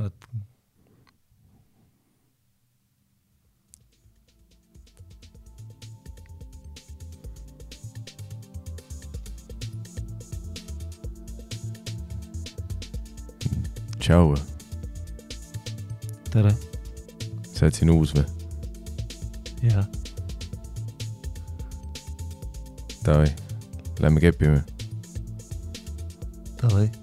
vot tšau, tere, sa oled siin uus või? jah, Davai, lähme kepime. davai.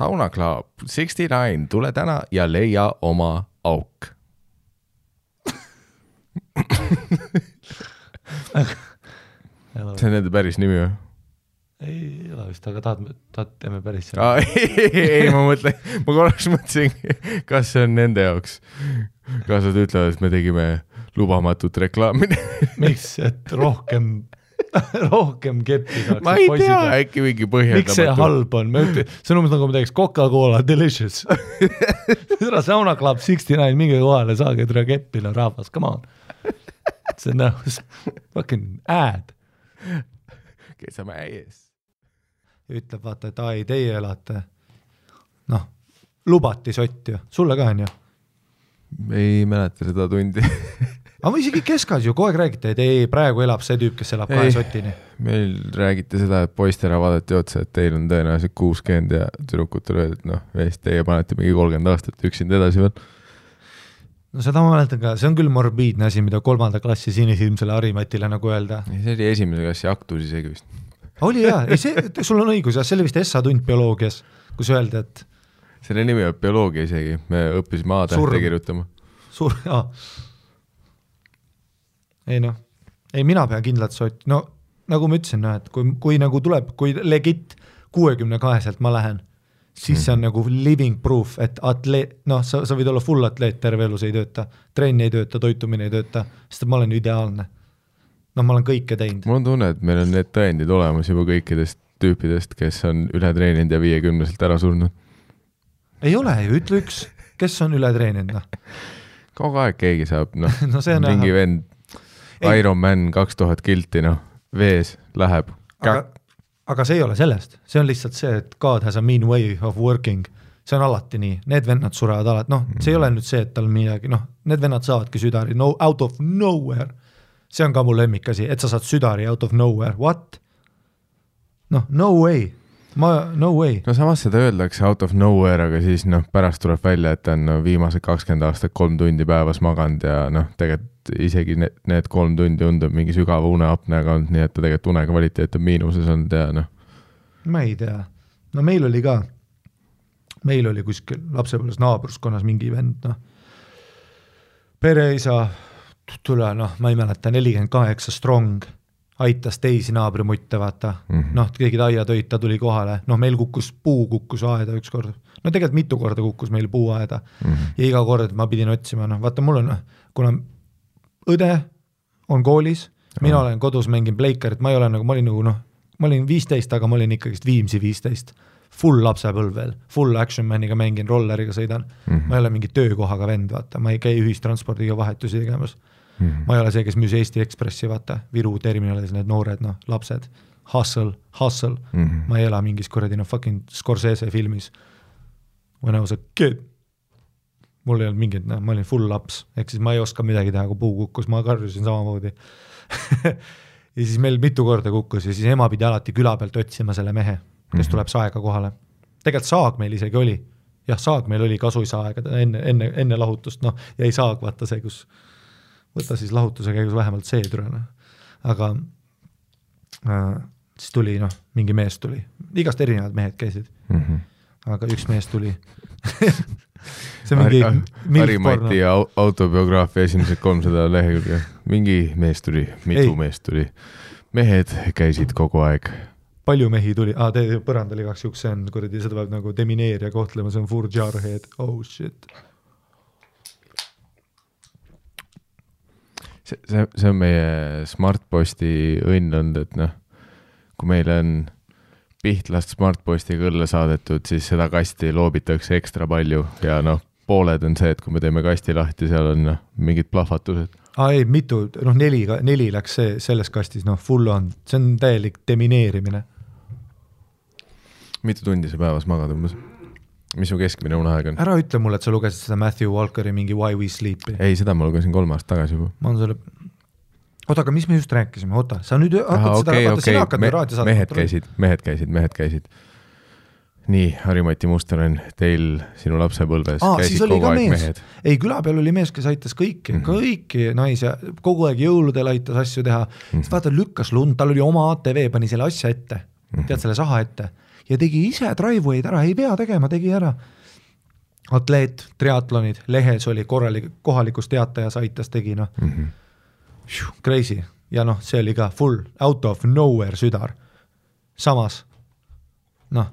Sauna Club sixty nine, tule täna ja leia oma auk. see on nende päris nimi või? ei ole vist, aga tahad, tahad, teeme päris aa, ei, ei, ma mõtlen, ma korraks mõtlesin, kas see on nende jaoks. kas nad ütlevad, et me tegime lubamatut reklaami? miks, et rohkem, rohkem keppi saaks. ma ei tea, äkki mingi põhjendamatu. miks see? halb on, me ütleme, see on umbes nagu me teeks Coca-Cola Delicious. seda Sauna Club sixty nine, minge kohale, saage tere keppi, no rahvas, come on. see on nagu fucking ad. kes on mäes? ütleb vaata, et ai, teie elate, noh, lubati sott ju, sulle ka on ju. ei mäleta seda tundi. aga isegi keskas ju kogu aeg räägite, et ei, praegu elab see tüüp, kes elab kahe sotini. meil räägiti seda, et poistele vaadati otsa, et teil on tõenäoliselt kuuskümmend ja tüdrukutele öeldi, et noh, mees, teie panete mingi kolmkümmend aastat üksinda edasi veel. no seda ma mäletan ka, see on küll morbiidne asi, mida kolmanda klassi sinisilmsele Harimatile nagu öelda. see oli esimese klassi aktus isegi vist. oli jaa, ei see, sul on õigus jah, see oli vist Essa tund bioloogias, kus öeldi, et selle nimi on bioloogia isegi, me õppisime A-tähte kirjutama. suur, aa. Ei noh, ei mina pean kindlalt sott, no nagu ma ütlesin, noh et kui, kui nagu tuleb, kui legit kuuekümne kaheselt ma lähen, siis see on nagu living proof, et atleet, noh, sa, sa võid olla full atleet, terve elu see ei tööta, trenn ei tööta, toitumine ei tööta, sest ma olen ideaalne. noh, ma olen kõike teinud. mul on tunne, et meil on need tõendid olemas juba kõikidest tüüpidest, kes on üle treeninud ja viiekümneselt ära surnud. ei ole ju, ütle üks, kes on üle treeninud, noh. kogu aeg keegi saab, noh no mingi näha, vend. Ironman kaks tuhat kilti, noh, vees läheb. aga, aga see ei ole sellest, see on lihtsalt see, et God has a mean way of working. see on alati nii, need vennad surevad alati, noh, see ei ole nüüd see, et tal midagi, noh, need vennad saavadki südari no out of nowhere. see on ka mu lemmikasi, et sa saad südari out of nowhere, what? noh, no way, ma, no way, no samas seda öeldakse out of nowhere, aga siis noh, pärast tuleb välja, et ta on no, viimased kakskümmend aastat kolm tundi päevas maganud ja noh, tegelikult isegi need, need kolm tundi undub mingi sügava uneapneega olnud, nii et ta tegelikult unekvaliteet on miinuses olnud ja noh, ma ei tea, no meil oli ka, meil oli kuskil lapsepõlves naabruskonnas mingi vend, noh, pereisa, tule noh, ma ei mäleta, nelikümmend kaheksa strong, aitas teisi naabrimutte, vaata mm. -hmm., noh, tegid aiatöid, ta tuli kohale, noh, meil kukkus puu, kukkus aeda ükskord, no tegelikult mitu korda kukkus meil puu aeda mm -hmm. ja iga kord ma pidin otsima, noh vaata mul on, kuna õde on koolis, mina Aa. olen kodus, mängin pleikarit, ma ei ole nagu, ma olin nagu noh, ma olin viisteist, aga ma olin ikkagist Viimsi viisteist. Full lapsepõlv veel, full action man'iga mängin, rolleriga sõidan mm, -hmm. ma ei ole mingi töökohaga vend, vaata, ma ei käi ühistranspordiga vahetusi tegemas. Mm -hmm. ma ei ole see, kes müüs Eesti Ekspressi, vaata, Viru terminalis need noored, noh, lapsed, hustle, hustle Mm -hmm. ma ei ela mingis kuradi noh fucking Scorsese filmis. When I was a kid. mul ei olnud mingit, noh, ma olin full laps, ehk siis ma ei oska midagi teha, kui puu kukkus, ma karjusin samamoodi ja siis meil mitu korda kukkus ja siis ema pidi alati küla pealt otsima selle mehe, kes Mhm. tuleb saega kohale. tegelikult saag meil isegi oli, jah, saag meil oli kasuisaaega enne, enne, enne lahutust, noh, jäi saag, vaata see, kus võta siis lahutuse käigus vähemalt seedru, noh, aga äh, siis tuli noh, mingi mees tuli, igast erinevad mehed käisid, Mm -hmm. aga üks mees tuli see on mingi Harimati au- autobiograafia esimesed kolmsada lehekülge, mingi mees tuli, mitu Ei. meest tuli. mehed käisid kogu aeg. palju mehi tuli ah,, põrandal igaks juhuks, see on kuradi, seda peab nagu demineerija kohtlema, see on Fur Jarhead, oh shit. see, see, see on meie Smartposti õnn olnud, et noh, kui meil on Pihtlast Smartpostiga õlle saadetud, siis seda kasti loobitakse ekstra palju ja noh, pooled on see, et kui me teeme kasti lahti, seal on noh, mingid plahvatused. aa ei, mitu, noh neli, neli läks see selles kastis, noh full on, see on täielik demineerimine. mitu tundi sa päevas magad umbes? Mis su keskmine uneaeg on? ära ütle mulle, et sa lugesid seda Matthew Walkeri mingi Why we sleep'i. ei, seda ma lugesin kolm aastat tagasi juba. ma olen selle, oota, aga mis me just rääkisime, oota, sa nüüd hakkad Aha, seda okay,, vaata okei, sina hakkad me- okay, raadiosaadet mehed käisid, mehed käisid, mehed käisid. nii, Harri-Mati Mustonen, teil sinu lapsepõlves Aa, käisid kogu aeg mees. mehed. ei, küla peal oli mees, kes aitas kõiki mm, Mhm. -hmm. kõiki naisi, kogu aeg jõuludel aitas asju teha mm, -hmm. siis vaata lükkas lund, tal oli oma ATV, pani selle asja ette mm, Mhm. -hmm. tead selle saha ette ja tegi ise driveway'd ära, ei pea tegema, tegi ära. atleet, triatlonid, lehes oli korralik, kohalikus teatajas aitas, tegi noh Mm -hmm. crazy ja noh, see oli ka full out of nowhere südar. samas noh,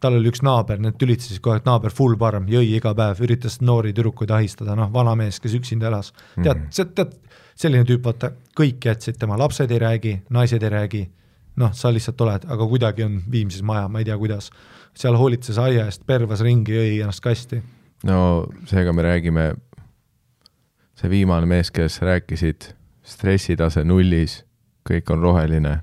tal oli üks naaber, need tülitsesid kogu aeg, naaber full parm, jõi iga päev, üritas noori tüdrukuid ahistada, noh, vana mees, kes üksinda elas. tead Mhm. tead, selline tüüp, vaata, kõik jätsid tema, lapsed ei räägi, naised ei räägi, noh, sa lihtsalt oled, aga kuidagi on Viimsis maja, ma ei tea, kuidas. seal hoolitses aia eest, pervas ringi, jõi ennast kasti. no seega me räägime, see viimane mees, kes rääkisid, stressitase nullis, kõik on roheline,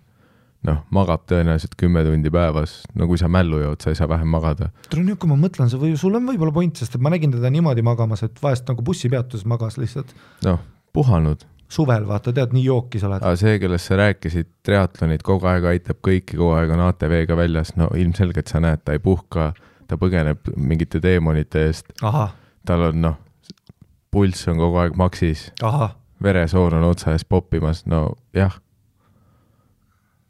noh, magab tõenäoliselt kümme tundi päevas, no kui sa mällu jood, sa ei saa vähem magada. tule nüüd, kui ma mõtlen, see või sul on võib-olla point, sest et ma nägin teda niimoodi magamas, et vahest nagu bussipeatuses magas lihtsalt noh, puhanud, suvel, vaata, tead, nii jookis oled. aga see, kellest sa rääkisid, triatlonid, kogu aeg aitab kõiki, kogu aeg on ATV-ga väljas, no ilmselgelt sa näed, ta ei puhka, ta põgeneb mingite teemonite eest, tal on noh, pulss on kogu aeg maksis, veresoon on otsa ees poppimas, no jah,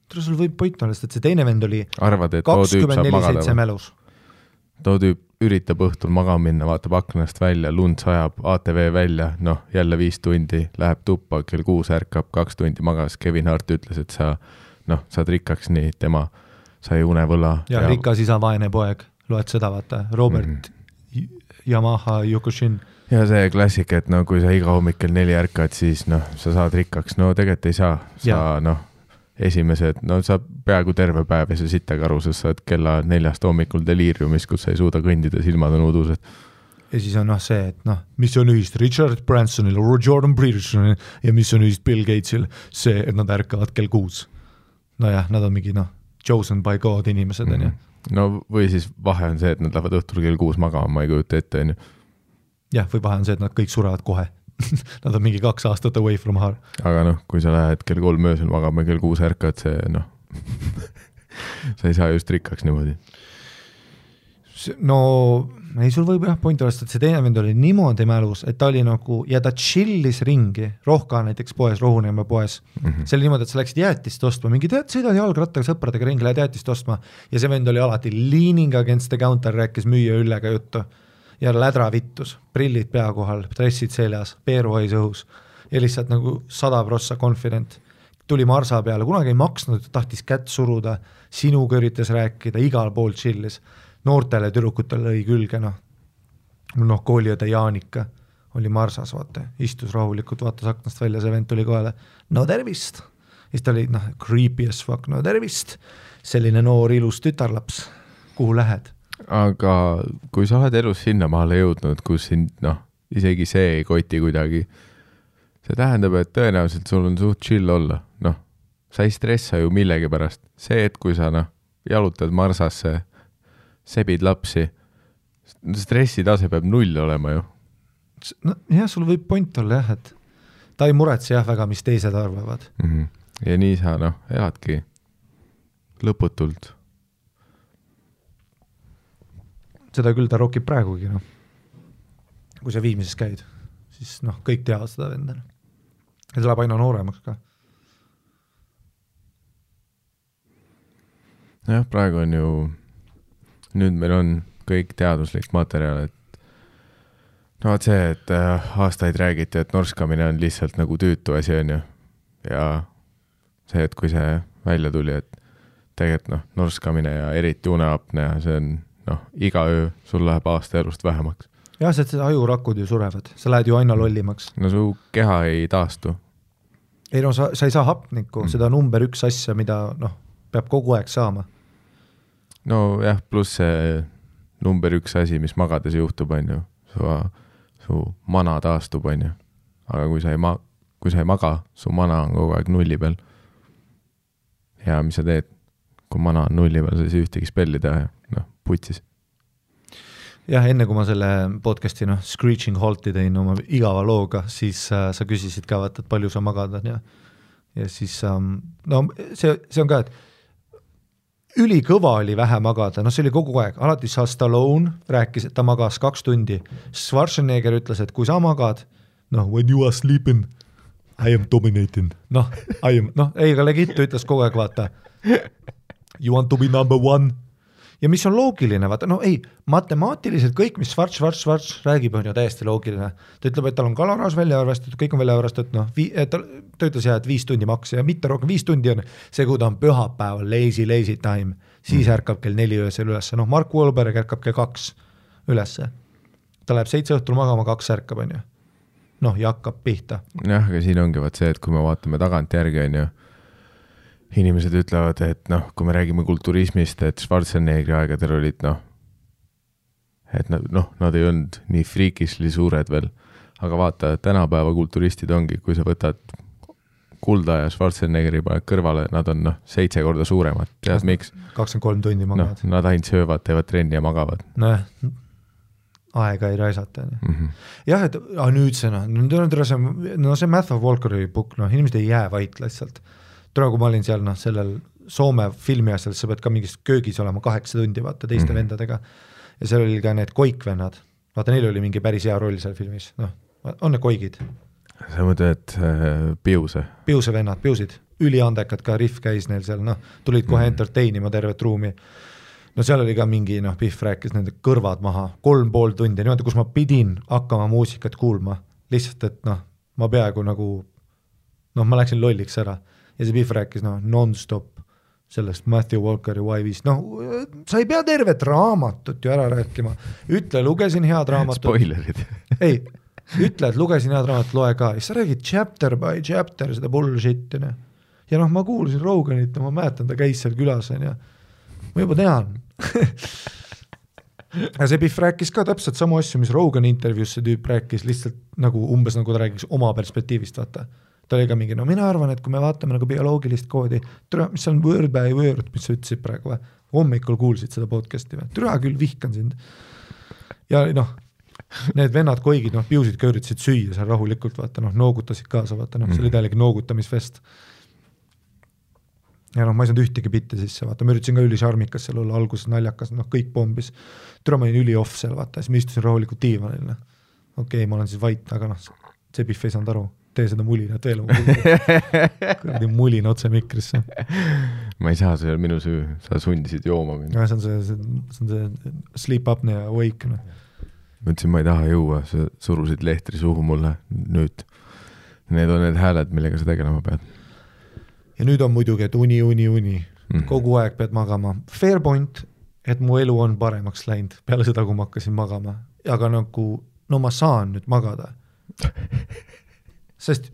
tule sul võib point olla, sest et see teine vend oli kakskümmend neli seitse mälus. Too tüüp üritab õhtul magama minna, vaatab aknast välja, lund sajab, ATV välja, noh, jälle viis tundi, läheb tuppa, kell kuus ärkab, kaks tundi magas, Kevin Hart ütles, et sa noh, saad rikkaks nii, tema sai unevõla. ja rikas isa, vaene poeg, loed seda, vaata, Robert mm. Yamaha Yokushin. ja see klassika, et no kui sa iga hommik kell neli ärkad, siis noh, sa saad rikkaks, no tegelikult ei saa, sa noh, esimesed, no sa peaaegu terve päev ja sa sittakaru, sest sa oled kella neljast hommikul deliiriumis, kus sa ei suuda kõndida, silmad on udused. ja siis on noh see, et noh, mis on ühist Richard Bransonil, Jordan Petersonil ja mis on ühist Bill Gatesil, see, et nad ärkavad kell kuus. nojah, nad on mingi noh, chosen by God inimesed, on ju. no või siis vahe on see, et nad lähevad õhtul kell kuus magama, ma ei kujuta ette, on ju. jah, või vahe on see, et nad kõik surevad kohe Nad on mingi kaks aastat away from her. aga noh, kui sa lähed kell kolm öösel magama ja kell kuus ärkad, see noh sa ei saa just rikkaks niimoodi. no ei, sul võib jah point olla, sest et see teine vend oli niimoodi mälus, et ta oli nagu ja ta chill'is ringi Rohka näiteks poes, Rohuneeme poes mm. Mhm. see oli niimoodi, et sa läksid jäätist ostma, mingi tead, sõidad jalgrattaga sõpradega ringi, lähed jäätist ostma ja see vend oli alati leaning against the counter, rääkis müüja Üllega juttu ja lädra vittus, prillid pea kohal, dressid seljas, peeruhais õhus. ja lihtsalt nagu sada prossa confident. tuli marsa peale, kunagi ei maksnud, tahtis kätt suruda, sinuga üritas rääkida, igal pool chill'is. noortele tüdrukutele lõi külge, noh, noh, kooliõde Jaanika oli marsas, vaata, istus rahulikult, vaatas aknast välja, see vend tuli kohale, no tervist. siis ta oli noh, creepy as fuck, no tervist, selline noor ilus tütarlaps, kuhu lähed? Aga kui sa oled elus sinnamaale jõudnud, kus sind noh, isegi see ei koti kuidagi, see tähendab, et tõenäoliselt sul on suht chill olla, noh, sa ei stressa ju millegi pärast, see, et kui sa noh, jalutad marsasse, sebid lapsi, stressitase peab null olema ju. nojah, sul võib point olla jah, et ta ei muretse jah väga, mis teised arvavad. mm. -hmm. ja nii sa noh, eladki lõputult. Seda küll ta rokib praegugi, noh. kui sa Viimsis käid, siis noh, kõik teavad seda venda. ja ta läheb aina nooremaks ka. jah, praegu on ju, nüüd meil on kõik teaduslik materjal, et no vot see, et äh, aastaid räägiti, et norskamine on lihtsalt nagu tüütu asi, on ju. ja see, et kui see välja tuli, et tegelikult noh, norskamine ja eriti uneapnea, see on noh, iga öö sul läheb aasta elust vähemaks. jah, sest ajurakud ju surevad, sa lähed ju aina lollimaks. no su keha ei taastu. ei no sa, sa ei saa hapnikku Mm. seda number üks asja, mida noh, peab kogu aeg saama. nojah, pluss see number üks asi, mis magades juhtub, on ju, su, su mana taastub, on ju. aga kui sa ei ma-, kui sa ei maga, su mana on kogu aeg nulli peal. ja mis sa teed, kui mana on nulli peal, sa ei saa ühtegi spelli teha ja noh, putsis. jah, enne kui ma selle podcast'i noh, Screeching Halt'i tõin oma igava looga, siis äh, sa küsisid ka vaata, et palju sa magad, on ju. ja siis ähm, no see, see on ka, et ülikõva oli vähe magada, noh, see oli kogu aeg, alati sa Stallone rääkis, et ta magas kaks tundi. Schwarzenegger ütles, et kui sa magad, noh, when you are sleeping, I am dominating, noh, I am, noh, ei, aga Legit ütles kogu aeg, vaata. You want to be number one ja mis on loogiline, vaata no ei, matemaatiliselt kõik, mis Schwarz, Schwarz, Schwarz räägib, on ju täiesti loogiline. ta ütleb, et tal on kaloraaž välja arvestatud, kõik on välja arvestatud, noh, ta, ta ütles jah, et viis tundi maks ja mitte rohkem, viis tundi on see, kui ta on pühapäeval lazy, lazy time, siis mm. ärkab kell neli öösel ülesse, noh, Mark Wahlberg ärkab kell kaks ülesse. ta läheb seitse õhtul magama, kaks ärkab, on ju. noh, ja hakkab pihta. jah, aga siin ongi vaat see, et kui me vaatame tagantjärgi, on ju, inimesed ütlevad, et noh, kui me räägime kulturismist, et Schwarzeneggeri aegadel olid noh, et nad noh, nad ei olnud nii friikisli suured veel, aga vaata, tänapäeva kulturistid ongi, kui sa võtad Kulda ja Schwarzeneggeri paned kõrvale, nad on noh, seitse korda suuremad, tead miks? kakskümmend kolm tundi noh magad,, nad ainult söövad, teevad trenni ja magavad nojah, aega ei raisata, on ju. -hmm. jah, et aga nüüd see noh, no see Matthew Walkeri book, noh inimesed ei jää vait lihtsalt. tule, kui ma olin seal noh, sellel Soome filmi asjal, sa pead ka mingis köögis olema kaheksa tundi, vaata teiste mm. -hmm. vendadega. ja seal oli ka need koikvennad, vaata neil oli mingi päris hea roll seal filmis, noh, on need koigid, sa mõtled äh, Piuse? Piuse vennad, Piusid, üliandekad ka, Rihv käis neil seal, noh, tulid kohe Mhm. entertain ima tervet ruumi. no seal oli ka mingi noh, Pihv rääkis nende kõrvad maha, kolm pool tundi niimoodi, kus ma pidin hakkama muusikat kuulma, lihtsalt et noh, ma peaaegu nagu noh, ma läksin lolliks ära ja see Pihv rääkis noh, nonstop sellest Matthew Walkeri Wive'ist, noh, sa ei pea tervet raamatut ju ära rääkima, ütle, lugesin head raamatut, spoilerid. ei, ütle, et lugesin head raamatut, loe ka, siis sa räägid chapter by chapter seda bullshit'i, noh. ja noh, ma kuulsin Roganit ja ma mäletan, ta käis seal külas, on ju, ma juba tean. ja see Pihv rääkis ka täpselt samu asju, mis Rogani intervjuus see tüüp rääkis, lihtsalt nagu umbes nagu ta räägiks oma perspektiivist, vaata. Ta oli ka mingi, no mina arvan, et kui me vaatame nagu bioloogilist koodi, türa, mis on word by word, mis sa ütlesid praegu või? hommikul kuulsid seda podcast'i või? türa küll vihkan sind. ja noh, need vennad koigid, noh, piusid ka üritasid süüa seal rahulikult, vaata noh, noogutasid kaasa, vaata noh, see oli täielik noogutamisfest. ja noh, ma ei saanud ühtegi bitti sisse, vaata, ma üritasin ka ülisarmikas seal olla, alguses naljakas, noh, kõik pommis. türa, ma olin üli off seal, vaata, siis ma istusin rahulikult diivanil, noh. okei okay,, ma olen siis vait, aga noh, see Pihv ei saanud aru, tee seda mulinat veel, kuradi mulin otse mikrisse. ma ei saa, see ei ole minu süü, sa sundisid jooma mind. see on see, see on see sleep apnea awake, noh. ma ütlesin, ma ei taha juua, sa surusid lehtri suhu mulle nüüd. Need on need hääled, millega sa tegelema pead ja nüüd on muidugi, et uni, uni, uni mm.. kogu aeg pead magama, fair point, et mu elu on paremaks läinud peale seda, kui ma hakkasin magama, aga nagu no ma saan nüüd magada. sest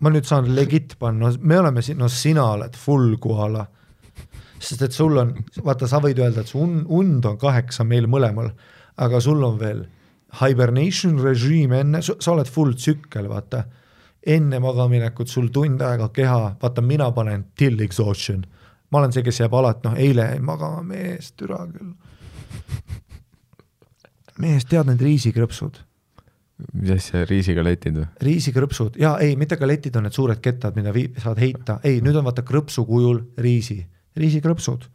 ma nüüd saan legit panna, me oleme siin, no sina oled full koala. sest et sul on, vaata, sa võid öelda, et su und, und on kaheksa meil mõlemal, aga sul on veel hibernation režiim enne, sa oled full tsükkel, vaata enne magamaminekut sul tund aega keha, vaata mina panen till exhaustion. ma olen see, kes jääb alati, noh eile jäin magama, mees, türa küll. mees, tead need riisikrõpsud? Mis asja, riisigaletid või? riisikrõpsud ja ei, mitte galetid on need suured kettad, mida vii- saad heita, ei, nüüd on vaata krõpsu kujul riisi, riisikrõpsud.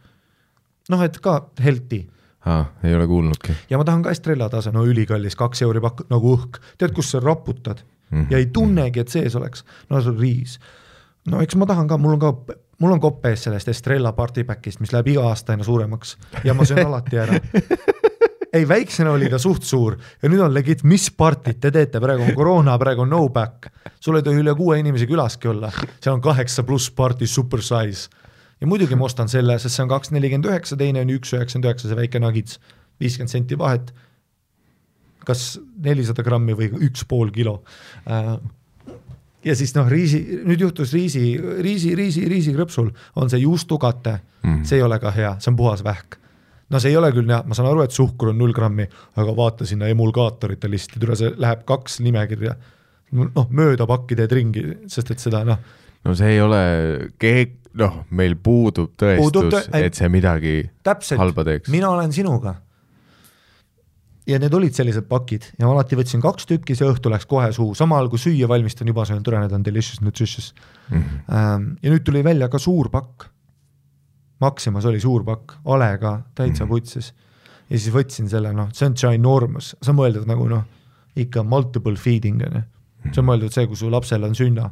noh, et ka healthy aa, ei ole kuulnudki ja ma tahan ka Estrella tase, no ülikallis, kaks euri pakk, nagu õhk, tead, kus sa raputad mm. -hmm. ja ei tunnegi, et sees oleks, no see on riis. no eks ma tahan ka, mul on ka, mul on kopp ees sellest Estrella partipäkist, mis läheb iga aasta aina suuremaks ja ma söön alati ära. ei, väiksena oli ta suht suur ja nüüd on legit, mis partit te teete, praegu on koroona, praegu on no back. sul ei tohi üle kuue inimese külaski olla, seal on kaheksa pluss party super size. ja muidugi ma ostan selle, sest see on kaks nelikümmend üheksa, teine on üks üheksakümmend üheksa, see väike nugits, viiskümmend senti vahet kas nelisada grammi või üks pool kilo. ja siis noh, riisi, nüüd juhtus riisi, riisi, riisi, riisikrõpsul on see juustukate mm., see ei ole ka hea, see on puhas vähk. No see ei ole küll hea, ma saan aru, et suhkur on null grammi, aga vaata sinna emulgaatorite listi, tule see läheb kaks nimekirja. noh, mööda pakki teed ringi, sest et seda noh, no see ei ole keeg-, noh, meil puudub Puudub tõestus tõ-, ei- et see midagi täpselt, halba teeks. mina olen sinuga. ja need olid sellised pakid ja ma alati võtsin kaks tükki, see õhtu läks kohe suhu, samal kui süüa valmistan, juba söön, tore, need on delicious, nutritious Mhm. ähm,. ja nüüd tuli välja ka suur pakk. Maximas oli suur pakk, Ale ka täitsa Mhm. putsis. ja siis võtsin selle, noh, see on ginormous, see on mõeldud nagu noh, ikka multiple feeding on ju. see on mõeldud see, kui su lapsel on sünna.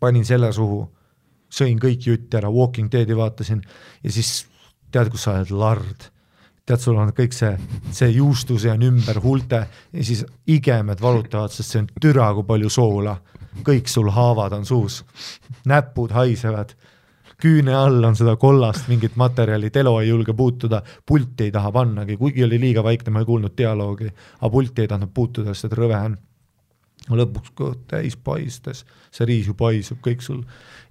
panin selle suhu, sõin kõik jutti ära, Walking Deadi vaatasin ja siis tead, kus sa oled lard tead, sul on kõik see, see juustuse on ümber huulte ja siis igemed valutavad, sest see on türa kui palju soola. kõik sul haavad on suus, näpud haisevad, küüne all on seda kollast mingit materjali, Telo ei julge puutuda, pulti ei taha pannagi, kuigi oli liiga vaikne, ma ei kuulnud dialoogi, aga pulti ei tahtnud puutuda, sest et rõve on lõpuks kõht täis paistes, see riis ju paisub kõik sul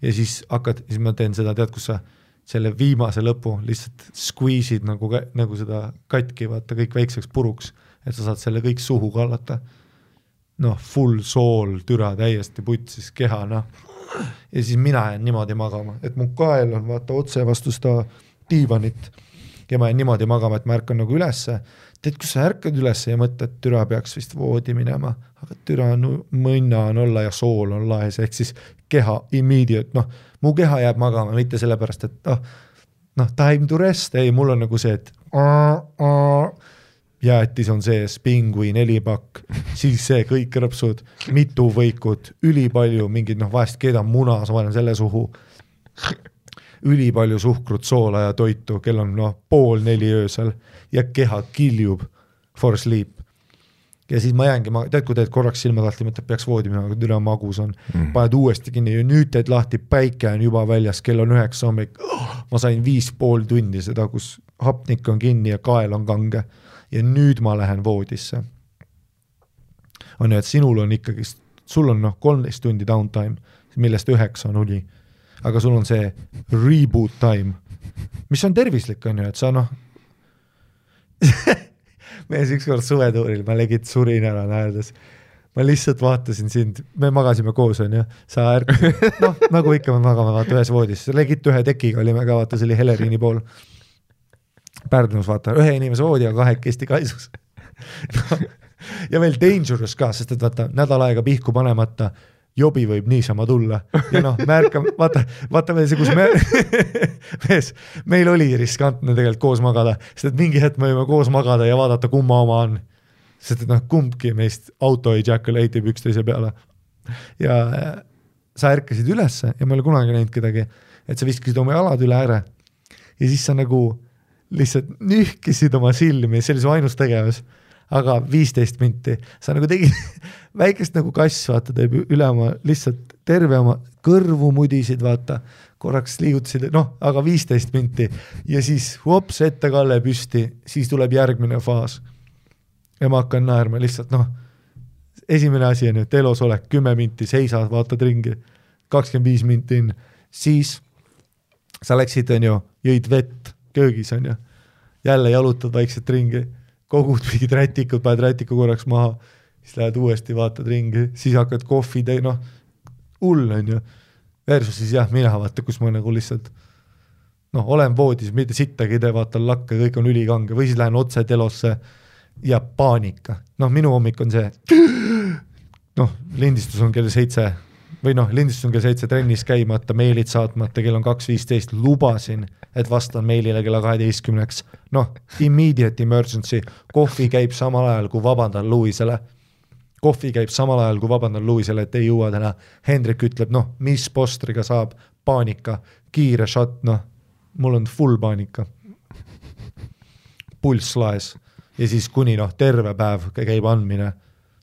ja siis hakkad, siis ma teen seda, tead, kus sa selle viimase lõpu lihtsalt squeeze'id nagu, nagu seda katki, vaata kõik väikseks puruks, et sa saad selle kõik suhu kallata. noh, full sool, türa täiesti putsis keha, noh. Ja siis mina jään niimoodi magama, et mu kael on vaata otse vastu seda diivanit. Ja ma jään niimoodi magama, et ma ärkan nagu ülesse. Tead, kus sa ärkad üles ja mõtled, türa peaks vist voodi minema, aga türa on mõnna on olla ja sool on laes, ehk siis keha immediate, noh, mu keha jääb magama, mitte sellepärast, et noh, noh, time to rest, ei, mul on nagu see, et aa, aa, jäätis on sees, pingui nelipakk, siis see kõik krõpsud, mitu võikut, ülipalju mingeid noh, vahest keedan muna, ma panen selle suhu ülipalju suhkrut, soola ja toitu, kell on noh, pool neli öösel ja keha kiljub for sleep. ja siis ma jäängi, ma tead, kui teed korraks silmad lahti, mõtled, peaks voodi minema, aga üle magus on mm.. paned uuesti kinni ja nüüd teed lahti, päike on juba väljas, kell on üheksa hommik oh,. ma sain viis pool tundi seda, kus hapnik on kinni ja kael on kange ja nüüd ma lähen voodisse. on ju, et sinul on ikkagist, sul on noh, kolmteist tundi downtime, millest üheksa on uni aga sul on see reboot time, mis on tervislik, on ju, et sa noh mees ükskord suvetuuril, ma legit surin ära naerdes. ma lihtsalt vaatasin sind, me magasime koos, on ju, sa ärkasid, noh, nagu ikka me magame, vaata ühes voodis, legit ühe tekiga olime ka, vaata, see oli Heleriini pool. Pärnus vaata, ühe inimese voodi, aga kahekesti kaisus no. ja veel dangerous ka, sest et vaata nädal aega pihku panemata jobi võib niisama tulla ja noh, me ärkame, vaata, vaata veel see, kus me mees, meil oli riskantne tegelikult koos magada, sest et mingi hetk me võime koos magada ja vaadata, kumma oma on. sest et noh, kumbki meist auto ejaculate ib üksteise peale. ja sa ärkasid ülesse ja ma ei ole kunagi näinud kedagi, et sa viskasid oma jalad üle ääre ja siis sa nagu lihtsalt nühkisid oma silmi, see oli su ainus tegevus. Aga viisteist minti, sa nagu tegid väikest nagu kass, vaata, teeb üle oma lihtsalt terve oma kõrvu mudisid, vaata, korraks liigutasid, noh, aga viisteist minti. Ja siis hops, ette-kalle püsti, siis tuleb järgmine faas. ja ma hakkan naerma lihtsalt noh, esimene asi on ju, et elus olek, kümme minti seisad, vaatad ringi, kakskümmend viis minti in, siis sa läksid, on ju, jõid vett köögis, on ju, jälle jalutad vaikselt ringi kogud mingid rätikud, paned rätiku korraks maha, siis lähed uuesti, vaatad ringi, siis hakkad kohvi tee-, noh, hull on ju. Versus siis jah, mina vaata, kus ma nagu lihtsalt noh, olen voodis, mitte sittagi ei tee, vaatan lakke, kõik on ülikange või siis lähen otse telosse ja paanika, noh, minu hommik on see, noh, lindistus on kell seitse või noh, lindistus on kell seitse trennis käimata, meilid saatmata, kell on kaks viisteist, lubasin, et vastan meilile kella kaheteistkümneks. noh, immediate emergency, kohvi käib samal ajal, kui vabandan Louisele. kohvi käib samal ajal, kui vabandan Louisele, et ei jõua täna. Hendrik ütleb, noh, mis postriga saab, paanika, kiire šot, noh, mul on full paanika. pulss laes ja siis kuni noh, terve päev käib andmine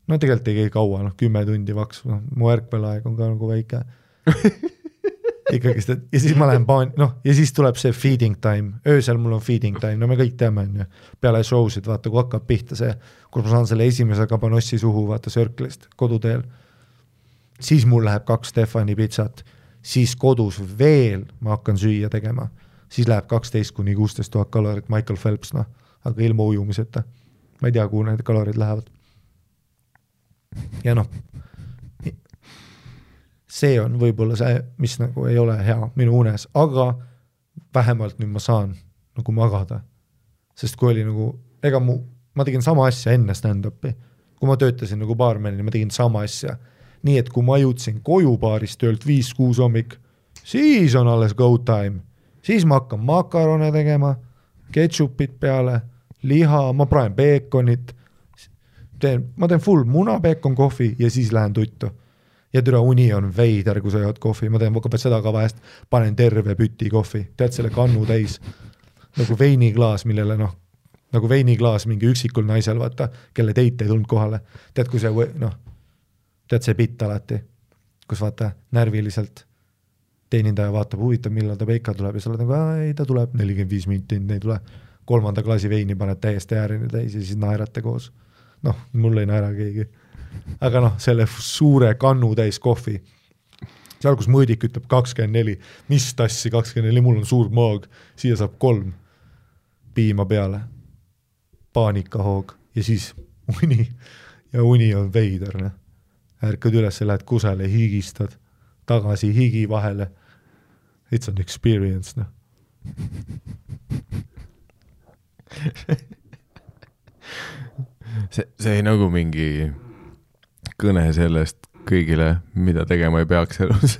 no tegelikult ei käi kaua, noh kümme tundi vaks, noh mu ärkveelaeg on ka nagu väike ikkagist, et ja siis ma lähen paan-, noh ja siis tuleb see feeding time, öösel mul on feeding time, no me kõik teame, on ju. peale show sid, vaata kui hakkab pihta see, kus ma saan selle esimese kabanossi suhu, vaata Circle'ist koduteel. siis mul läheb kaks Stefani pitsat, siis kodus veel ma hakkan süüa tegema, siis läheb kaksteist kuni kuusteist tuhat kalorit, Michael Phelps, noh, aga ilma ujumiseta. ma ei tea, kuhu need kalorid lähevad ja noh, see on võib-olla see, mis nagu ei ole hea minu unes, aga vähemalt nüüd ma saan nagu magada. sest kui oli nagu, ega mu, ma tegin sama asja enne stand-up'i, kui ma töötasin nagu baarmenina, ma tegin sama asja. nii et kui ma jõudsin koju baarist töölt viis-kuus hommik, siis on alles go time, siis ma hakkan makarone tegema, ketšupit peale, liha, ma praen peekonit, teen, ma teen full muna, peekon, kohvi ja siis lähen tuttu ja türa uni on veider, kui sa jood kohvi, ma teen ka seda ka vahest, panen terve püti kohvi, tead selle kannu täis. nagu veiniklaas, millele noh, nagu veiniklaas mingi üksikul naisel, vaata, kelle date ei tulnud kohale. tead, kui see noh, tead see bitt alati, kus vaata närviliselt teenindaja vaatab, huvitav, millal ta peika tuleb ja sa oled nagu, ei ta tuleb nelikümmend viis minti, ei tule. kolmanda klaasi veini paned täiesti äärini täis ja siis naerate koos. Noh, mul ei naera keegi aga noh, selle suure kannu täis kohvi, seal, kus mõõdik ütleb kakskümmend neli, mis tassi kakskümmend neli, mul on suur maag, siia saab kolm piima peale, paanikahoog ja siis uni ja uni on veider, noh. ärkad üles, lähed kusele, higistad, tagasi higi vahele. It's an experience, noh see, see nagu mingi kõne sellest kõigile, mida tegema ei peaks elus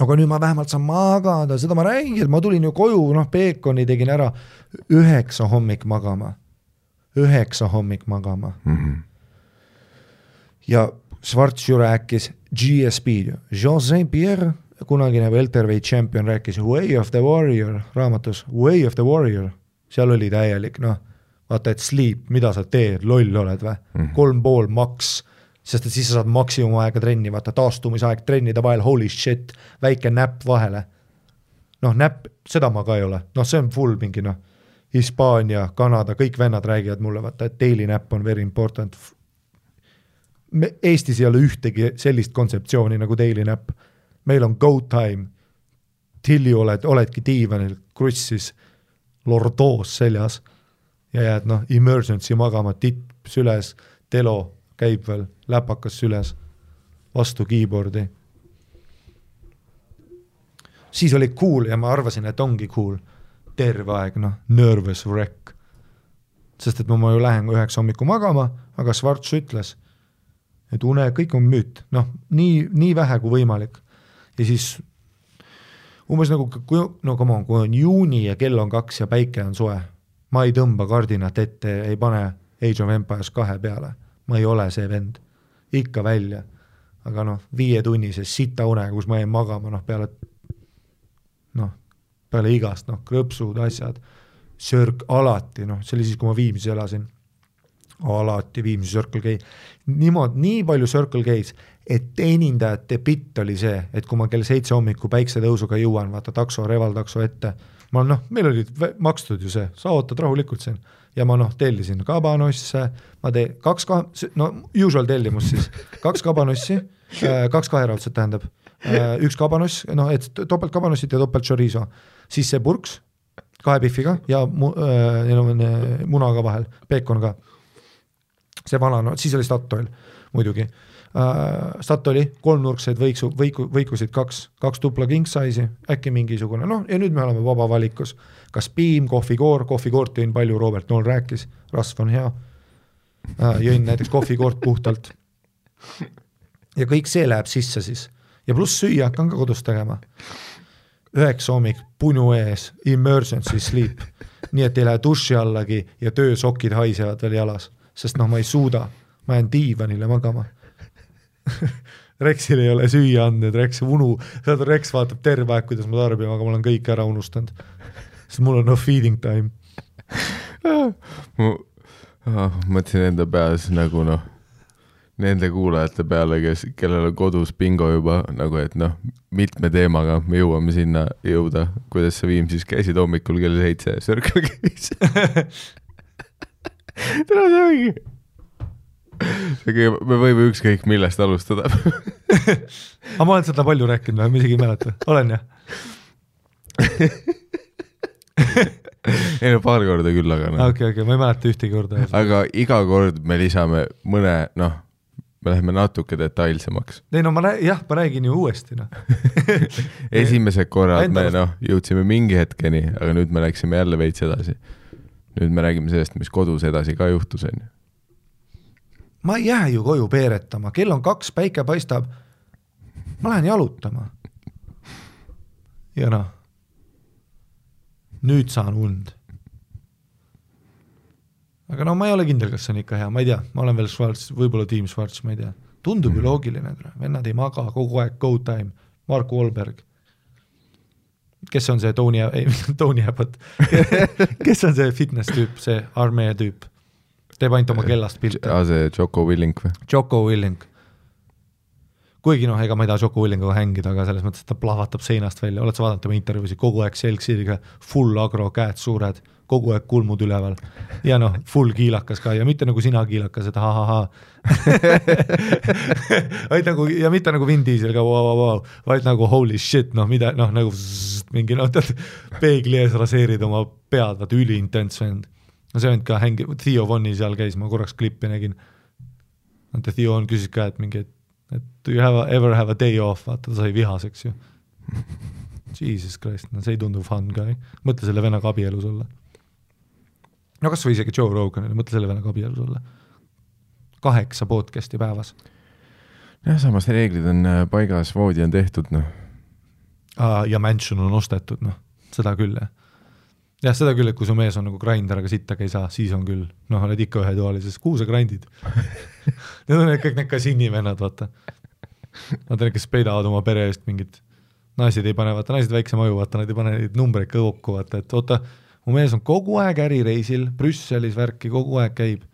aga nüüd ma vähemalt saan magada, seda ma räägingi, et ma tulin ju koju, noh, peekoni tegin ära, üheksa hommik magama, üheksa hommik magama mm. -hmm. ja Schwarz ju rääkis GSP, Jose Pierre, kunagine welterweight champion, rääkis Way of the Warrior raamatus, Way of the Warrior, seal oli täielik, noh vaata, et sleep, mida sa teed, loll oled või mm -hmm., kolm pool maks, sest et siis sa saad maksimumaega trenni, vaata taastumisaeg trennide vahel, holy shit, väike näpp vahele. noh, näpp, seda ma ka ei ole, noh, see on full mingi noh, Hispaania, Kanada, kõik vennad räägivad mulle, vaata, et daily näpp on very important. me, Eestis ei ole ühtegi sellist kontseptsiooni nagu daily näpp. meil on go time, tilli oled, oledki diivanil, krussis, lordoos seljas ja jääd noh, emergency magama, tipp süles, telo käib veel, läpakas süles, vastu keyboard'i. siis oli cool ja ma arvasin, et ongi cool, terve aeg noh, nervous wreck. sest et ma, ma ju lähen üheksa hommikul magama, aga Schwarz ütles, et une, kõik on müüt, noh, nii, nii vähe kui võimalik. ja siis umbes nagu, kui, no come on, kui on juuni ja kell on kaks ja päike on soe ma ei tõmba kardinat ette, ei pane Age of Empires kahe peale, ma ei ole see vend, ikka välja. aga noh, viietunnise sita unega, kus ma jäin magama, noh peale, noh, peale igast, noh, krõpsud, asjad, sörk alati, noh, see oli siis, kui ma Viimsis elasin, alati Viimsi Circle K, niimoodi, nii palju Circle K-s, et teenindajate bitt oli see, et kui ma kell seitse hommikul päiksetõusuga jõuan, vaata takso, revaltakso ette ma noh, meil olid makstud ju see, sa ootad rahulikult siin. Ja ma noh, tellisin kabanosse, ma teen kaks ka-, no usual tellimus siis, kaks kabanossi, äh, kaks kaheraudset tähendab, äh, üks kabanoss, noh, et topelt kabanossit ja topelt chorizo, siis see purks kahe pihviga ja mu- äh,, neil on munaga vahel, peekon ka. see vana, no siis oli Statoil muidugi Statoili kolmnurkseid võiksu, võiku, võikusid kaks, kaks tupla king size'i, äkki mingisugune, noh, ja nüüd me oleme vaba valikus. kas piim, kohvikoor, kohvikoort jõin palju, Robert Nool rääkis, rasv on hea. Äh,, jõin näiteks kohvikoort puhtalt. ja kõik see läheb sisse siis. Ja pluss süüa hakkan ka kodus tegema. üheksa hommik, punu ees, emergency sleep, nii et ei lähe duši allagi ja töösokid haisevad veel jalas, sest noh, ma ei suuda, ma jään diivanile magama Rexil ei ole süüa andnud, Rex unu, saad aru, Rex vaatab terve aeg, kuidas ma tarbin, aga ma olen kõik ära unustanud. sest mul on no feeding time. Ma oh, mõtlesin enda peas nagu noh, nende kuulajate peale, kes, kellel on kodus bingo juba nagu, et noh, mitme teemaga me jõuame sinna jõuda, kuidas sa Viimsis käisid hommikul kell seitse Circle K-s tere, see ongi me võime ükskõik millest alustada aga ma olen seda palju rääkinud ma isegi ei mäleta, olen jah ei no paar korda küll, aga noh. okei, okei, ma ei mäleta ühtegi korda. aga iga kord me lisame mõne, noh, me läheme natuke detailsemaks. ei no ma jah, ma räägin ju uuesti noh. esimesed korrad me noh, jõudsime mingi hetkeni, aga nüüd me läksime jälle veits edasi. nüüd me räägime sellest, mis kodus edasi ka juhtus, onju. Ma ei jää ju koju peeretama, kell on kaks, päike paistab. ma lähen jalutama. ja noh, nüüd saan und. aga no ma ei ole kindel, kas see on ikka hea, ma ei tea, ma olen veel Schwarz, võib-olla tiim Schwarz, ma ei tea. tundub ju loogiline, vennad ei maga kogu aeg, go time, Mark Wahlberg. kes on see Tony, ei Tony Abbott, kes on see fitness tüüp, see armee tüüp, teeb ainult oma kellast pilte. aa, see Choco Willink või? Jocko Willing. kuigi noh, ega ma ei taha Jocko Willinguga hängida, aga selles mõttes, et ta plahvatab seinast välja, oled sa vaadanud tema intervjuusid, kogu aeg selg sirge, full agro, käed suured, kogu aeg kulmud üleval ja noh, full kiilakas ka ja mitte nagu sina kiilakas, et ahahaa. vaid nagu ja mitte nagu Vin Diesel ka vau, vau, vau, vaid nagu holy shit, noh mida noh, nagu zzz, mingi noh, tead peegli ees raseerid oma pead, vaata üliintens vend. No see vend ka hängi-, Theo Vonni seal käis, ma korraks klippi nägin vaata Theo on küsis ka, et mingi, et, et do you have a, ever have a day off, vaata ta sai vihaseks ju. Jesus Christ, no see ei tundu fun ka, mõtle selle vennaga abielus olla. no kas või isegi Joe Roganile, mõtle selle vennaga abielus olla. kaheksa podcast'i päevas jah, samas reeglid on äh, paigas, voodi on tehtud, noh. Ja mansion on ostetud, noh, seda küll jah. jah, seda küll, et kui su mees on nagu grinder, aga sittagi ei saa, siis on küll, noh, oled ikka ühetoalises, kuhu sa grindid Need on need kõik need kasiinivennad, vaata. Nad on need, kes peidavad oma pere eest mingit, naised ei pane, vaata naised väikse maju, vaata nad ei pane neid numbreid kokku, vaata, et oota, mu mees on kogu aeg ärireisil, Brüsselis värki kogu aeg käib.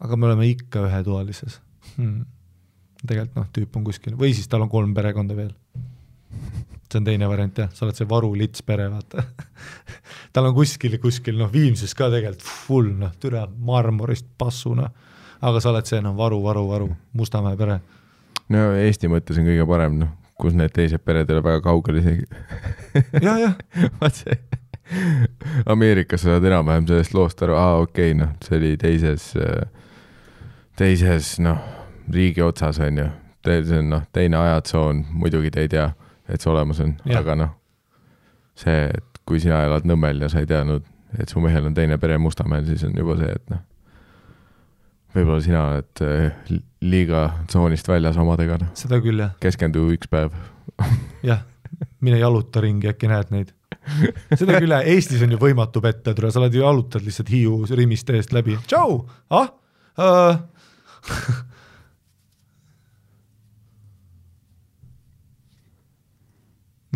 aga me oleme ikka ühetoalises hmm.. tegelikult noh, tüüp on kuskil või siis tal on kolm perekonda veel see on teine variant jah, sa oled see varulits pere, vaata. tal on kuskil, kuskil noh, Viimsis ka tegelikult full noh, türa marmorist passu noh, aga sa oled see noh, varu, varu, varu, Mustamäe pere. no Eesti mõttes on kõige parem, noh, kus need teised pered ei ole väga kaugel isegi. jah, jah, vaat see, Ameerikas sa saad enam-vähem sellest loost aru, aa okei okay,, noh, see oli teises, teises noh, riigi otsas on ju, see on noh, teine ajatsoon, muidugi te ei tea, et see olemas on, aga noh, see, et kui sina elad Nõmmel ja sa ei teadnud, et su mehel on teine pere Mustamäel, siis on juba see, et noh, võib-olla sina oled eh, liiga tsoonist väljas omadega, noh, seda küll jah, keskendu üks päev. jah, mine jaluta ringi, äkki näed neid. seda küll Eestis on ju võimatu petta, tule, sa oled ju jalutad lihtsalt Hiiu Rimiste eest läbi, tšau, ah äh.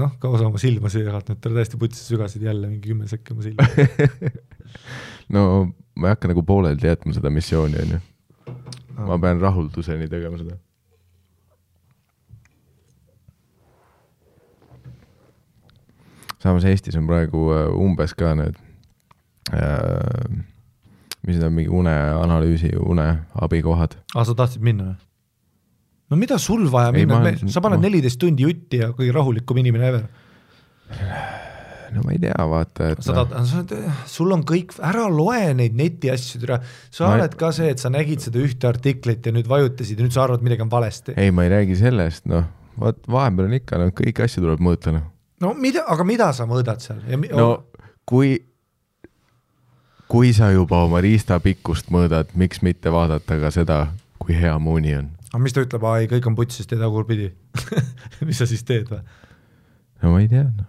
noh, kaua sa oma silma seirad nüüd, tere täiesti putsi sügasid jälle mingi kümme sekki oma silma. no ma ei hakka nagu pooleldi jätma seda missiooni, onju. ma pean rahulduseni tegema seda. samas Eestis on praegu äh, umbes ka need äh,, mis need on, mingi uneanalüüsi, uneabikohad. aa, sa tahtsid minna või? No mida sul vaja Ei, minna ma-, sa paned ma- neliteist tundi jutti ja kõige rahulikum inimene ever. no ma ei tea, vaata, et sa tahad, oled, sul on kõik, ära loe neid netiasju, türa. sa Ma oled ka see, et sa nägid seda ühte artiklit ja nüüd vajutasid ja nüüd sa arvad, midagi on valesti. ei, ma ei räägi sellest, noh, vot vahepeal on ikka, noh, kõiki asju tuleb mõõta, noh. no mida, aga mida sa mõõdad seal mi- no kui, kui sa juba oma riista pikkust mõõdad, miks mitte vaadata ka seda, kui hea muuni on. Aga mis ta ütleb, aa ei, kõik on putsis, tee tagurpidi mis sa siis teed või? no ma ei tea, noh.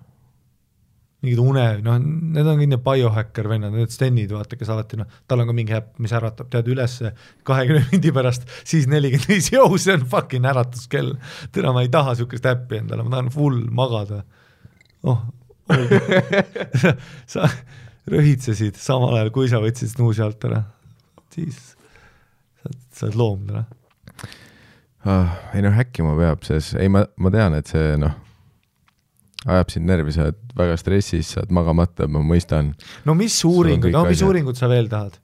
mingid une, noh, need on need biohäkker vennad, need Stenid, vaata, kes alati noh, tal on ka mingi äpp, mis äratab, tead ülesse kahekümne minuti pärast, siis nelikümmend viis, jõu, see on fucking äratuskell. täna ma ei taha niisugust äppi endale, ma tahan full magada. oh, sa röhitsesid samal ajal, kui sa võtsid snuusi alt ära. siis sa oled loom täna. ah,. ei noh, häkkima peab, sest ei, ma, ma tean, et see noh, ajab sind närvi, sa oled väga stressis, sa oled magamata, ma mõistan no mis uuringud, no mis asjad. uuringut sa veel tahad?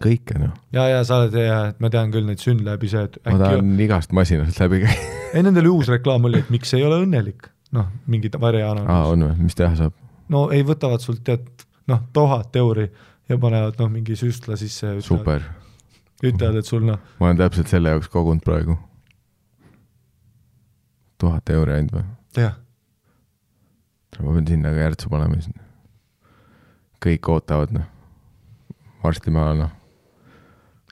kõike, noh. ja, ja sa oled ja, et ma tean küll neid Synlabi see, et ma äkki tahan igast masinast läbi käia. ei, nendel uus reklaam oli, et miks ei ole õnnelik, noh, mingi aa, varianalüüs. on või, mis teha saab? no ei, võtavad sult tead noh, tuhat euri ja panevad noh, mingi süstla sisse super, ütlevad, et sul noh, ma olen täpselt selle jaoks kogunud praegu. Tuhat euri ainult või? jah, ma pean sinna ka järtsu panema siis. kõik ootavad noh, varsti ma noh,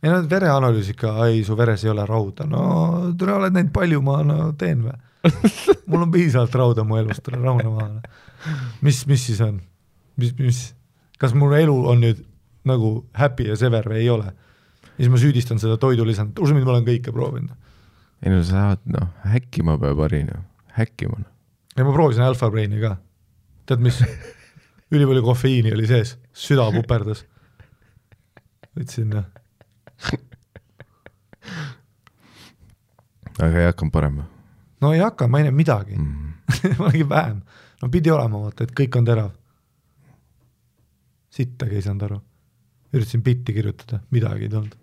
ei no vereanalüüs ikka, ei su veres ei ole rauda, no tere, oled näinud palju, ma no teen või? mul on piisavalt rauda mu elus, tule rahune maha. mis, mis siis on? mis, mis, kas mu elu on nüüd nagu happy ja sever või ei ole? ja siis ma süüdistan seda toidulisandit, usu mind, ma olen kõike proovinud. Ei no sa saad noh, häkkima peab Harri noh, häkkima noh. ja ma proovisin Alpha Braini ka. tead mis? ülipalju kofeiini oli sees, süda puperdas. võtsin noh, aga ei hakanud parem või no ei hakka, ma ei näe midagi mm. ma nägin vähem. no pidi olema vaata, et kõik on terav. sittagi ei saanud aru. üritasin bitti kirjutada, midagi ei tulnud.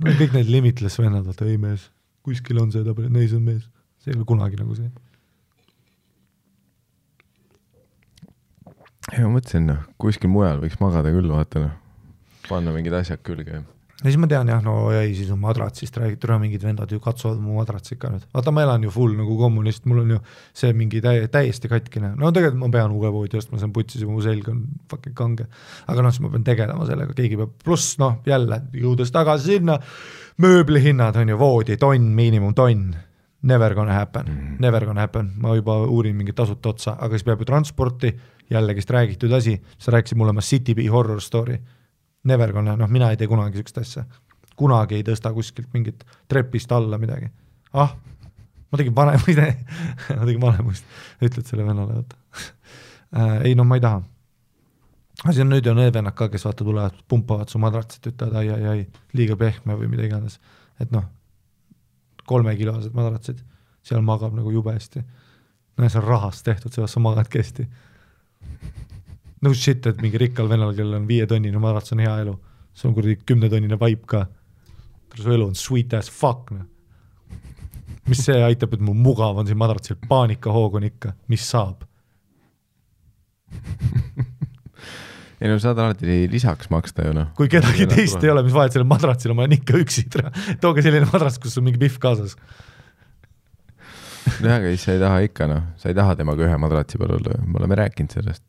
No kõik need limitless vennad, vaata ei mees, kuskil on see tabel, ei see on mees, see ei ole kunagi nagu see. ei ma mõtlesin noh, kuskil mujal võiks magada küll, vaata noh, panna mingid asjad külge. ja ja siis ma tean jah, no ei, siis on madratsist räägitud, tule mingid vendad ju katsuvad mu madratsit ka nüüd, vaata ma elan ju full nagu kommunist, mul on ju see mingi täie-, täiesti katkine, no tegelikult ma pean uue voodi ostma, see on putsis ja mu selg on fucking kange. aga noh, siis ma pean tegelema sellega, keegi peab, pluss noh, jälle jõudes tagasi sinna, mööblihinnad on ju voodi, tonn, miinimumtonn, never gonna happen. Mm, -hmm. never gonna happen, ma juba uurin mingit tasuta otsa, aga siis peab ju transporti, jällegist räägitud asi, sa rääkisid mulle oma City Bee horror story Never gonna, noh, mina ei tee kunagi niisugust asja. kunagi ei tõsta kuskilt mingit trepist alla midagi. ah, ma tegin vanemuist ma tegin vanemuist, ütled selle vennale, vaata äh,. ei no ma ei taha. aga siis on nüüd on need vennad ka, kes vaata tulevad, pumpavad su madratsit, ütlevad ai, ai, ai, liiga pehme või mida iganes. et noh, kolmekilosed madratsid, seal magab nagu jube hästi. no ja see on rahast tehtud, sellepärast sa magadki hästi no shit, et mingi rikkal vennal, kellel on viietonnine madrats, on hea elu. sul on kuradi kümnetonnine vaip ka. su elu on sweet as fuck, noh. mis see aitab, et mul mugav on siin madratsil, paanikahoog on ikka, mis saab? ei no saad alati lisaks maksta ju noh. kui kedagi teist ei ole, mis vahet sellel madratsil on, ma olen ikka üksi, tooge selline madrats, kus on mingi pihv kaasas. nojah, aga siis sa ei taha ikka noh, sa ei taha temaga ühe madratsi peal olla ju, me oleme rääkinud sellest.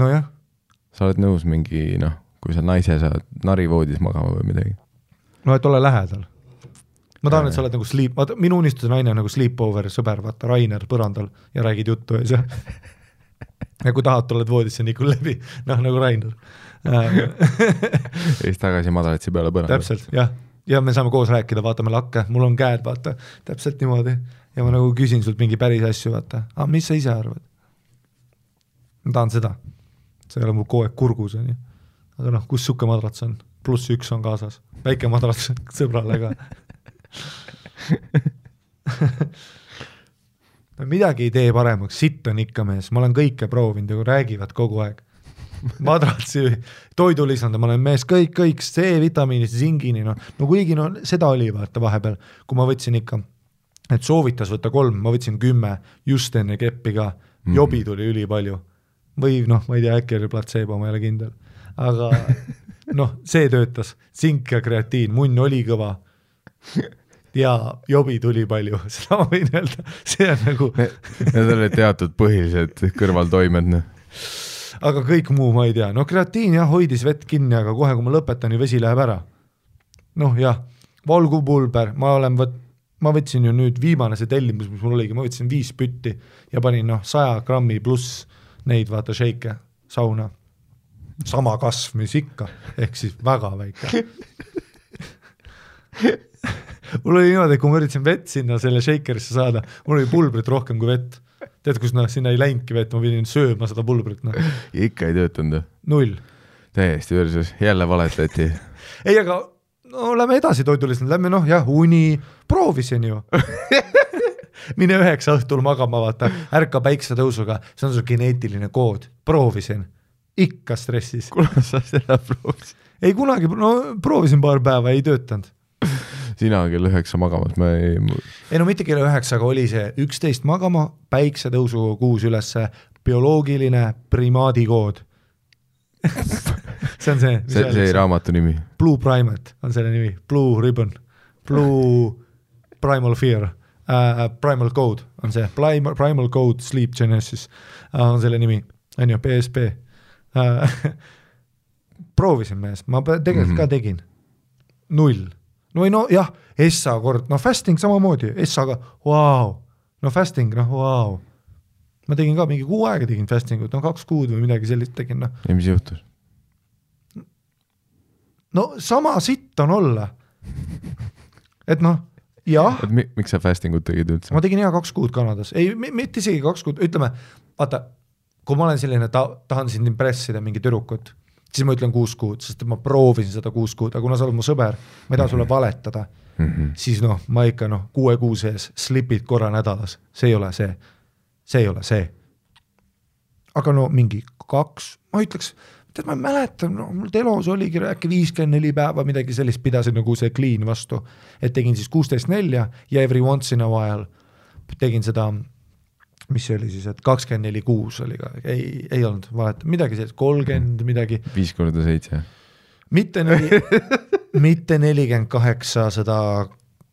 nojah, sa oled nõus mingi noh, kui sa naise saad narivoodis magama või midagi. no et ole lähedal. ma tahan, et sa oled nagu sleep, vaata minu unistuse naine on nagu sleepover sõber, vaata Rainer põrandal ja räägid juttu ja see ja kui tahad, tuled voodisse Nikul läbi, noh nagu Rainer. Ja siis tagasi madratsi peale põrandale. täpselt, jah, ja me saame koos rääkida, vaatame lakke, mul on käed, vaata, täpselt niimoodi. Ja ma nagu küsin sult mingi päris asju, vaata, aga mis sa ise arvad? ma tahan seda, see ei ole mul kogu aeg kurgus, on ju. aga noh, kus sihuke madrats on, pluss üks on kaasas, väike madrats sõbrale ka. No midagi ei tee paremaks, sitt on ikka mees, ma olen kõike proovinud ja räägivad kogu aeg. madratsi, toidulisande, ma olen mees kõik, kõik C-vitamiinist, zingini, noh, no kuigi no seda oli vaata vahepeal, kui ma võtsin ikka, et soovitas võtta kolm, ma võtsin kümme just enne keppi ka, jobi tuli ülipalju. Või noh, ma ei tea, äkki oli platseebo, ma ei ole kindel, aga noh, see töötas, tsink ja kreatiin, munn oli kõva. Ja jobi tuli palju, seda ma võin öelda, see on nagu, Need olid teatud põhilised kõrvaltoimed noh. aga kõik muu ma ei tea, no kreatiin jah, hoidis vett kinni, aga kohe, kui ma lõpetan ju vesi läheb ära. noh jah, valgupulber, ma olen võt-, ma võtsin ju nüüd viimane see tellimus, mis mul oligi, ma võtsin viis pütti ja panin noh, saja grammi pluss neid vaata shake'e sauna. sama kasv, mis ikka, ehk siis väga väike. mul oli niimoodi, et kui ma üritasin vett sinna selle shaker'isse saada, mul oli pulbrit rohkem kui vett. tead, kus noh, sinna ei läinudki vett, ma pidin sööma seda pulbrit, noh, ikka ei töötanud või? null. täiesti versus, jälle valetati. ei, aga no lähme edasi toidulisand, lähme noh, jah, uni, proovisin ju mine üheksa õhtul magama, vaata, ärka päiksetõusuga, see on su geneetiline kood, proovisin, ikka stressis. kunas sa seda proovisid? ei kunagi, no proovisin paar päeva, ei töötanud. sina kell üheksa magamas, ma ei, ei no mitte kella üheksa, aga oli see üksteist magama, päiksetõusuga kuus ülesse, bioloogiline primaadikood. see on see, see, see öeldakse, raamatu nimi. Blue Primate on selle nimi, Blue Ribbon, Blue Primal Fear uh,, Primal Code on see, Primal, Primal Code Sleep Genesis uh, on selle nimi, on ju, PSP uh,. proovisin mees, ma tegelikult mm -hmm. Ka tegin, null. no või no jah, Essa kord, no fasting samamoodi, Essaga, vau, no fasting, noh, vau. ma tegin ka mingi kuu aega tegin fasting ut, no kaks kuud või midagi sellist tegin, noh. ja mis juhtus? no sama sitt on olla. et noh, et mi-, miks sa fasting ut tegid üldse? Ma? tegin hea kaks kuud Kanadas, ei, mitte isegi kaks kuud, ütleme, vaata, kui ma olen selline ta-, tahan sind impressida mingi tüdrukut, siis ma ütlen kuus kuud, sest ma proovisin seda kuus kuud, aga kuna sa oled mu sõber, ma ei taha sulle valetada, Mhm. siis noh, ma ikka noh, kuue kuu sees slipid korra nädalas, see ei ole see, see ei ole see. aga no mingi kaks, ma ütleks, tead, ma ei mäleta, no mul telos oligi äkki viiskümmend neli päeva midagi sellist, pidasin nagu see clean vastu, et tegin siis kuusteist nelja ja every once in a while tegin seda, mis see oli siis, et kakskümmend neli kuus oli ka, ei, ei olnud valet, midagi sellist, kolmkümmend midagi, viis korda seitse. mitte neli, mitte nelikümmend kaheksa seda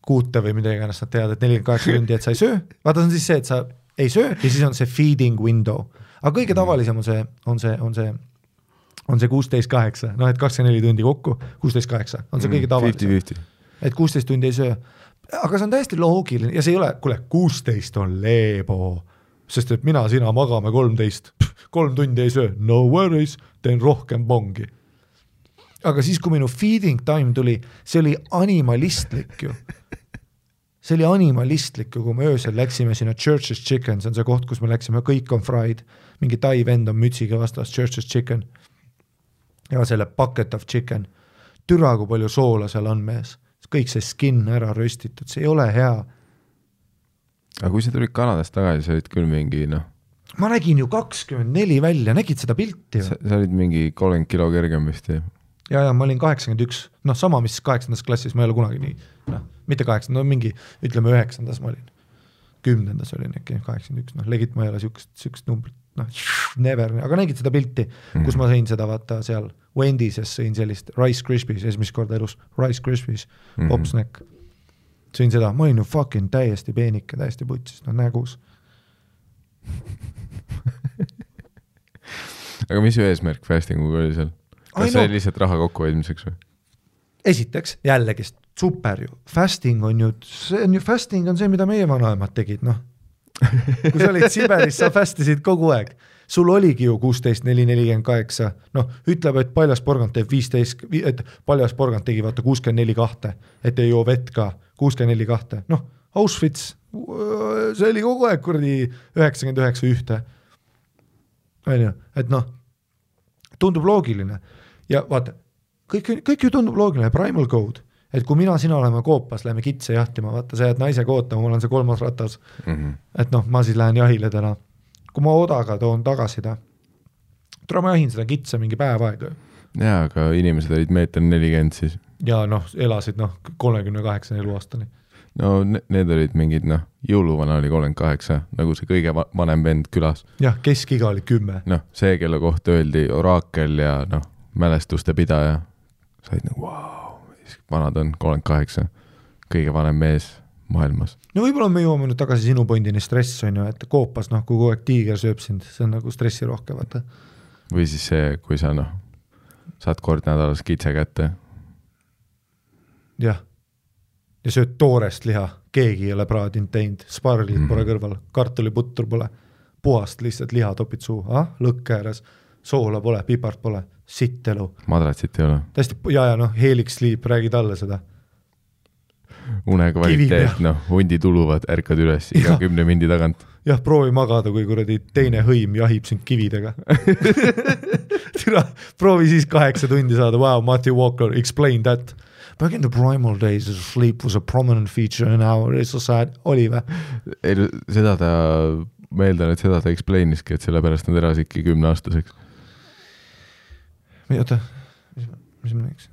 kuute või mida iganes nad teevad, et nelikümmend kaheksa tundi, et sa ei söö, vaata, see on siis see, et sa ei söö ja siis on see feeding window, aga kõige tavalisem on see, on see, on see on see kuusteist kaheksa, noh et kakskümmend neli tundi kokku, kuusteist kaheksa. On see kõige tavalisem, et kuusteist tundi ei söö. aga see on täiesti loogiline ja see ei ole, kuule, kuusteist on leebo, sest et mina, sina magame kolmteist, kolm tundi ei söö, no worries, teen rohkem pongi. Aga siis, kui minu feeding time tuli, see oli animalistlik ju. see oli animalistlik ju, kui me öösel läksime sinna Church's Chicken, see on see koht, kus me läksime, kõik on fried, mingi tai vend on mütsiga vastas, Church's Chicken. Ja selle bucket of chicken, türa, kui palju soola seal on mees, kõik see skin ära röstitud, see ei ole hea. aga kui sa tulid Kanadast tagasi, sa olid küll mingi noh, ma nägin ju kakskümmend neli välja, nägid seda pilti ju sa? olid mingi kolmkümmend kilo kergem vist ju. ja, ja ma olin kaheksakümmend üks, noh, sama, mis kaheksandas klassis, ma ei ole kunagi nii, noh, mitte kaheksanda, no mingi, ütleme üheksandas ma olin. kümnendas olin äkki kaheksakümmend üks, noh, legit ma ei ole siukest, siukest numbrit, noh, never, aga nägid seda pilti mm, kus ma sõin seda, vaata seal Wendy'ses sõin sellist Rice Krispies esimest korda elus, Rice Krispies mm, Mhm. popsnack. sõin seda, ma olin ju fucking täiesti peenike, täiesti putsis, noh nägus. aga mis su eesmärk fasting uga oli seal? Kas see no. oli lihtsalt raha kokkuhoidmiseks või? esiteks jällegist super ju, fasting on ju, see on ju, fasting on see, mida meie vanaemad tegid, noh. Kui sa olid Siberis, sa fast isid kogu aeg, sul oligi ju kuusteist, neli, nelikümmend kaheksa, noh, ütleb, et paljas porgand teeb viisteist, et paljas porgand tegi vaata kuuskümmend neli kahte, et ei joo vett ka, kuuskümmend neli kahte, noh, Auschwitz, see oli kogu aeg kuradi üheksakümmend üheksa ühte. on ju, et noh, tundub loogiline. Ja vaata, kõik, kõik ju tundub loogiline, primal code, et kui mina, sina oleme koopas, läheme kitse jahtima, vaata, sa jääd naisega ootama, mul on see kolmas ratas, et noh, ma siis lähen jahile täna. kui ma odaga toon tagasi ta, tule ma jahin seda kitse mingi päev aega jaa, aga inimesed olid meeter nelikümmend siis. ja noh, elasid noh, kolmekümne kaheksa eluaastani. no ne- need olid mingid noh, jõuluvana oli kolmkümmend kaheksa, nagu see kõige va- vanem vend külas. jah, keskiga oli kümme. noh, see, kelle kohta öeldi oraakel ja noh, mälestuste pidaja, said nagu vau, vanad on kolmkümmend kaheksa, kõige vanem mees maailmas. no võib-olla me jõuame nüüd tagasi sinu pointini, stress on ju, et koopas noh, kui kogu aeg tiiger sööb sind, see on nagu stressirohke, vaata. või siis see, kui sa noh, saad kord nädalas kitse kätte, jah. ja sööd toorest liha, keegi ei ole praadinud teinud, sparglit Mhm. pole kõrval, kartuliputru pole, puhast lihtsalt liha topid suhu, ah, lõkke ääres, soola pole, pipart pole, sitt elu. madratsit ei ole, täiesti ja, ja noh, Helix Sleep, räägi talle seda. une kvaliteet noh, hundid uluvad, ärkad üles iga Jah. kümne mindi tagant. jah, proovi magada, kui kuradi teine hõim jahib sind kividega. türa, proovi siis kaheksa tundi saada, wow, Matthew Walker, explain that. Back in the primal days, sleep was a prominent feature in our society, oli või? ei no seda ta, ma eeldan, et seda ta explain'iski, et sellepärast nad elasidki kümneaastaseks. oota, mis, mis ma rääkisin?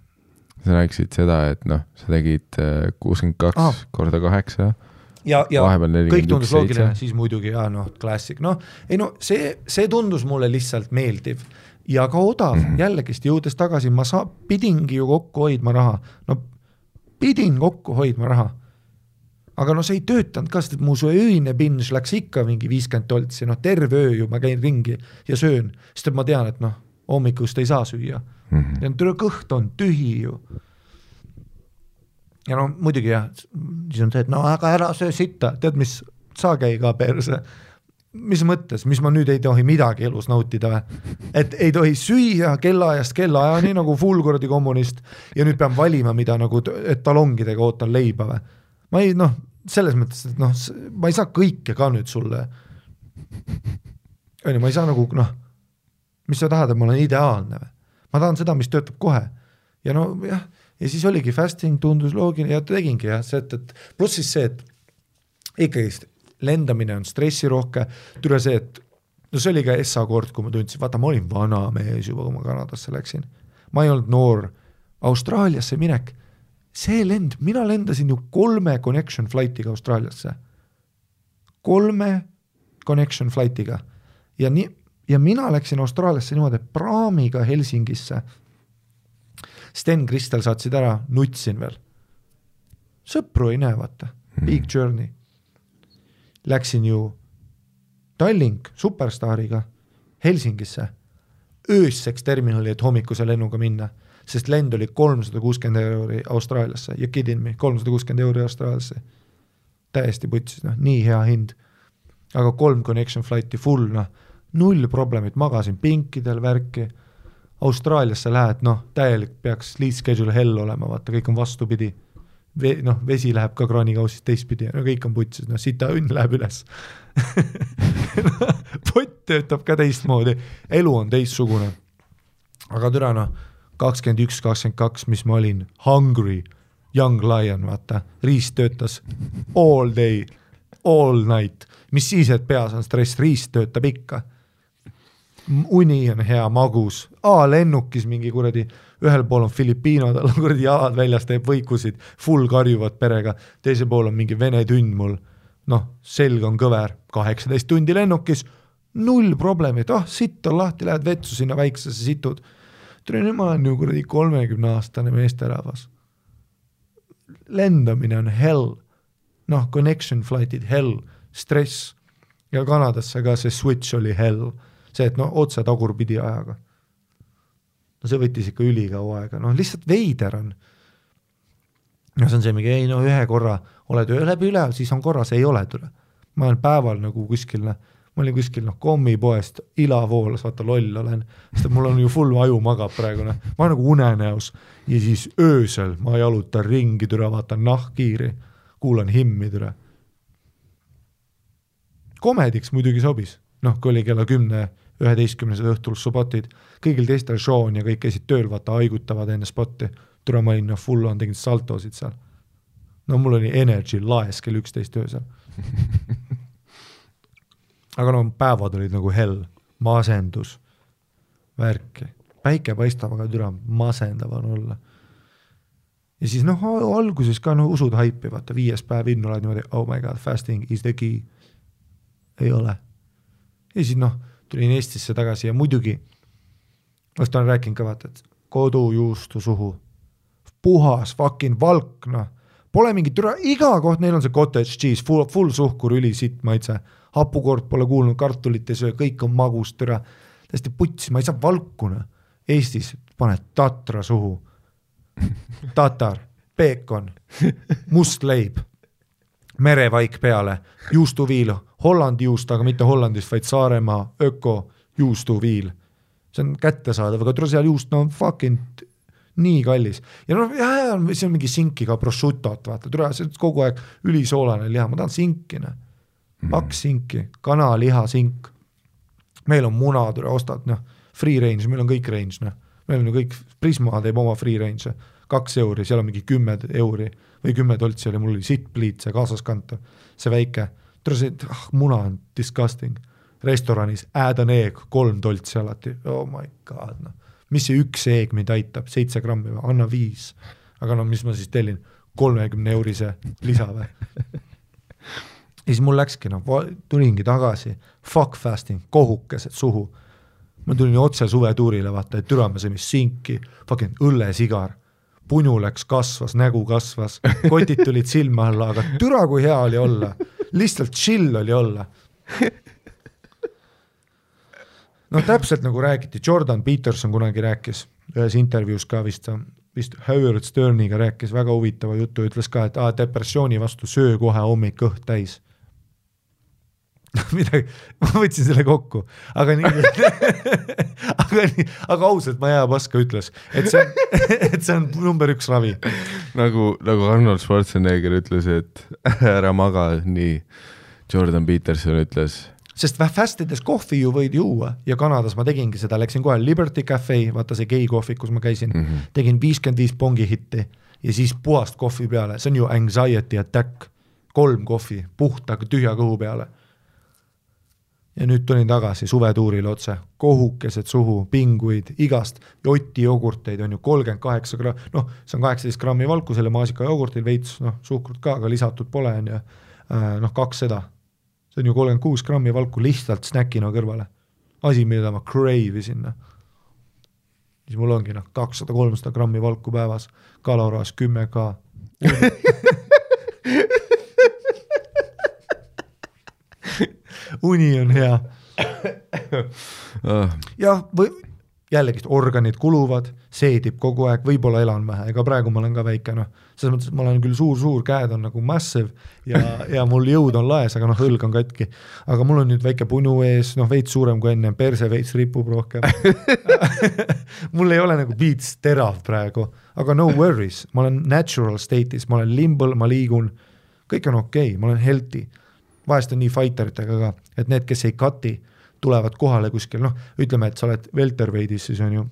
sa rääkisid seda, et noh, sa tegid kuuskümmend Aa. kaks korda kaheksa ja, ja kõik tundus loogiline, siis muidugi jaa noh, klassik, noh ei no see, see tundus mulle lihtsalt meeldiv ja ka odav mm. -hmm. jällegist jõudes tagasi, ma saa-, pidingi ju kokku hoidma raha, no pidin kokku hoidma raha. aga no see ei töötanud ka, sest et mu see öine binge läks ikka mingi viiskümmend toltsi, noh terve öö ju ma käin ringi ja söön, sest et ma tean, et noh, hommikust ei saa süüa Mhm. ja tule kõht on tühi ju. ja no muidugi jah, siis on see, et no aga ära söö sitta, tead mis, sa käi ka perse. mis mõttes, mis ma nüüd ei tohi midagi elus nautida või? et ei tohi süüa kellaajast kellaajani nagu full kuradi kommunist ja nüüd pean valima, mida nagu, et talongidega ootan leiba või? ma ei noh, selles mõttes, et noh, ma ei saa kõike ka nüüd sulle. on ju, ma ei saa nagu noh, mis sa tahad, et ma olen ideaalne või? ma tahan seda, mis töötab kohe ja no jah, ja siis oligi fasting tundus loogiline ja tegingi jah, see, et, et pluss siis see, et ikkagist lendamine on stressirohke, tule see, et no see oli ka Essa kord, kui ma tundsin, vaata, ma olin vana mees juba, kui ma Kanadasse läksin. ma ei olnud noor, Austraaliasse minek, see lend, mina lendasin ju kolme connection flight'iga Austraaliasse. kolme connection flight'iga ja nii, ja mina läksin Austraaliasse niimoodi, et praamiga Helsingisse. Sten Kristel saatsid ära, nutsin veel. sõpru ei näe, vaata, big journey. Läksin ju Tallink Superstaariga Helsingisse ööseks terminali, et hommikuse lennuga minna, sest lend oli kolmsada kuuskümmend euri Austraaliasse ja kidding me, kolmsada kuuskümmend euri Austraaliasse. täiesti putsis, noh, nii hea hind. aga kolm connection flight'i full, noh, null problemit, magasin pinkidel, värki. Austraaliasse lähed, noh, täielik peaks lead schedule hell olema, vaata, kõik on vastupidi. Ve-, noh, vesi läheb ka kraanikausist teistpidi, no kõik on putsis, noh, sita õnn läheb üles pott töötab ka teistmoodi, elu on teistsugune. aga türa noh, kakskümmend üks, kakskümmend kaks, mis ma olin, hungry, young lion, vaata, riist töötas all day, all night, mis siis, et peas on stress, riist töötab ikka. Uni on hea, magus, lennukis mingi kuradi, ühel pool on Filipiino, tal on kuradi jalad väljas, teeb võikusid, full karjuvad perega, teisel pool on mingi vene tünn mul, noh, selg on kõver, kaheksateist tundi lennukis, null probleemit, ah sitt on lahti, lähed vetsu sinna väiksesse situd. tule ma olen ju kuradi kolmekümne aastane meesterahvas. lendamine on hell, noh, connection flight'id hell, stress. Ja Kanadasse ka see switch oli hell, see, et noh, otse tagurpidi ajaga. no see võttis ikka ülikaua aega, noh lihtsalt veider on. no see on see mingi, ei no ühe korra oled öö läbi üleval, siis on korras, ei ole tule. ma olen päeval nagu kuskil, ma olin kuskil noh, kommipoest, ila voolas, vaata loll olen, sest et mul on ju full aju magab praegu noh, ma olen nagu unenäos ja siis öösel ma jalutan ringi türa, vaatan nahkhiiri, kuulan himmi türa. komediks muidugi sobis, noh, kui oli kella kümne, üheteistkümnesed õhtul spotid, kõigil teistel show on ja kõik käisid tööl, vaata, haigutavad enne spotti. tule, ma olin noh, full on, tegin saltosid seal. no mul oli energy laes kell üksteist öösel. aga no päevad olid nagu hell, masendus, värki, päike paistab, aga türa masendav on olla. ja siis noh, alguses ka noh, usud haipi, vaata viies päev in oled niimoodi, oh my god, fasting is the key. ei ole. Ja siis noh, tulin Eestisse tagasi ja muidugi, vast olen rääkinud ka vaata, et kodujuustu suhu, puhas fucking valk noh, pole mingit türa, iga koht neil on see cottage cheese, full, full suhkur, ülisitt maitse, hapukord pole kuulnud, kartulit ei söö, kõik on magus türa, täiesti putsi, ma ei saa valku noh, Eestis paned tatra suhu, tatar, peekon, must leib, merevaik peale, juustuviil, Hollandi juust, aga mitte Hollandist, vaid Saaremaa öko juustuviil. see on kättesaadav, aga seal juust, no fucking nii kallis. Ja noh, jah, see on mingi sinki ka prosciutot, vaata, tule, see on kogu aeg ülisoolane liha, ma tahan sinki, noh. paks sinki, kanaliha sink. meil on muna, tule ostad, noh, free range, meil on kõik range, noh. meil on ju kõik, Prisma teeb oma free range'e, kaks euri, seal on mingi kümme euri või kümme toltsi oli, mul oli sittpliit, see kaasaskantav, see väike, tule see ah, muna on disgusting. restoranis add an egg, kolm toltsi alati, oh my god, noh. mis see üks eeg mind aitab, seitse grammi või, anna viis. aga no mis ma siis tellin, kolmekümne eurise lisa või? ja siis mul läkski noh, tulingi tagasi, fuck fasting, kohukesed suhu. ma tulin otse suvetuurile, vaata, et türa, me sõime sinki, fucking õllesigar punu läks, kasvas, nägu kasvas, kotid tulid silma alla, aga türa, kui hea oli olla. lihtsalt chill oli olla. noh, täpselt nagu räägiti, Jordan Peterson kunagi rääkis ühes intervjuus ka vist, vist Howard Sterniga rääkis väga huvitava jutu, ütles ka, et aa, depressiooni vastu söö kohe hommik kõht täis midagi, ma võtsin selle kokku, aga nii aga nii, aga ausalt, ma hea paska ütles, et see et see on number üks ravi. nagu, nagu Arnold Schwarzenegger ütles, et ära maga, nii Jordan Peterson ütles. sest fast ides kohvi ju võid juua ja Kanadas ma tegingi seda, läksin kohe Liberty Cafe, vaata see gei kohvik, kus ma käisin mm, -hmm. tegin viiskümmend viis pongi hitti ja siis puhast kohvi peale, see on ju anxiety attack, kolm kohvi puhta tühja kõhu peale ja nüüd tulin tagasi suvetuurile otse, kohukesed suhu, pinguid, igast, Joti jogurteid on ju kolmkümmend kaheksa gra-, noh, see on kaheksateist grammi valkusele maasikajogurtil, veits noh, suhkrut ka, aga lisatud pole, on ju, äh, noh, kaks seda. see on ju kolmkümmend kuus grammi valku lihtsalt snäkina kõrvale. asi, mida ma crave isin, noh. siis mul ongi noh, kakssada, kolmsada grammi valku päevas, kaloraas kümme ka uni on hea. jah, või jällegist organid kuluvad, seedib kogu aeg, võib-olla elan vähe, ega praegu ma olen ka väike, noh, selles mõttes, et ma olen küll suur-suur, käed on nagu massive ja, ja mul jõud on laes, aga noh, õlg on katki. aga mul on nüüd väike punu ees, noh, veits suurem kui enne, perse veits ripub rohkem. Mul ei ole nagu beats terav praegu, aga no worries, ma olen natural state'is, ma olen limbal, ma liigun, kõik on okei okay,, ma olen healthy vahest on nii fighter itega ka, et need, kes ei cut'i, tulevad kohale kuskil, noh, ütleme, et sa oled welterweight'is, siis on ju,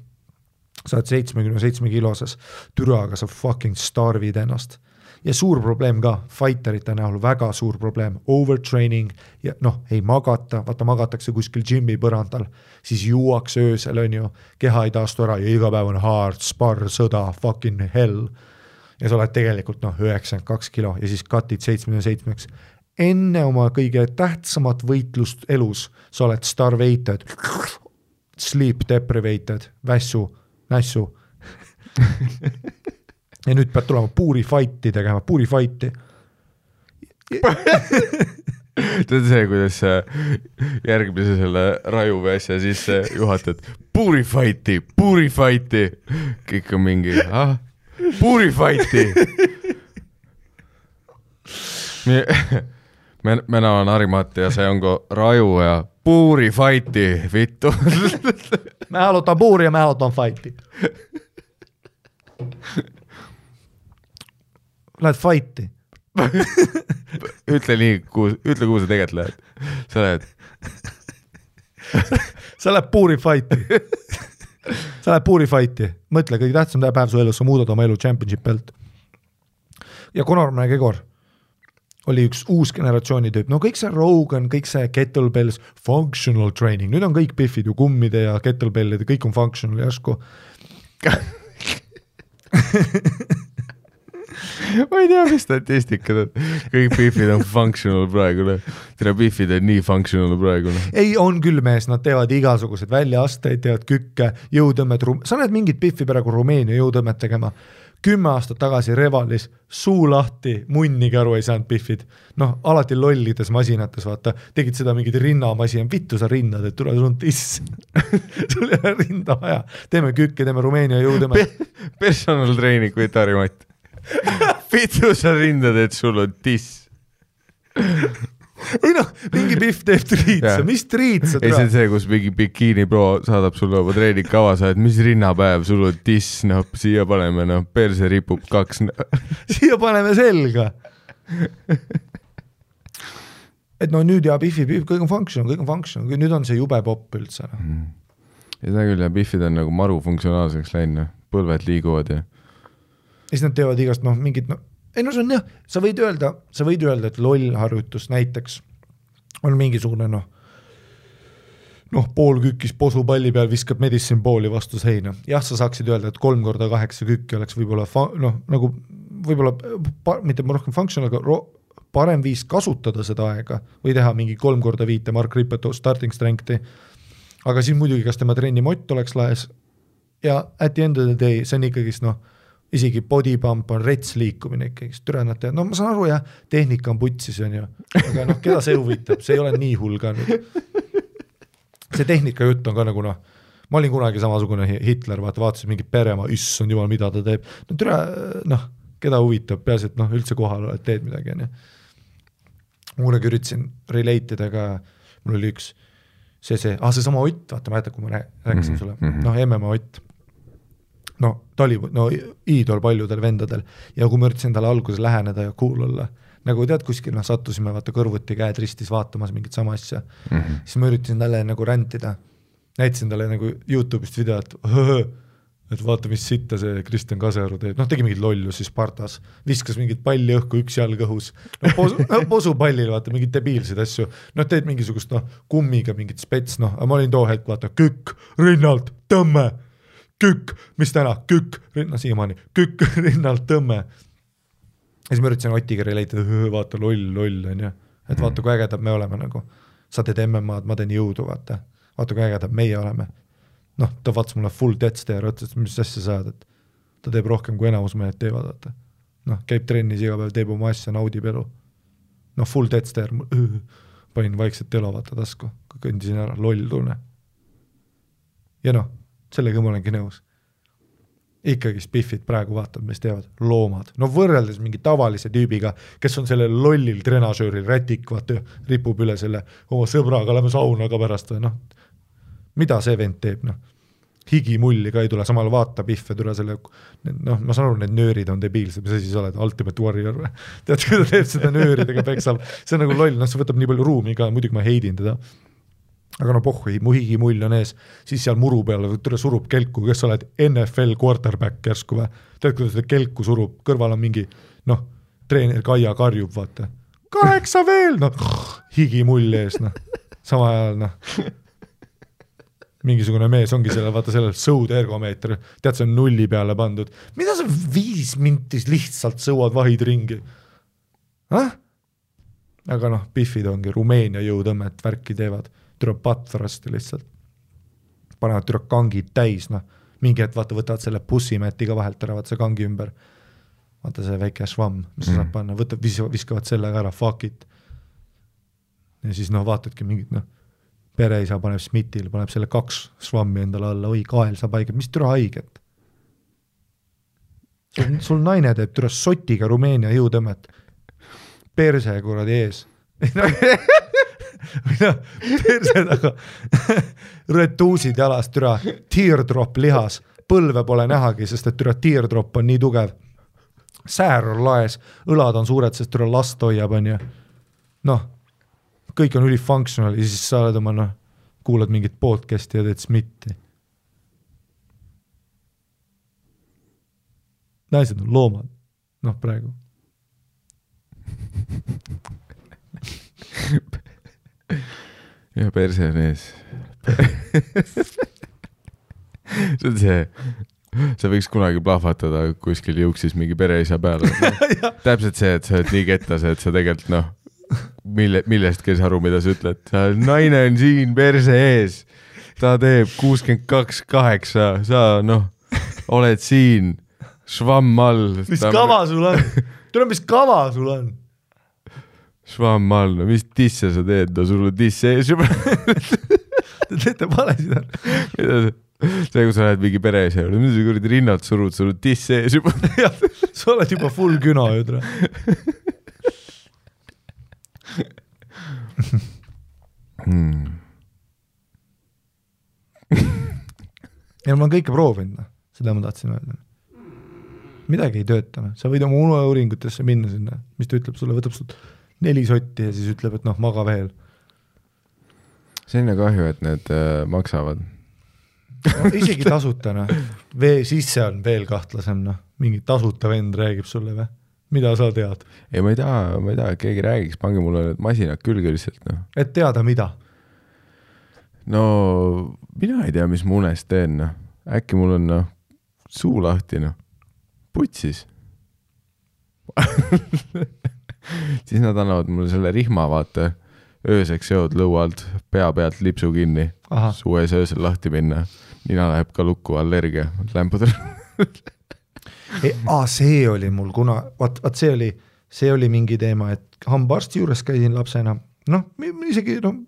sa oled seitsmekümne seitsme kiloses, türa, aga sa fucking starvid ennast. ja suur probleem ka, fighter ite näol väga suur probleem, overtraining ja noh, ei magata, vaata magatakse kuskil džimmi põrandal, siis juuakse öösel, on ju, keha ei taastu ära ja iga päev on hard, spar, sõda, fucking hell. Ja sa oled tegelikult noh, üheksakümmend kaks kilo ja siis cut'id seitsmekümne seitsmeks enne oma kõige tähtsamat võitlust elus, sa oled starvated, sleep deprivated, vässu, nässu. Ja nüüd pead tulema puuri fight'i tegema, puuri fight'i tead see, kuidas sa järgmise selle rajuvee asja sisse juhatad, puuri fight'i, puuri fight'i, kõik on mingi, ah, puuri fight'i me, mina olen Harimati ja see on ka Raju ja puuri fighti, vittu mä halutaan puuri ja mä halutaan fighti. Lähed fighti ütle nii, kuhu, ütle, kuhu sa tegelikult lähed. sa lähed sa lähed puuri fighti sa lähed puuri fighti, mõtle, kõige tähtsam päev su elus, sa muudad oma elu championship belt. ja Conor McGregor oli üks uus generatsiooni tüüp, no kõik see Rogan, kõik see kettlebells, functional training, nüüd on kõik Biffid ju kummide ja kettlebellide, kõik on functional järsku. Ma ei tea, mis statistikad on, kõik Biffid on functional praegu, noh. tere, Biffid on nii functional praegu, noh. ei, on küll mees, nad teevad igasuguseid väljaasteid, teevad kükke, jõutõmmet, sa näed mingit Biffi praegu Rumeenia jõutõmmet tegema kümme aastat tagasi Revalis, suu lahti, munnigi aru ei saanud Biffid. noh, alati lollides masinates, vaata, tegid seda mingit rinnamasin, vittu sa rinnad, et tule, sul on tiss sul ei ole rinda vaja, teeme kükke, teeme Rumeenia jõudeme Pe. personal training with Harri Matt vittu sa rindad, et sul on tiss ei noh, mingi Pihv teeb triitsa, mis triits sa ei, see on see, kus mingi bikiini pro saadab sulle oma treeningkava, sa oled, mis rinnapäev, sul on tiss, noh, siia paneme, noh, perse ripub kaks siia paneme selga. Et no nüüd ja Pihv, kõik on function, kõik on function, nüüd on see jube popp üldse noh. Mm.. seda küll ja Pihvid on nagu maru funktsionaalseks läinud, noh, põlved liiguvad ja. ja siis nad teevad igast noh, mingit noh ei no see on jah, sa võid öelda, sa võid öelda, et loll harjutus näiteks on mingisugune noh, noh, pool kükis posupalli peal viskab medicine ball'i vastu seina. jah, sa saaksid öelda, et kolm korda kaheksa kükki oleks võib-olla fa-, noh, nagu võib-olla pa-, mitte rohkem function, aga ro-, parem viis kasutada seda aega või teha mingi kolm korda viite Mark Ripeto starting strength'i, aga siis muidugi, kas tema trennimott oleks laes ja at the end of the day, see on ikkagist noh, isegi body pump on rets liikumine ikkagist, türa nad teevad, no ma saan aru jah, tehnika on putsis, on ju, aga noh, keda see huvitab, see ei ole nii hull ka nüüd. see tehnika jutt on ka nagu noh, ma olin kunagi samasugune Hi- Hitler, vaata vaatasin mingit peremaa, issand jumal, mida ta teeb, no türa noh, keda huvitab, peaasi, et noh, üldse kohal oled, teed midagi, on ju. ma kunagi üritasin relate ida ka, mul oli üks see, see, ah seesama Ott, vaata mäletad, kui ma rää- rääkisin Mhm, sulle mhm., noh MMA Ott no ta oli no iidol paljudel vendadel. Ja kui ma üritasin talle alguses läheneda ja cool olla, nagu tead, kuskil noh, sattusime vaata kõrvuti käed ristis vaatamas mingit sama asja. Mm. -hmm. siis ma üritasin talle nagu rändida, näitasin talle nagu Youtube'ist videot, et vaata, mis sitta see Kristjan Kasearu teeb, noh tegi mingit lollusi Spartas, viskas mingit palli õhku, üks jalg õhus, noh posu no,, posupallil vaata mingeid debiilseid asju, noh teed mingisugust noh, kummiga mingit spets, noh, ma olin too hetk vaata kükk rinnalt, tõmme kükk, mis täna, kükk, no siiamaani, kükk rinnalt tõmme. ja siis ma üritasin Otiga relate ida, vaata loll, loll on ju, et vaata kui ägedad me oleme nagu. sa teed MM-ad, ma teen jõudu, vaata, vaata kui ägedad meie oleme. noh, ta vaatas mulle full death stare ütles, mis asja sa ajad, et ta teeb rohkem kui enamus mehed teevad, vaata. noh, käib trennis iga päev, teeb oma asja, naudib elu. noh, full death stare, panin vaikselt telo vaata tasku, kõndisin ära, loll tunne. ja noh, sellega ma olengi nõus. Ikkagist Biffid praegu vaatad, mis teevad, loomad, no võrreldes mingi tavalise tüübiga, kes on sellel lollil trenažööril rätik, vaata, ripub üle selle oma sõbraga, lähme sauna ka pärast või noh, mida see vend teeb, noh, higimulli ka ei tule, samal vaata Biffe tule selle, noh, ma saan aru, need nöörid on debiilsed, mis asi sa oled, Ultimate Warrior või? tead, kui ta teeb seda nööridega, peksab, see on nagu loll, noh, see võtab nii palju ruumi ka, muidugi ma heidin teda aga no pohhu, mu higimull on ees, siis seal muru peal surub kelku, kes sa oled, NFL quarterback järsku või? tead, kuidas ta kelku surub, kõrval on mingi noh, treener Kaia karjub, vaata. kaheksa veel, noh, higimull ees, noh, samal ajal noh, mingisugune mees ongi sellel, vaata sellel sõudergomeeter, tead, see on nulli peale pandud, mida sa viis minti lihtsalt sõuad vahid ringi ah?? aga noh, Biffid ongi Rumeenia jõutõmmet värki teevad türa patrast lihtsalt. panevad türa kangid täis, noh, mingi hetk vaata, võtavad selle bussimäti ka vahelt ära, vaata see kangi ümber. vaata see väike švamm, mis sa Mm. saad panna, võtad, viskavad selle ka ära, fuck it. ja siis noh, vaatadki mingit noh, pereisa paneb Smithile, paneb selle kaks švammi endale alla, oi, kael saab haiget, mis türa haiget? sul naine teeb türa sotiga Rumeenia jõutõmmet, perse kuradi ees või noh, perse taga retuusid jalas, türa, teardrop lihas, põlve pole nähagi, sest et türa teardrop on nii tugev. säär on laes, õlad on suured, sest türa last hoiab, onju. noh, kõik on ülifunctional ja siis sa oled oma noh, kuulad mingit podcast'i ja teed SMIT-i. naised on loomad, noh praegu ja perse on ees. see on see, sa võiks kunagi plahvatada kuskil juuksis mingi pereisa peale. täpselt see, et sa oled nii kettas, et sa tegelikult noh, mille, millestki ei saa aru, mida sa ütled. naine on siin perse ees, ta teeb kuuskümmend kaks, kaheksa, sa noh, oled siin, švamm all. mis kava sul on? tule, mis kava sul on? Švamm all, no mis disse sa teed, no sul on diss ees juba. Te teete valesid ära. see, kui sa lähed mingi pereisa juurde, mida sa kuradi rinnalt surud, sul on diss ees juba. sa oled juba full küna ju tere. Hmm. ja ma olen kõike proovinud, noh, seda ma tahtsin öelda. midagi ei tööta, noh, sa võid oma uneuuringutesse minna sinna, mis ta ütleb sulle, võtab sult neli sotti ja siis ütleb, et noh, maga veel. selline kahju, et need äh, maksavad. no,. isegi tasuta, noh, vee sisse on veel kahtlasem, noh, mingi tasuta vend räägib sulle või, mida sa tead, ei, ma ei taha, ma ei taha, et keegi räägiks, pange mulle need masinad külge lihtsalt, noh. et teada, mida. no mina ei tea, mis ma unes teen, noh. äkki mul on noh, suu lahti, noh. putsis siis nad annavad mulle selle rihma, vaata. ööseks jood lõua alt, pea pealt lipsu kinni, suu ees öösel lahti minna. nina läheb ka lukku, allergia, lämpudel aa, see oli mul kuna, vaat, vaat see oli, see oli mingi teema, et hambaarsti juures käisin lapsena, noh, isegi noh,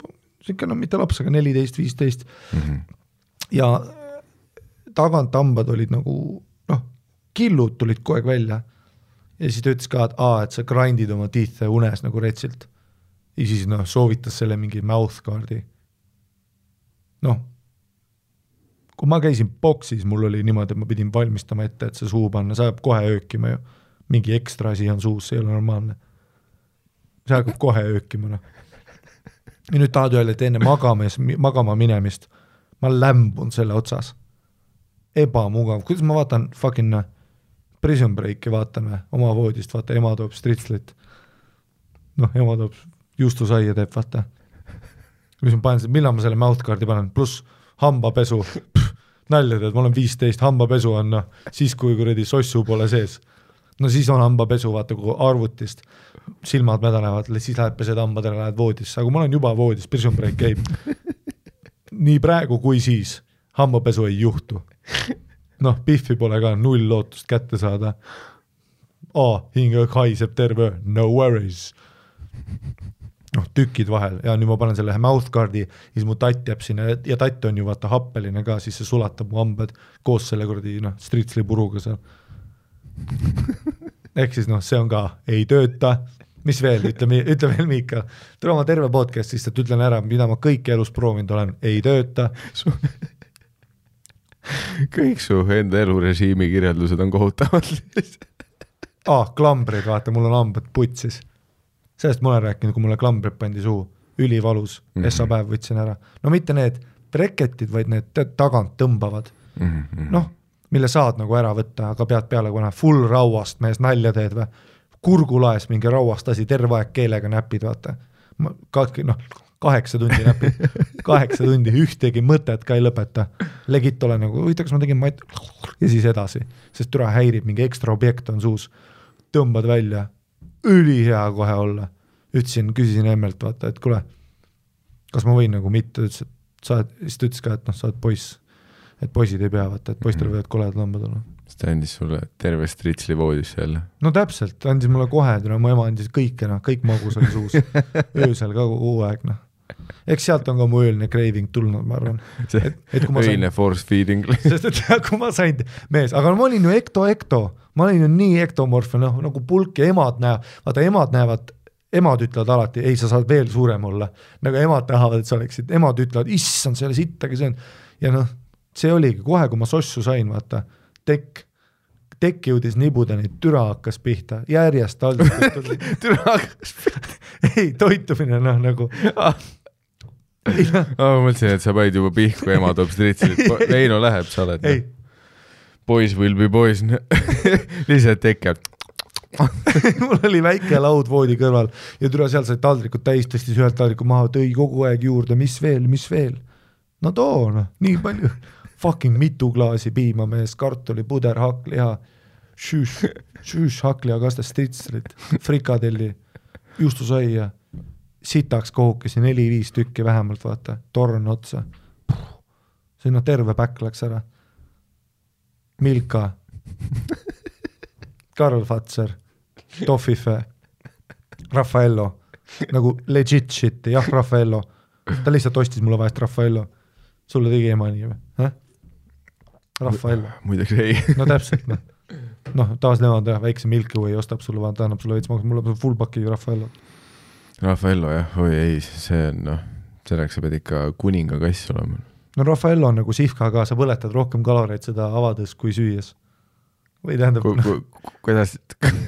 sihuke no mitte laps, aga neliteist, viisteist. Mhm. ja tagant hambad olid nagu noh, killud tulid kogu aeg välja. Ja siis ta ütles ka, et aa, et sa grind'id oma teeth'e unes nagu retsilt. ja siis noh, soovitas selle mingi mouth guard'i. noh, kui ma käisin boksis, mul oli niimoodi, et ma pidin valmistama ette, et see suhu panna, see hakkab kohe öökima ju. mingi ekstra asi on suus, see ei ole normaalne. see hakkab kohe öökima, noh ja nüüd tahad öelda, et enne magamas, magama minemist ma lämbun selle otsas. ebamugav, kuidas ma vaatan fucking noh, Prison Breaki vaatan või, oma voodist, vaata ema toob stritslit. noh, ema toob juustusaia teeb, vaata. siis ma panen, millal ma selle mouth guard'i panen, pluss hambapesu, nalja teed, ma olen viisteist, hambapesu on noh, siis kui kuradi sossu pole sees no siis on hambapesu, vaata kui arvutist silmad mädanevad, siis lähed pesed hambadele, lähed voodisse, aga ma olen juba voodis, prison break käib. nii praegu kui siis hambapesu ei juhtu. Noh, Biffi pole ka null lootust kätte saada. aa, hing haiseb terve no worries. noh, tükid vahel ja nüüd ma panen selle mouth guard'i, siis mu tatt jääb sinna ja tatt on ju vaata happeline ka, siis see sulatab mu hambad koos selle kuradi noh, stritsli puruga seal ehk siis noh, see on ka, ei tööta, mis veel, ütle, ütle veel, Miikal. tule oma terve podcast, lihtsalt ütlen ära, mida ma kõike elus proovinud olen, ei tööta kõik su enda elurežiimi kirjeldused on kohutavad aa ah,, klambrid, vaata, mul on hambad putsis. sellest ma olen rääkinud, kui mulle klambrid pandi suhu, ülivalus mm, -hmm. esmapäev võtsin ära. no mitte need breketid, vaid need tagant tõmbavad mm -hmm.. noh mille saad nagu ära võtta, aga pead peale kohe full rauast mees nalja teed või. kurgulaes mingi rauast asi, terve aeg keelega näpid, vaata. katki, noh, kaheksa tundi näpid, kaheksa tundi, ühtegi mõtet ka ei lõpeta. Legit olen nagu, huvitav, kas ma tegin mat- ja siis edasi, sest türa häirib, mingi ekstra objekt on suus. tõmbad välja, ülihea kohe olla. ütlesin, küsisin emmelt, vaata, et kuule, kas ma võin nagu mitte, ütles, et sa oled, siis ta ütles ka, et noh, sa oled poiss et poisid ei pea, vaata, et poistel -hmm. võivad koledad lambad olla. siis ta andis sulle terve stritsli voodisse jälle? no täpselt, andis mulle kohe, mu ema andis kõike, noh, kõik magus oli suus öösel ka kogu aeg, noh. Eks sealt on ka mu ööline craving tulnud, ma arvan. see öine force feeding sest et kui ma sain, mees, aga ma olin ju ekto-ekto, ma olin ju nii ektomorf, noh, nagu pulk ja emad näevad, vaata emad näevad emad ütlevad alati, ei, sa saad veel suurem olla. nagu emad tahavad, et sa oleksid, emad ütlevad, issand, see ei ole sittagi söönud. ja noh, see oligi kohe, kui ma sossu sain, vaata, tekk, tekk jõudis nibudeni, türa hakkas pihta, järjest taldrikust tuli türa hakkas pihta ei, toitumine noh, nagu ah. Ma mõtlesin, et sa panid juba pihku, ema toob stritsit, Veino läheb, sa oled. Boys will be boys lihtsalt tekk jääb mul oli väike laud voodi kõrval ja türa seal sai taldrikud täis, tõstis ühelt taldrikult maha, tõi kogu aeg juurde, mis veel, mis veel. no too noh, nii palju. Fucking mitu klaasi piima mees, kartulipuder, hakkliha, šüüš, šüüš hakkliha stritslit, frikadelli, juustusaia, sitaks kohukesi, neli-viis tükki vähemalt, vaata, torn otsa. sinna terve päkk läks ära. Milka, Karl Fatser, Tohvife, Raffaello, nagu legit shit'i, jah, Raffaello. ta lihtsalt ostis mulle vahest Raffaello. sulle tegi ema nii või? Rafael. muidugi ei. no täpselt, noh. noh, taas nemad jah, väikse Milky Way ostab sulle, vaata, annab sulle veits, mulle full paki Rafaello. Rafaello jah, oi ei, see on noh, selleks sa pead ikka kuningakass olema. no Rafaello on nagu sihvka ka, sa põletad rohkem kaloreid seda avades kui süües. või tähendab ku, ku, kuidas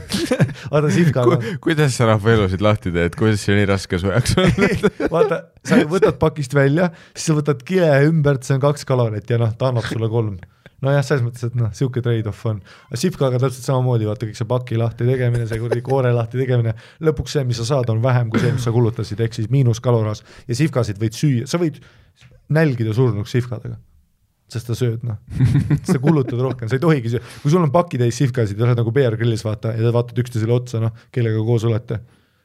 vaata sihvka ku, kuidas sa Rafaellosid lahti teed, kuidas see nii raske su jaoks on? Vaata, sa võtad pakist välja, siis sa võtad kile ümbert, see on kaks kalorit ja noh, ta annab sulle kolm nojah, selles mõttes, et noh, niisugune trade-off on. Sipkaga täpselt samamoodi, vaata kõik see paki lahti tegemine, see kuradi koore lahti tegemine, lõpuks see, mis sa saad, on vähem kui see, mis sa kulutasid, ehk siis miinuskalorahas ja sipkasid võid süüa, sa võid nälgida surnuks sihvkadega sest sa sööd noh, sa kulutad rohkem, sa ei tohigi süüa, kui sul on pakitäis sihvkasid ja sa oled nagu Bear Grillis vaata ja te vaatate üksteisele otsa, noh, kellega koos olete,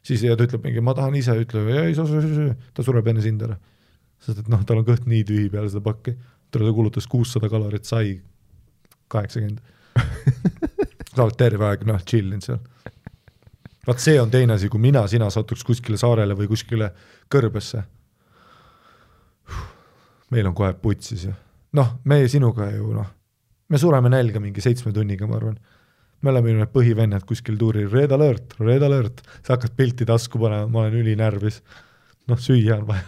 siis ja ta ütleb mingi, ma tahan ise, ütleb ei, sa söö, söö, ta sureb enne sind ära. sest et noh, tal on kõht nii tühi peale seda pakki, talle ta kulutas kuussada kalorit, sai kaheksakümmend. sa oled terve aeg noh, chill inud seal. vaat see on teine asi, kui mina, sina satuks kuskile saarele või kuskile kõrbesse. meil on kohe putsis ju noh, me sinuga ju noh, me sureme nälga mingi seitsme tunniga, ma arvan. me oleme ju need põhivennad kuskil tuuril, red alert, red alert, sa hakkad pilti tasku panema, ma olen ülinärvis. noh, süüa on vaja.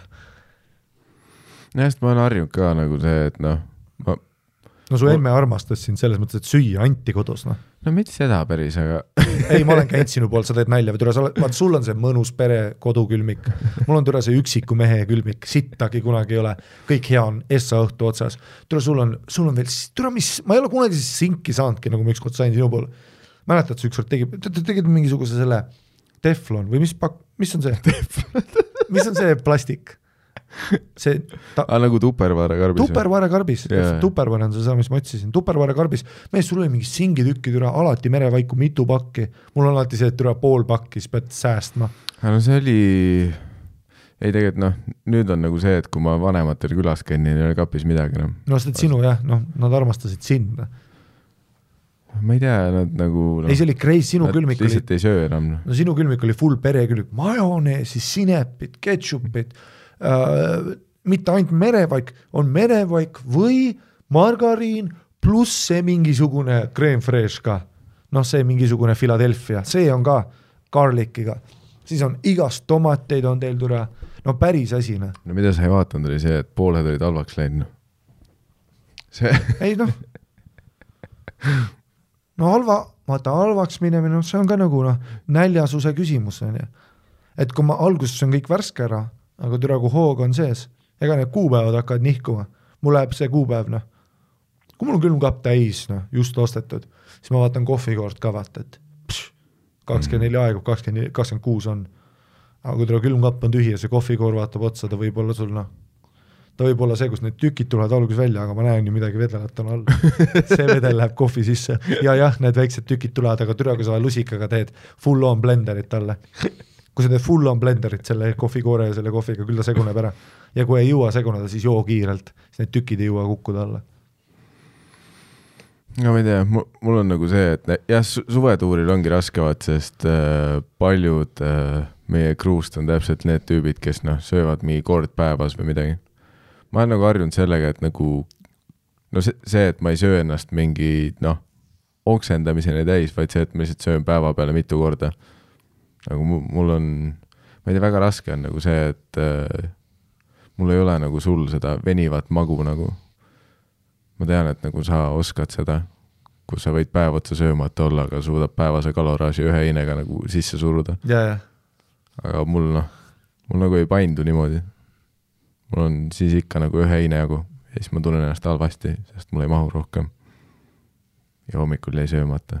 Nojah, sest ma olen harjunud ka nagu see, et noh, ma no su emme armastas sind selles mõttes, et süüa anti kodus, noh. no mitte seda päris, aga ei, ma olen käinud sinu pool, sa teed nalja või tule, sa oled, vaat sul on see mõnus pere kodukülmik. mul on tule see üksiku mehe külmik, sittagi kunagi ei ole, kõik hea on, Essa õhtu otsas. tule, sul on, sul on veel, tule mis, ma ei ole kunagi sinki saanudki, nagu ma ükskord sain sinu poole. mäletad, sa ükskord tegid, te tegid mingisuguse selle teflon või mis pakk, mis on see mis on see plastik? see ta... ah, nagu tupervaarekarbis? tupervaarekarbis yeah., tupervaar on seesama, mis ma otsisin, tupervaarekarbis, mees, sul oli mingi singitükki türa alati merevaiku mitu pakki, mul on alati see, et türa pool pakki, siis pead säästma. no see oli, ei tegelikult noh, nüüd on nagu see, et kui ma vanematel külas käin, neil ei ole kapis midagi enam no. no sest sinu jah, noh, nad armastasid sind ma ei tea, nad nagu no, ei, see oli crazy, sinu külmik oli lihtsalt ei söö enam. no sinu külmik oli full perekülmik, majoneesi, sinepit, ketšupit mm äh, mitte ainult merevaik, on merevaik või margariin pluss see mingisugune creme fraiche ka. noh, see mingisugune Philadelphia, see on ka garlic'iga, siis on igast tomateid on teil türa, no päris asi noh. no mida sa ei vaadanud, oli see, et pooled olid halvaks läinud noh. see ei noh, no halva, vaata halvaks minemine, noh, see on ka nagu noh, näljasuse küsimus on ju. et kui ma alguses on kõik värske ära aga türa, kui hoog on sees, ega need kuupäevad hakkavad nihkuma, mul läheb see kuupäev, noh, kui mul on külmkapp täis, noh, just ostetud, siis ma vaatan kohvikoort ka vaata, et kakskümmend neli aegub, kakskümmend neli, kakskümmend kuus on. aga kui türa külmkapp on tühi ja see kohvikoor vaatab otsa, ta võib olla sul noh, ta võib olla see, kus need tükid tulevad alguses välja, aga ma näen ju midagi vedelevat on all. see vedel läheb kohvi sisse. Ja jah, need väiksed tükid tulevad, aga türa, kui sa lusikaga teed full on blenderit talle kui sa teed full on blenderit selle kohvikoore ja selle kohviga, küll ta seguneb ära. ja kui ei jõua seguneda, siis joo kiirelt, siis need tükid ei jõua kukkuda alla. no ma ei tea, mul on nagu see, et jah, suvetuuril ongi raske vaat, sest äh, paljud äh, meie kruust on täpselt need tüübid, kes noh, söövad mingi kord päevas või midagi. ma olen nagu harjunud sellega, et nagu no see, see, et ma ei söö ennast mingi noh, oksendamiseni täis, vaid see, et ma lihtsalt söön päeva peale mitu korda nagu mul on, ma ei tea, väga raske on nagu see, et äh, mul ei ole nagu sul seda venivat magu nagu. ma tean, et nagu sa oskad seda, kus sa võid päev otsa söömata olla, aga suudad päevase kaloraaži ühe heinega nagu sisse suruda. aga mul noh, mul nagu ei paindu niimoodi. mul on siis ikka nagu ühe heine jagu ja siis ma tunnen ennast halvasti, sest mul ei mahu rohkem. ja hommikul jäi söömata.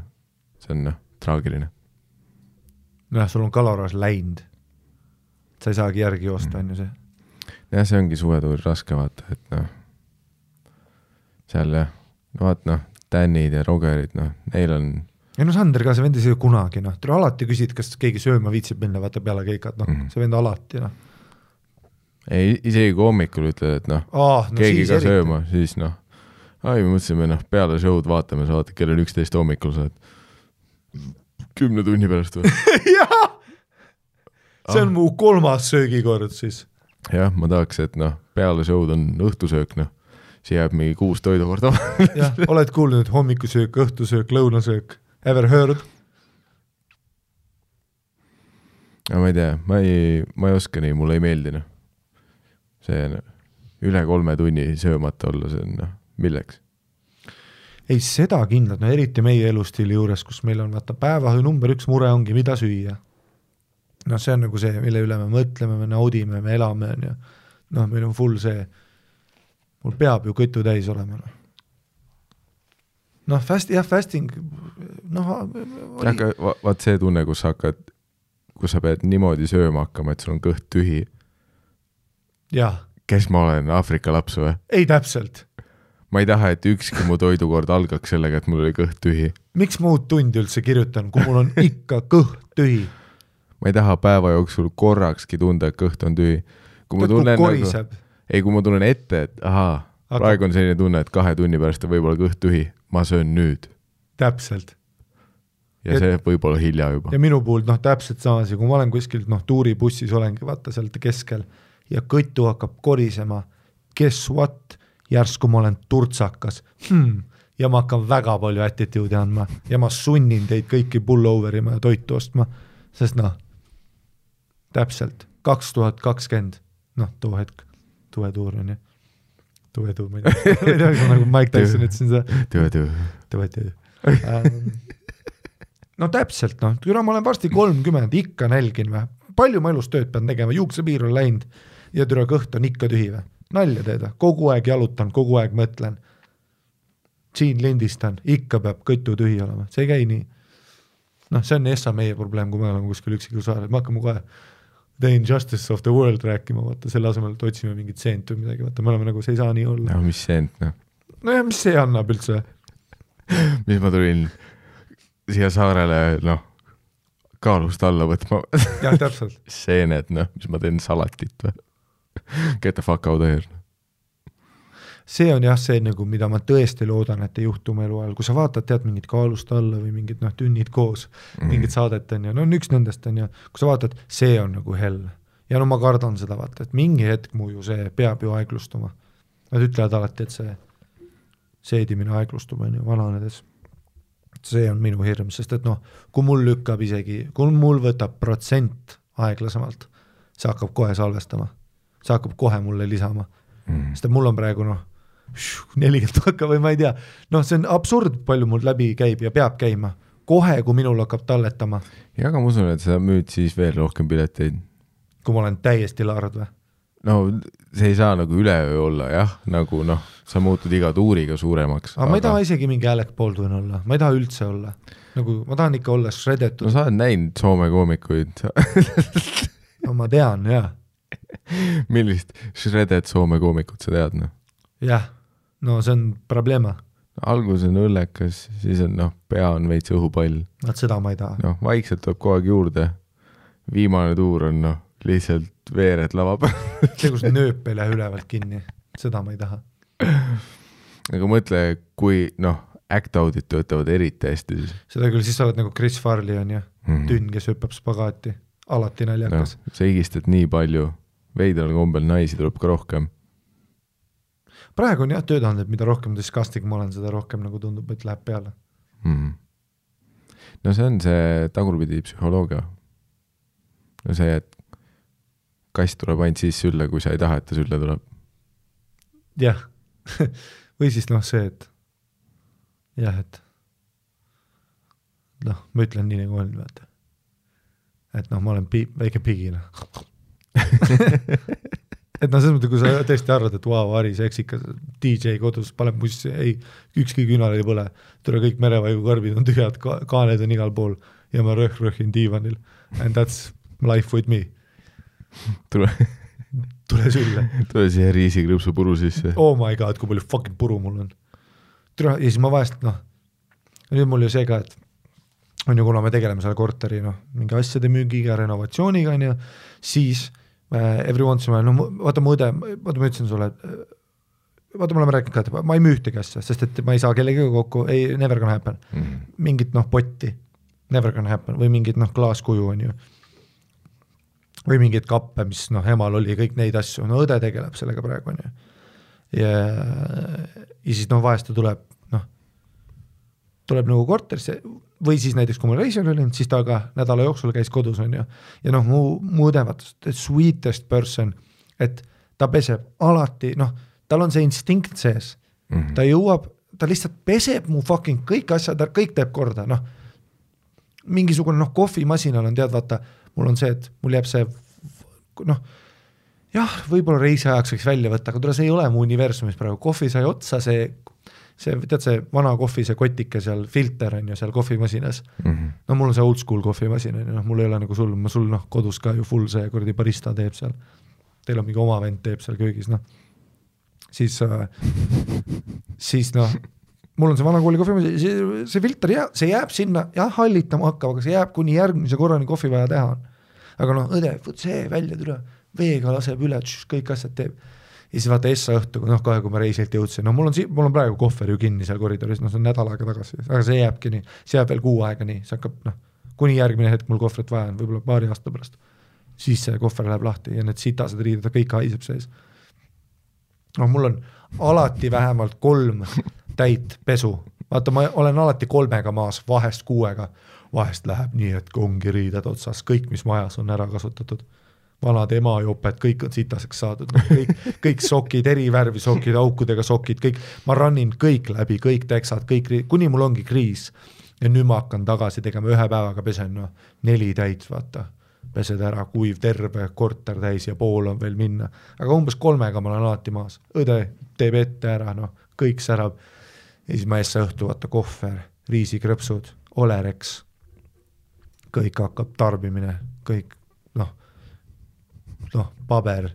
see on noh, traagiline nojah, sul on kaloraaž läinud. sa ei saagi järgi joosta, on ju see. jah, see ongi suvetuuril raske vaata, et noh, seal jah, no vaat noh, Danid ja Rogerid, noh, neil on ei no Sander ka, see vend ei söö kunagi, noh, tule alati küsid, kas keegi sööma viitsib minna, vaata peale keikat, noh mm -hmm., see vend alati, noh. ei, isegi kui hommikul ütled, et noh ah, no, keegi ka eriti. sööma, siis noh, ai, me mõtlesime, noh, peale show'd vaatame, sa vaatad, kell on üksteist hommikul, sa oled kümne tunni pärast või jah, see on ah. mu kolmas söögikord siis. jah, ma tahaks, et noh, peale show'd on õhtusöök, noh, siia jääb mingi kuus toidukorda jah, oled kuulnud hommikusöök, õhtusöök, lõunasöök, ever heard? no ma ei tea, ma ei, ma ei oska nii, mulle ei meeldi noh. see no, üle kolme tunni söömata olla, see on noh, milleks ei, seda kindlalt, no eriti meie elustiili juures, kus meil on vaata päeva number üks mure ongi, mida süüa. noh, see on nagu see, mille üle me mõtleme, me naudime, me elame, on ju. noh, meil on full see, mul peab ju kõtu täis olema, noh. noh, fast, jah, fasting, noh. aga vaat see tunne, kus sa hakkad, kus sa pead niimoodi sööma hakkama, et sul on kõht tühi. kes ma olen, Aafrika laps või? ei täpselt, ma ei taha, et ükski mu toidukord algaks sellega, et mul oli kõht tühi. miks ma uut tundi üldse kirjutan, kui mul on ikka kõht tühi, ma ei taha päeva jooksul korrakski tunda, et kõht on tühi. kui ma tunnen nagu, ei, kui ma tunnen ette, et ahaa, Aga- praegu on selline tunne, et kahe tunni pärast on võib-olla kõht tühi, ma söön nüüd. Täpselt. Ja Et- see võib olla hilja juba. Ja. minu puhul noh, täpselt sama asi, kui ma olen kuskil noh, tuuribussis olengi vaata seal keskel. Ja kõtu hakkab korisema, guess what, järsku ma olen turtsakas. Hmm. ja ma hakkan väga palju attitude'i andma. Ja ma sunnin teid kõiki pullover ima ja toitu ostma, sest noh, täpselt. kaks tuhat kakskümmend, noh too hetk, tuetuur on ju, tuetuur, ma ei tea, ma ei tea, kas ma nagu Mike Tyson ütlesin seda. Ettevõtjaid ähm,. no täpselt noh, kuna ma olen varsti kolmkümmend, ikka nälgin või, palju ma elus tööd pean tegema, juuksepiir on läinud. Ja türa kõht on ikka tühi või, nalja teed või, kogu aeg jalutan, kogu aeg mõtlen. siin lindistan, ikka peab kõtu tühi olema, see ei käi nii. noh, see on Essa meie probleem, kui me oleme kuskil üksikul saarel, me hakkame kohe The Injustice of the World rääkima, vaata selle asemel, et otsime mingit seent või midagi, vaata me oleme nagu, see ei saa nii olla. no mis seent noh, nojah, mis see annab üldse mis ma tulin siia saarele noh, kaalust alla võtma jah, täpselt. seened noh, mis ma teen salatit või? Get the fuck out here. see on jah, see nagu, mida ma tõesti loodan, et ei juhtu mu eluajal, kui sa vaatad, tead mingit kaalust alla või mingid noh, tünnid koos mm., mingit saadet on ju, no on üks nendest on ju, kui sa vaatad, see on nagu hell. ja no ma kardan seda vaata, et mingi hetk mu ju see peab ju aeglustuma. Nad ütlevad alati, et see seedimine aeglustub, on ju, vananedes. see on minu hirm, sest et noh, kui mul lükkab isegi, kui mul võtab protsent aeglasemalt, see hakkab kohe salvestama, see hakkab kohe mulle lisama Mm. sest et mul on praegu noh, nelikümmend hakka või ma ei tea, noh, see on absurd, palju mul läbi käib ja peab käima. kohe, kui minul hakkab talletama, ja aga ma usun, et sa müüd siis veel rohkem pileteid. kui ma olen täiesti lard või, no see ei saa nagu üleöö olla jah, nagu noh, sa muutud iga tuuriga suuremaks. aga ma ei taha isegi mingi Alec Baldwin olla, ma ei taha üldse olla. nagu ma tahan ikka olla shredetud no no,, sa oled näinud Soome koomikuid, no ma tean jaa, millist shredded Soome koomikut sa tead noh? jah, no see on probleema, algus on õllekas, siis on noh, pea on veits õhupall, vot seda ma ei taha. noh, vaikselt tuleb kogu aeg juurde. viimane tuur on noh, lihtsalt veered lava peal. see, kus nööp ei lähe ülevalt kinni, seda ma ei taha. aga mõtle, kui noh, act-out'id töötavad eriti hästi siis seda küll, siis sa oled nagu Chris Farley on ju, mm.. tünn, kes hüppab spagaati, alati naljakas, sa higistad nii palju, veidral kombel naisi tuleb ka rohkem. praegu on jah töötatud, et mida rohkem disgusting ma olen, seda rohkem nagu tundub, et läheb peale. mm.. no see on see tagurpidi psühholoogia. no see, et kass tuleb ainult siis sülle, kui sa ei taha, et ta sülle tuleb. jah või siis noh, see, et jah, et noh, ma ütlen nii nagu on, vaata. et noh, ma olen pi-, väike pigi, noh. et noh, selles mõttes, kui sa tõesti arvad, et vau, Ari seksikas DJ kodus paneb mussi, ei, ükski küünal ei põle, tule kõik merevaigu on tühjad, kaaned on igal pool ja ma rõhk-rõhkin diivanil. And that's life with me, tule, tule sülle. Tule siia riisikrõpsu puru sisse. oh my god, kui palju fucking puru mul on. türa, ja siis ma vahest noh, nüüd mul ju see ka, et on ju, kuna me tegeleme selle korteri noh, mingi asjade müügiga, renovatsiooniga on ju, siis every once in a while, no vaata mu õde, vaata ma ütlesin sulle, et vaata, me oleme rääkinud ka, et ma ei müü ühtegi asja, sest et ma ei saa kellegagi kokku, ei, never gonna happen. Mm. mingit noh, potti, never gonna happen või mingit noh, klaaskuju on ju. või mingeid kappe, mis noh, emal oli, kõik neid asju, no õde tegeleb sellega praegu on ju. ja, ja siis noh, vahest ta tuleb noh, tuleb nagu korterisse või siis näiteks, kui ma reisil olin, siis ta ka nädala jooksul käis kodus on ju. ja noh, mu, mu õde vaata, the sweetest person, et ta peseb alati noh, tal on see instinkt sees Mm. ta jõuab, ta lihtsalt peseb mu fucking kõik asjad, kõik teeb korda, noh. mingisugune noh, kohvimasinal on tead, vaata, mul on see, et mul jääb see noh, jah, võib-olla reisi ajaks võiks välja võtta, aga tule, see ei ole mu universumis praegu, kohvi sai otsa, see see, tead see vana kohvi, see kotike seal, filter on ju seal kohvimasinas, Mm. no mul on see old school kohvimasin on ju, noh, mul ei ole nagu sul, ma sul noh, kodus ka ju full see kuradi barista teeb seal, teil on mingi oma vend teeb seal köögis, noh. siis äh,, siis noh, mul on see vana kooli kohvi, see, see filter jääb, see jääb sinna, jah, hallitama hakkab, aga see jääb kuni järgmise korrani kohvi vaja teha on. aga noh, õde, vot see välja tule, veega laseb üle, kõik asjad teeb ja siis vaata Essa õhtul, noh kohe, kui ma reisilt jõudsin, no mul on mul on praegu kohver ju kinni seal koridoris, noh see on nädal aega tagasi, aga see jääbki nii, see jääb veel kuu aega nii, see hakkab noh, kuni järgmine hetk mul kohvrit vaja on, võib-olla paari aasta pärast. siis see kohver läheb lahti ja need sitased riided, kõik haiseb sees. noh, mul on alati vähemalt kolm täit pesu, vaata, ma olen alati kolmega maas, vahest kuuega, vahest läheb nii, et ongi riided otsas, kõik, mis majas on ära kasutatud vanad emajoped, kõik on sitaseks saadud, noh kõik, kõik sokid, eri värvi sokid, aukudega sokid, kõik, ma run in kõik läbi, kõik teksad, kõik, kuni mul ongi kriis. ja nüüd ma hakkan tagasi tegema, ühe päevaga pesen noh, neli täit, vaata. pesed ära, kuiv terve korter täis ja pool on veel minna, aga umbes kolmega ma olen alati maas, õde teeb ette ära, noh, kõik särab. ja siis ma esse õhtu vaata kohver, riisikrõpsud, Olerex, kõik hakkab tarbimine, kõik noh, paber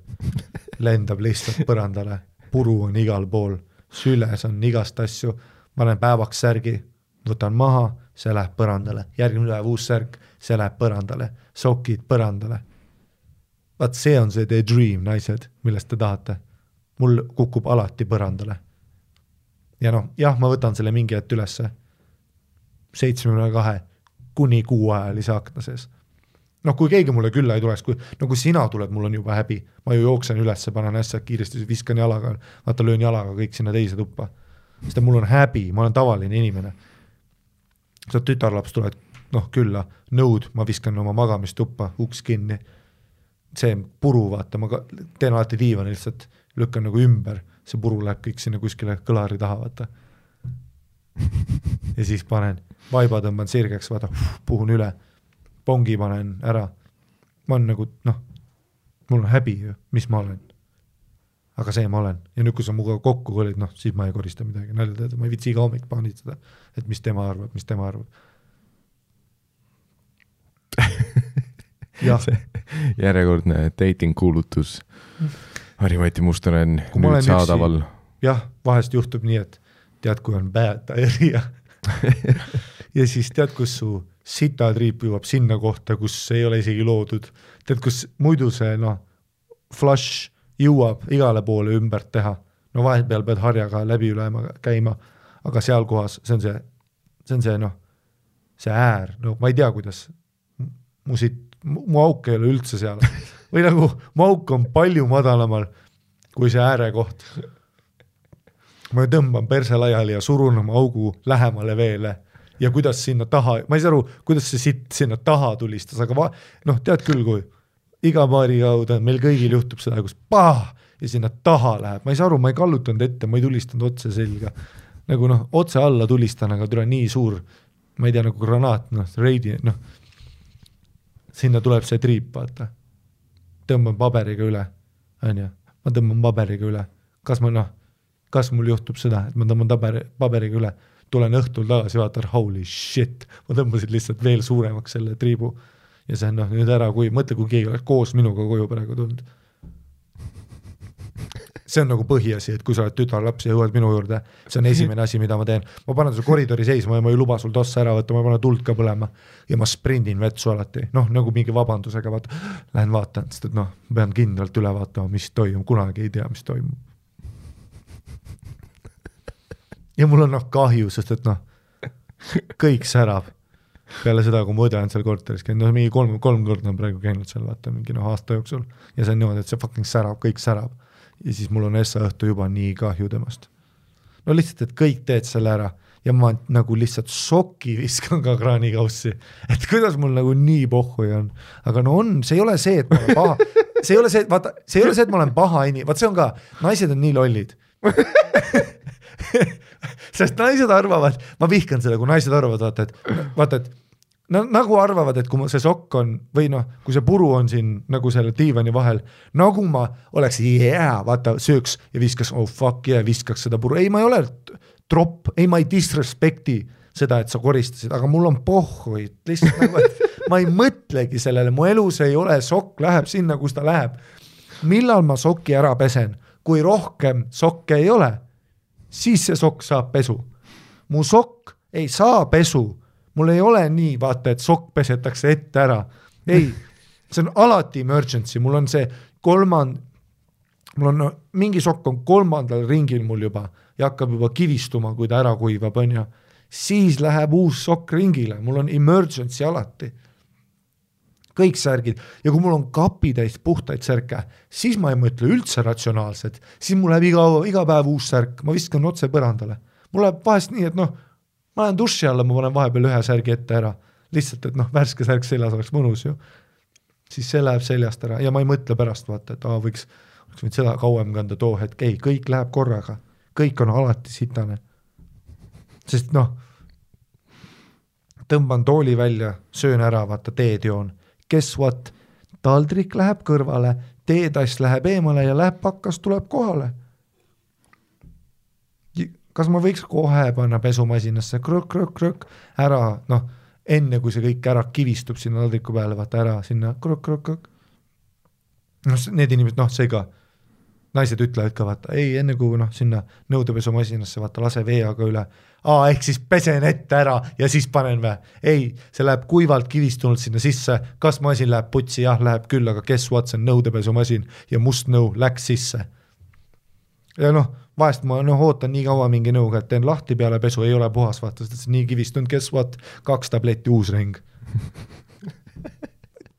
lendab lihtsalt põrandale, puru on igal pool, süles on igast asju, panen päevaks särgi, võtan maha, see läheb põrandale, järgmine päev uus särk, see läheb põrandale, sokid põrandale. vaat see on see teie dream, naised, millest te tahate. mul kukub alati põrandale. ja noh, jah, ma võtan selle mingi hetk ülesse, seitsmekümne kahe kuni kuuajalise akna sees noh, kui keegi mulle külla ei tuleks, kui, no kui sina tuled, mul on juba häbi, ma ju jooksen üles, panen asjad kiiresti, viskan jalaga, vaata löön jalaga kõik sinna teise tuppa. sest et mul on häbi, ma olen tavaline inimene. sa tütarlaps tuled, noh külla, nõud, ma viskan oma magamistuppa, uks kinni. see puru, vaata, ma ka teen alati diivani lihtsalt, lükkan nagu ümber, see puru läheb kõik sinna kuskile kõlari taha, vaata. ja siis panen, vaiba tõmban sirgeks, vaata, puhun üle pongi panen ära. ma olen nagu noh, mul on häbi ju, mis ma olen. aga see ma olen ja nüüd, kui sa minuga kokku kolid, noh, siis ma ei korista midagi, nalja teada, ma ei viitsi iga hommik paanitseda, et mis tema arvab, mis tema arvab jah. järjekordne dating kuulutus. Harri-Mati Mustonen nüüd saadaval. jah, vahest juhtub nii, et tead, kui on bad diarrhea ja siis tead, kus su sitatriip jõuab sinna kohta, kus ei ole isegi loodud. tead, kus muidu see noh, flush jõuab igale poole ümbert teha, no vahepeal pead harjaga läbi ülema käima, aga seal kohas, see on see, see on see noh, see äär, no ma ei tea, kuidas mu siit, mu auk ei ole üldse seal või nagu mu auk on palju madalamal kui see äärekoht. ma tõmban perse laiali ja surun oma augu lähemale veele ja kuidas sinna taha, ma ei saa aru, kuidas see sitt sinna taha tulistas, aga va-, noh, tead küll, kui iga paari kaudu meil kõigil juhtub seda, kus pah ja sinna taha läheb, ma ei saa aru, ma ei kallutanud ette, ma ei tulistanud otse selga. nagu noh, otse alla tulistan, aga tule nii suur, ma ei tea, nagu granaat, noh, reidi, noh, sinna tuleb see triip, vaata. tõmban paberiga üle, on ju, ma tõmban paberiga üle, kas ma noh, kas mul juhtub seda, et ma tõmban paberi, paberiga üle tulen õhtul tagasi, vaatan, holy shit, ma tõmbasin lihtsalt veel suuremaks selle triibu. ja see on noh, nüüd ära, kui, mõtle, kui keegi oleks koos minuga koju praegu tulnud. see on nagu põhiasi, et kui sa oled tütarlaps ja jõuad minu juurde, see on esimene asi, mida ma teen. ma panen su koridori seisma ja ma ei luba sul tossa ära võtta, ma panen tuld ka põlema ja ma sprindin vetsu alati, noh, nagu mingi vabandusega, vaata, lähen vaatan, sest et noh, pean kindlalt üle vaatama, mis toimub, kunagi ei tea, mis toimub ja mul on noh kahju, sest et noh, kõik särab peale seda, kui mu õde on seal korteris käinud, noh mingi kolm, kolm korda on praegu käinud seal vaata mingi noh aasta jooksul ja see on niimoodi, et see fucking särab, kõik särab. ja siis mul on Essa õhtu juba nii kahju temast. no lihtsalt, et kõik teed selle ära ja ma nagu lihtsalt šoki viskan ka kraanikaussi, et kuidas mul nagu nii pohhui on. aga no on, see ei ole see, et ma olen paha, see ei ole see, vaata, see ei ole see, et ma olen paha inimene, vaat see on ka, naised on nii lollid sest naised arvavad, ma vihkan seda, kui naised arvavad, vaata, et vaata, et no nagu arvavad, et kui see sokk on või noh, kui see puru on siin nagu selle diivani vahel, nagu ma oleks yeah, vaata, sööks ja viskaks, oh fuck yeah, viskaks seda puru, ei, ma ei ole tropp, ei, ma ei disrespekti seda, et sa koristasid, aga mul on pohhu, lihtsalt nagu, et ma ei mõtlegi sellele, mu elus ei ole, sokk läheb sinna, kus ta läheb. millal ma soki ära pesen, kui rohkem sokke ei ole, siis see sokk saab pesu. mu sokk ei saa pesu, mul ei ole nii, vaata, et sokk pesetakse ette ära, ei, see on alati emergency, mul on see kolmand-, mul on no, mingi sokk on kolmandal ringil mul juba ja hakkab juba kivistuma, kui ta ära kuivab, on ju, siis läheb uus sokk ringile, mul on emergency alati kõik särgid. Ja kui mul on kapitäis puhtaid särke, siis ma ei mõtle üldse ratsionaalselt, siis mul läheb iga, iga päev uus särk, ma viskan otse põrandale. mul läheb vahest nii, et noh, ma lähen duši alla, ma panen vahepeal ühe särgi ette ära, lihtsalt, et noh, värske särk seljas oleks mõnus ju. siis see läheb seljast ära. Ja ma ei mõtle pärast vaata, et aa, võiks, oleks võinud seda kauem kanda too hetk, ei, kõik läheb korraga, kõik on alati sitane. sest noh, tõmban tooli välja, söön ära, vaata teed joon guess what, taldrik läheb kõrvale, teetass läheb eemale ja läheb pakas, tuleb kohale. kas ma võiks kohe panna pesumasinasse krõkk-krõkk-krõkk ära, noh, enne kui see kõik ära kivistub sinna taldriku peale, vaata ära sinna krõkk-krõkk-krõkk. noh, need inimesed, noh, see ka naised ütlevad ka vaata, ei, enne kui noh, sinna nõudepesumasinasse vaata, lase veeaga üle. Aa, ehk siis pesen ette ära ja siis panen või? ei, see läheb kuivalt kivistunud sinna sisse, kas masin läheb putsi, jah, läheb küll, aga guess what, see on nõudepesumasin ja must nõu läks sisse. ja noh, vahest ma noh, ootan nii kaua mingi nõuga, et teen lahti peale pesu, ei ole puhas, vaata, sest nii kivistunud, guess what, kaks tabletti uus ring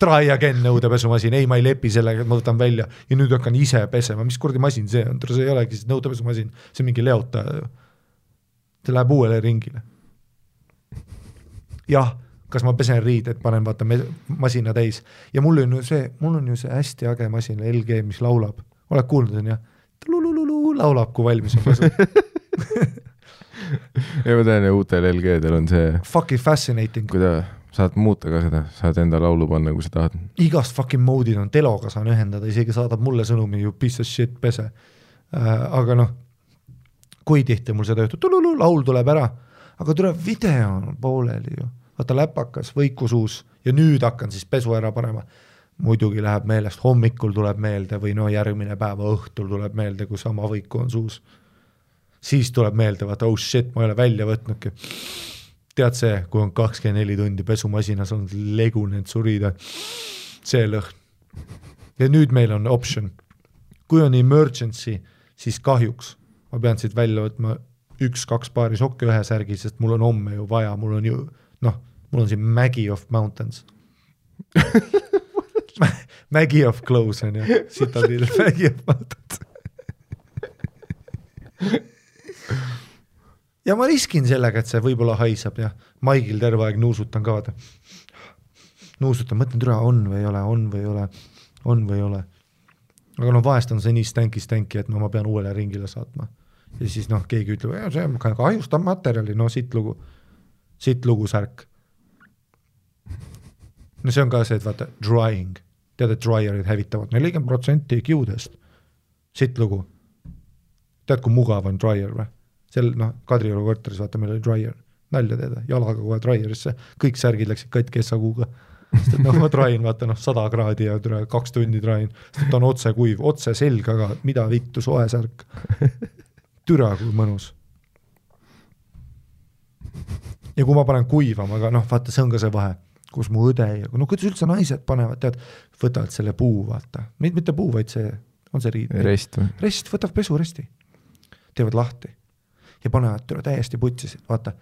try again nõudepesumasin, ei, ma ei lepi sellega, ma võtan välja. Ja nüüd hakkan ise pesema, mis kuradi masin see on, see ei olegi siis nõudepesumasin, see on mingi leotaja ju. See läheb uuele ringile. jah, kas ma pesen riided, panen vaata masina täis ja mul on ju see, mul on ju see hästi äge masin LG, mis laulab, oled kuulnud, on ju? laulab, kui valmis on pesu ja ma tean uutel LG-del on see. Fucking fascinating. kui ta saad muuta ka seda, saad enda laulu panna, kui sa tahad. igast fucking mode'id on, teloga saan ühendada, isegi saadab mulle sõnumi ju piece of shit pese äh,. aga noh, kui tihti mul seda juhtub, laul tuleb ära, aga tuleb video on pooleli ju, vaata läpakas, võikusuus ja nüüd hakkan siis pesu ära panema. muidugi läheb meelest, hommikul tuleb meelde või no järgmine päeva õhtul tuleb meelde, kui sama võiku on suus. siis tuleb meelde, vaata oh shit, ma ei ole välja võtnudki tead see, kui on kakskümmend neli tundi pesumasinas olnud legunenud surida, see lõhn. ja nüüd meil on option, kui on emergency, siis kahjuks ma pean siit välja võtma üks-kaks paari sokke ühe särgi, sest mul on homme ju vaja, mul on ju noh, mul on siin Maggie of Mountains Maggie of Clothes on ju, teil Maggie of Mountains ja ma riskin sellega, et see võib-olla haiseb ja maigil terve aeg nuusutan ka vaata. nuusutan, mõtlen, türa on või ei ole, on või ei ole, on või ei ole. Aga noh, vahest on see nii stänki-stänki, et no ma pean uuele ringile saatma. ja siis noh, keegi ütleb, see kahjustab materjali, no siit lugu, siit lugu särk. no see on ka see, et vaata, drying, tead, et dryerid hävitavad nelikümmend protsenti kiudest. siit lugu. tead, kui mugav on dryer või? seal noh, Kadrioru korteris vaata, meil oli dryer, nalja teed, jalaga kohe dryerisse, kõik särgid läksid katki SAQ-ga. Sest et noh, ma train vaata noh, sada kraadi ja tule kaks tundi train, sest ta on otsekuiv, otse selga ka, mida vittu, soe särk. türa, kui mõnus. ja kui ma panen kuivama, aga noh, vaata, see on ka see vahe, kus mu õde ja no kuidas üldse naised panevad, tead, võtavad selle puu, vaata, mitte puu, vaid see, on see riid? rest või? rest, võtab pesuresti, teevad lahti ja panevad täiesti putsi, vaata,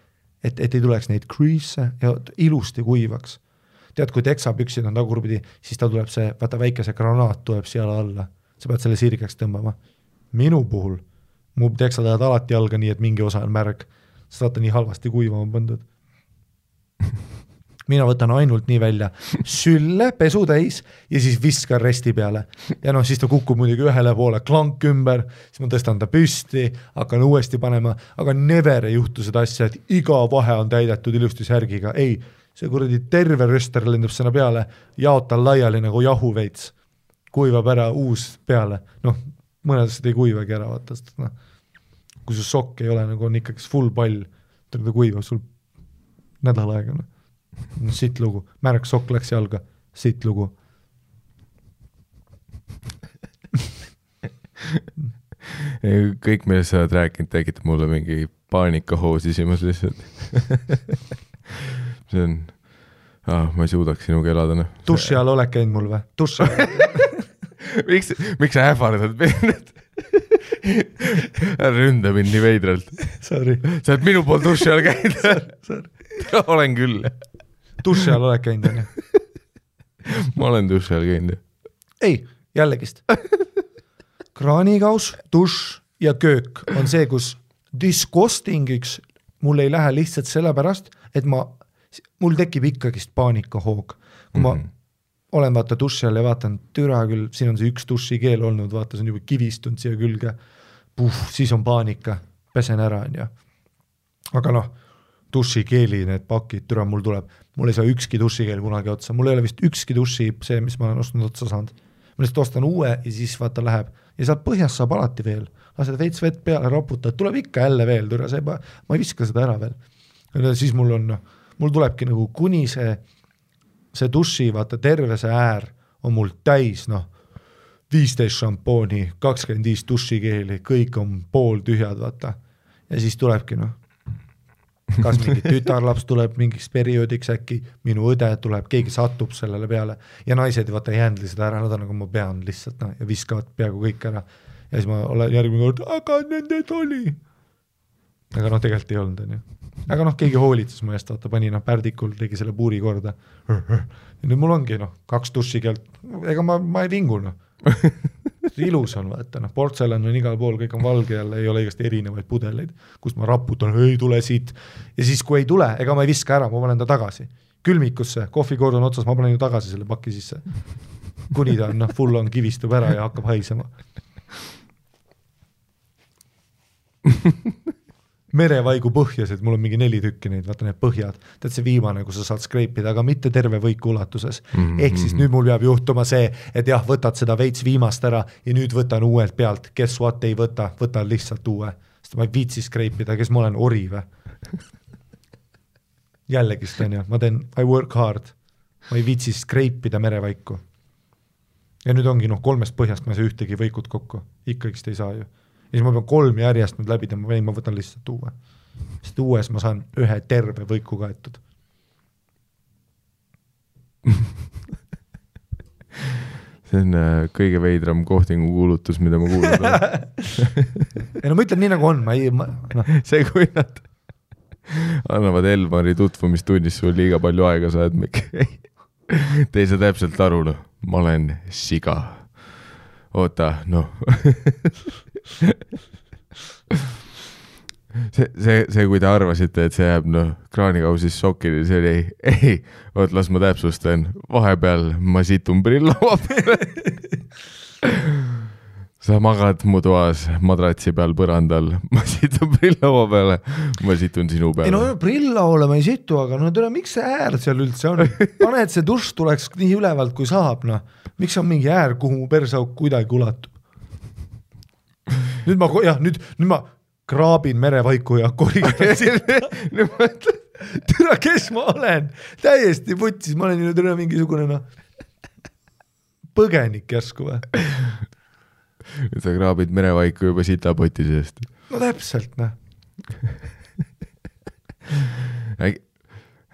et, et ei tuleks neid crease'e ja ilusti kuivaks. Tead, kui teksapüksid on tagurpidi, siis tal tuleb see, vaata väike see granaat tuleb siia alla, sa pead selle sirgeks tõmbama. minu puhul, mu teksad lähevad alati jalga nii, et mingi osa on märg, sest vaata nii halvasti kuivama pandud. Mina võtan ainult nii välja, sülle, pesu täis ja siis viskan resti peale. ja noh, siis ta kukub muidugi ühele poole klank ümber, siis ma tõstan ta püsti, hakkan uuesti panema, aga never ei juhtu seda asja, et iga vahe on täidetud ilusti särgiga, ei, see kuradi terve röster lendab sinna peale, jaotan laiali nagu jahu veits, kuivab ära uus peale, noh, mõned asjad ei kuivagi ära, vaata, sest noh, kui su sokk ei ole nagu on ikkagi full pall, ta kuivab sul nädal aega, noh. Sitt lugu, märg sokk läks jalga, sitt lugu. Kõik, millest sa oled rääkinud, tekitab mulle mingi paanikahoo sisimas lihtsalt see on ah,, ma ei suudaks sinuga elada, noh. duši all oled käinud mul või? duši all miks, miks sa ähvardad mind ära ründa mind nii veidralt. Sa oled minu pool duši all käinud olen küll. duši all oled käinud, onju? ma olen duši all käinud, jah. ei, jällegist. kraanikaus, dušš ja köök on see, kus disgusting'iks mul ei lähe lihtsalt sellepärast, et ma, mul tekib ikkagist paanikahoog. kui ma mm -hmm. olen vaata duši all ja vaatan, türa küll, siin on see üks dušikeel olnud, vaata, see on juba kivistunud siia külge. Puh, siis on paanika, pesen ära, onju. aga noh, dušikeeli need pakid, türa, mul tuleb, mul ei saa ükski dušikeel kunagi otsa, mul ei ole vist ükski duši, see, mis ma olen ostnud, otsa saanud. ma lihtsalt ostan uue ja siis vaata läheb ja sealt põhjast saab alati veel, lased veits vett peale, raputad, tuleb ikka jälle veel, türa, see, ma ei viska seda ära veel. siis mul on noh mul tulebki nagu kuni see, see duši, vaata terve see äär on mul täis, noh, viisteist šampooni, kakskümmend viis dušikeeli, kõik on pooltühjad, vaata. ja siis tulebki noh, kas mingi tütarlaps tuleb mingiks perioodiks äkki, minu õde tuleb, keegi satub sellele peale ja naised vaata ei handle'i seda ära, nad on nagu ma pean lihtsalt noh ja viskavad peaaegu kõik ära. ja siis ma olen järgmine kord, aga nende oli. aga noh, tegelikult ei olnud, onju aga noh, keegi hoolitses mu eest, vaata, pani noh, pärdikul tegi selle puuri korda. ja nüüd mul ongi noh, kaks dušikeelt, ega ma, ma ei vingu noh ilus on vaata noh, portselan on igal pool, kõik on valge jälle, ei ole igast erinevaid pudeleid, kus ma raputan, ei tule siit. ja siis, kui ei tule, ega ma ei viska ära, ma panen ta tagasi külmikusse, kohvikord on otsas, ma panen ju tagasi selle paki sisse. kuni ta on noh, full on, kivistub ära ja hakkab haisema merevaigu põhjased, mul on mingi neli tükki neid, vaata need põhjad, tead see viimane, kus sa saad skreipida, aga mitte terve võiku ulatuses mm. -hmm. ehk siis nüüd mul peab juhtuma see, et jah, võtad seda veits viimast ära ja nüüd võtan uuelt pealt, guess what, ei võta, võtan lihtsalt uue, sest ma ei viitsi skreipida, kes ma olen, ori või? jällegist on ju, ma teen, I work hard, ma ei viitsi skreipida merevaiku. ja nüüd ongi noh, kolmest põhjast ma ei saa ühtegi võikut kokku, ikkagist ei saa ju ja siis ma pean kolm järjest nüüd läbi tõmbama, ei ma võtan lihtsalt uue. sest uues ma saan ühe terve võiku kaetud see on äh, kõige veidram kohtingu kuulutus, mida ma kuulnud olen ei no ma ütlen nii nagu on, ma ei, noh. see, kui nad annavad Elmari tutvumistunnis sulle liiga palju aega, sa oled mingi te ei saa täpselt aru, noh, ma olen siga. oota, noh see, see, see, kui te arvasite, et see jääb noh, kraanikausis šokile, see oli ei, ei, oot, las ma täpsustan, vahepeal ma situn prill-laua peale sa magad mu toas madratsi peal põrandal, ma situn prill-laua peale, ma situn sinu peale. ei no prill-lauale ma ei situ, aga no tere, miks see äär seal üldse on? pane, et see dušš tuleks nii ülevalt, kui saab, noh. miks on mingi äär, kuhu mu perseauk kuidagi ulatub? Nüüd ma, jah, nüüd, nüüd ma kraabin merevaiku ja korigan sinna nüüd ma ütlen, türa, kes ma olen, täiesti putsis, ma olen ju türa mingisugune noh, põgenik järsku või? sa kraabid merevaiku juba sitapoti seest. no täpselt, noh äkki,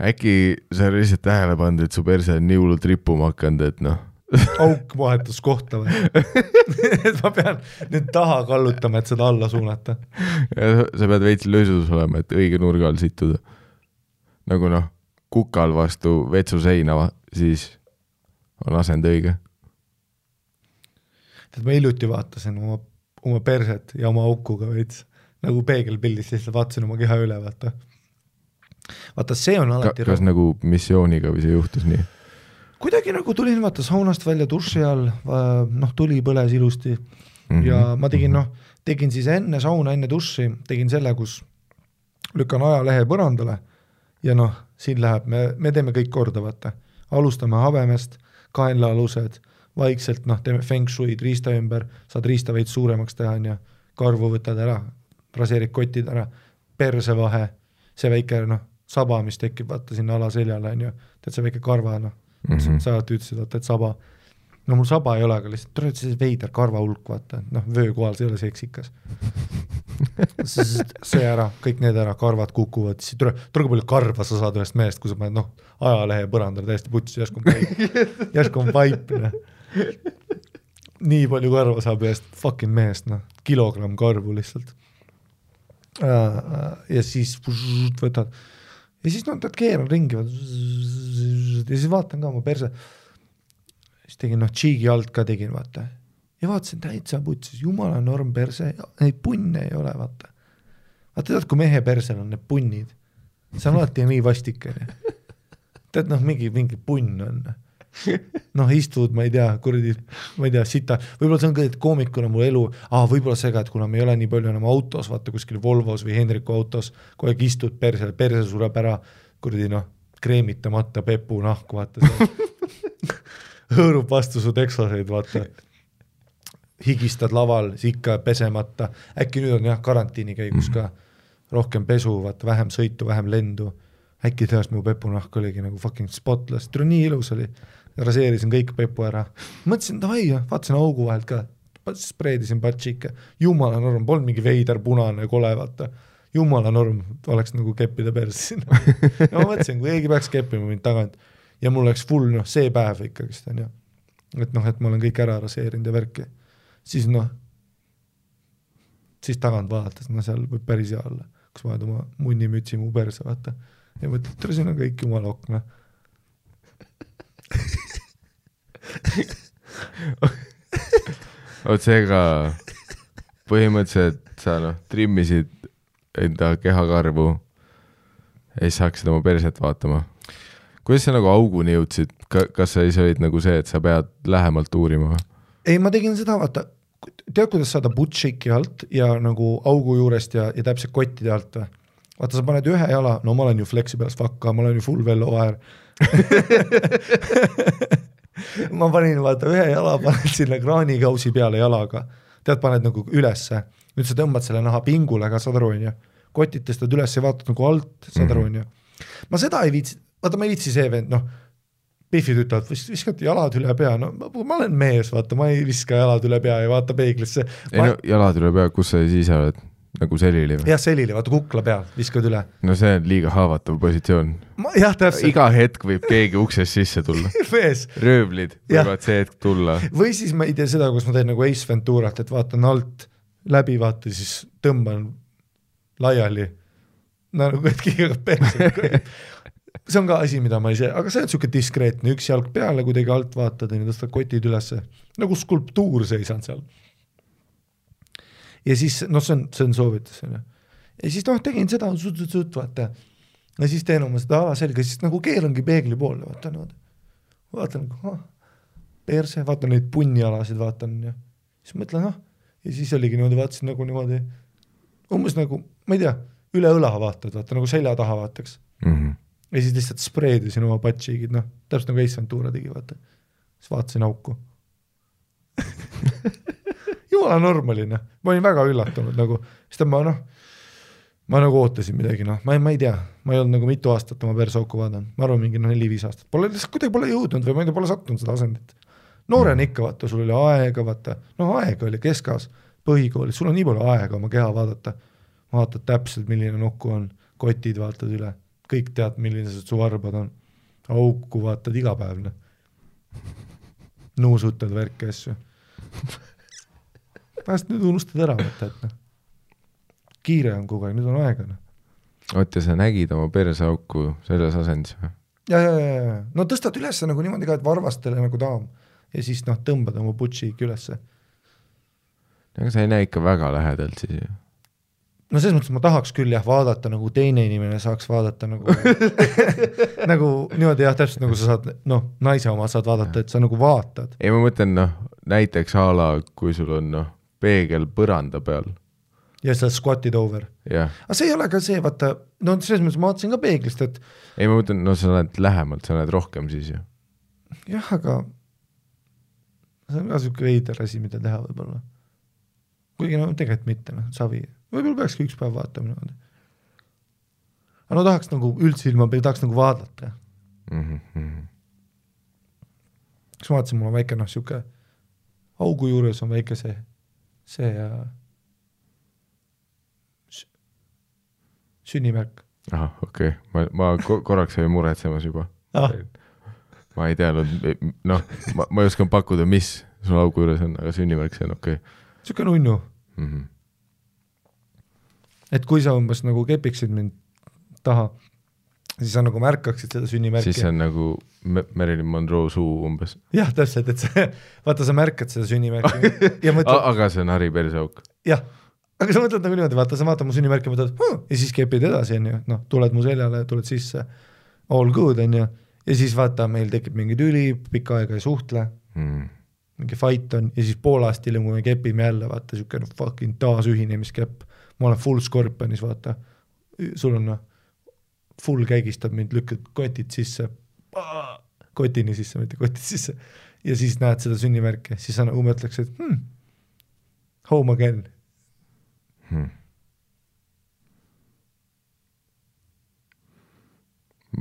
äkki sa ei ole lihtsalt tähele pannud, et su perse on nii hullult rippuma hakanud, et noh auk vahetus kohta või et ma pean nüüd taha kallutama, et seda alla suunata. sa pead veits löösus olema, et õige nurga all sittuda. nagu noh, kukal vastu vetsuseina, siis on asend õige. tead, ma hiljuti vaatasin oma, oma perset ja oma aukuga veits nagu peegelpildis, lihtsalt vaatasin oma keha üle, vaata. vaata, see on alati Ka, kas nagu missiooniga või see juhtus nii? Kuidagi nagu tulin vaata saunast välja duši all, noh, tuli põles ilusti mm -hmm. ja ma tegin noh, tegin siis enne sauna, enne duši, tegin selle, kus lükkan ajalehe põrandale ja noh, siin läheb, me, me teeme kõik korda, vaata. alustame habemest, kaenlaalused, vaikselt noh, teeme feng shui'd riista ümber, saad riista veits suuremaks teha, on ju, karvu võtad ära, raseerid kotid ära, persevahe, see väike noh, saba, mis tekib vaata sinna alaseljale, on ju, tead see väike karva, noh mm -hmm. sa alati ütlesid, vaata, et saba. no mul saba ei ole, aga lihtsalt tule see veider karvahulk, vaata, noh, vöö kohal, see ei ole seksikas. see ära, kõik need ära, karvad kukuvad, siis tule, tule kui palju karva sa saad ühest mehest, kui sa paned noh, ajalehe põrandale täiesti putsi, järsku on vaip, järsku on vaip, noh. nii palju karva saab ühest fucking mehest, noh, kilogramm karvu lihtsalt. ja siis võtad ja siis no tead, keeran ringi ja siis vaatan ka oma perse siis tegin noh, Cheegi alt ka tegin, vaata. ja vaatasin täitsa putsis, jumala norm perse, neid punne ei ole, vaata. vaata tead, kui mehe persel on need punnid, see on alati nii vastik, onju. tead noh, mingi, mingi punn on. noh, istud, ma ei tea, kuradi, ma ei tea, sita, võib-olla see on ka, et koomikuna mu elu ah,, võib-olla see ka, et kuna me ei ole nii palju enam autos, vaata kuskil Volvos või Hendriku autos, kogu aeg istud persel, perse sureb ära, kuradi noh, kreemitamata pepunahk, vaata hõõrub vastu su teksaseid, vaata. higistad laval, ikka pesemata, äkki nüüd on jah, karantiini käigus ka rohkem pesu, vaata vähem sõitu, vähem lendu. äkki tõesti mu pepunahk oligi nagu fucking spotless, tule nii ilus oli. Raseerisin kõik pepu ära, mõtlesin davai, vaatasin augu vahelt ka, spreedisin patšikke, jumala norm, polnud mingi veider punane kole, vaata. Jumala norm, oleks nagu keppida persse sinna. No ma mõtlesin, kui keegi peaks keppima mind tagant. Ja mul läks full noh, see päev ikkagist on ju, et noh, et ma olen kõik ära raseerinud ja värki, siis noh, siis tagant vaadates, no seal võib päris hea olla, kus paned oma munnimütsi mu perse, vaata, ja mõtled, tere, siin on kõik jumala okna vot seega põhimõtteliselt sa noh, trimmisid enda kehakarvu ja siis hakkasid oma perset vaatama kuidas sa nagu auguni jõudsid, kas sa siis olid nagu see, et sa pead lähemalt uurima või? ei, ma tegin seda, vaata, tead, kuidas saada butt shake'i alt ja nagu augu juurest ja, ja täpselt kottide alt või? vaata, sa paned ühe jala, no ma olen ju flexible as fuck ma olen ju full vello aer ma panin vaata ühe jala, paned sinna kraanikausi peale jalaga, tead, paned nagu ülesse, nüüd sa tõmbad selle naha pingule ka, saad aru, onju, kotid tõstad üles ja vaatad nagu alt, saad aru, onju. ma seda ei viitsi, vaata, ma ei viitsi see vend, noh, Biffid ütlevad, viskate jalad üle pea, no ma olen mees, vaata, ma ei viska jalad üle pea ja vaata peeglisse. ei ma... no jalad üle pea, kus sa siis oled? Nagu selili või? jah, selili, vaata kukla peal, viskad üle. no see on liiga haavatav positsioon. jah, täpselt. iga hetk võib keegi uksest sisse tulla röövlid võivad see hetk tulla. või siis ma ei tee seda, kus ma teen nagu Ace Venturat, et vaatan alt läbi, vaata siis tõmban laiali. no nagu, et keegi hakkab perse see on ka asi, mida ma ei saa, aga see on niisugune diskreetne, üks jalg peale, kuidagi alt vaatad, ju, tõstad kotid ülesse, nagu skulptuur seisan seal. Ja siis noh, see on, see on soovitus, on ju. ja siis noh, tegin seda, vaata, ja siis teen oma seda alaselga, siis nagu keerangi peegli poole, vaata niimoodi. vaatan nagu, ah, perse, vaatan neid punnialasid, vaatan ja siis mõtlen, ah, ja siis oligi niimoodi, vaatasin nagu niimoodi, umbes nagu, ma ei tea, üle õla vaatad, vaata nagu selja taha vaataks mm. -hmm ja siis lihtsalt spreedisin oma patšiigid, noh, täpselt nagu Ace Ventura tegi, vaata. siis vaatasin auku jumala norm oli, noh, ma olin väga üllatunud nagu, sest ma noh, ma nagu ootasin midagi, noh, ma ei, ma ei tea, ma ei olnud nagu mitu aastat oma persauku vaadanud, ma arvan, mingi noh, neli-viis aastat, pole lihtsalt kuidagi pole jõudnud või ma ei tea, pole sattunud seda asendit. noorena ikka vaata, sul oli aega, vaata, noh, aega oli keskas, põhikoolis, sul on nii palju aega oma keha vaadata, vaatad täpselt, milline nokku on, kotid vaatad üle. Kõik tead, millised su varbad on. auku vaatad iga päev, noh. nuusutad värki asju. pärast nüüd unustad ära, vaata, et noh, kiire on kogu aeg, nüüd on aega, noh. oot, ja sa nägid oma perseauku selles asendis või? ja, ja, ja, ja, no tõstad üles nagu niimoodi ka, et varvastele nagu daam ja siis noh, tõmbad oma butšiiki ülesse. aga sa ei näe ikka väga lähedalt siis ju no selles mõttes ma tahaks küll jah vaadata, nagu teine inimene saaks vaadata nagu nagu niimoodi jah, täpselt nagu sa saad, noh, naise oma saad vaadata, et sa nagu vaatad. ei, ma mõtlen noh, näiteks a la, kui sul on noh, peegel põranda peal. ja sa squat'id over. aga see ei ole ka see, vaata, no selles mõttes ma vaatasin ka peeglist, et ei, ma mõtlen, no sa näed lähemalt, sa näed rohkem siis ju. jah, aga see on ka niisugune veider asi, mida teha võib-olla. kuigi no tegelikult mitte, noh, savi võib-olla peakski üks päev vaatama niimoodi. aga no tahaks nagu üldse ilma, tahaks nagu vaadata mm. -hmm. kas ma vaatasin, mul on väike noh, sihuke augu juures on väike see, see äh, sünnimärk ahah, okei okay., ma, ma ko- korraks olin muretsemas juba ah,. ma ei teadnud, noh, ma, ma ei osanud pakkuda, mis sul augu juures on, aga sünnimärk, see on okei sihuke nunnu, okay. mm. -hmm. et kui sa umbes nagu kepiksid mind taha, siis sa nagu märkaksid seda sünnimärki. Siis see on nagu Marilyn Monroe suu umbes, jah, täpselt, et see, vaata, sa märkad seda sünnimärki ja mõtled, aga see on Harri perseauk. jah, aga sa mõtled nagu niimoodi, vaata, sa vaatad mu sünnimärki mõtled hm, ja siis kepid edasi, onju, noh, tuled mu seljale, tuled sisse, all good, onju, ja siis vaata, meil tekib mingi tüli, pikka aega ei suhtle, Mm. mingi fight on. Ja siis poole aasta hiljem, kui me kepime jälle, vaata noh, fucking taasühinemiskepp, ma olen full Scorpionis, vaata, sul on noh, full kägistab mind, lükkad kotid sisse, kotini sisse, mitte kotid sisse ja siis näed seda sünnimärki, siis sa nagu mõtleks, et hmm, home again. Hmm.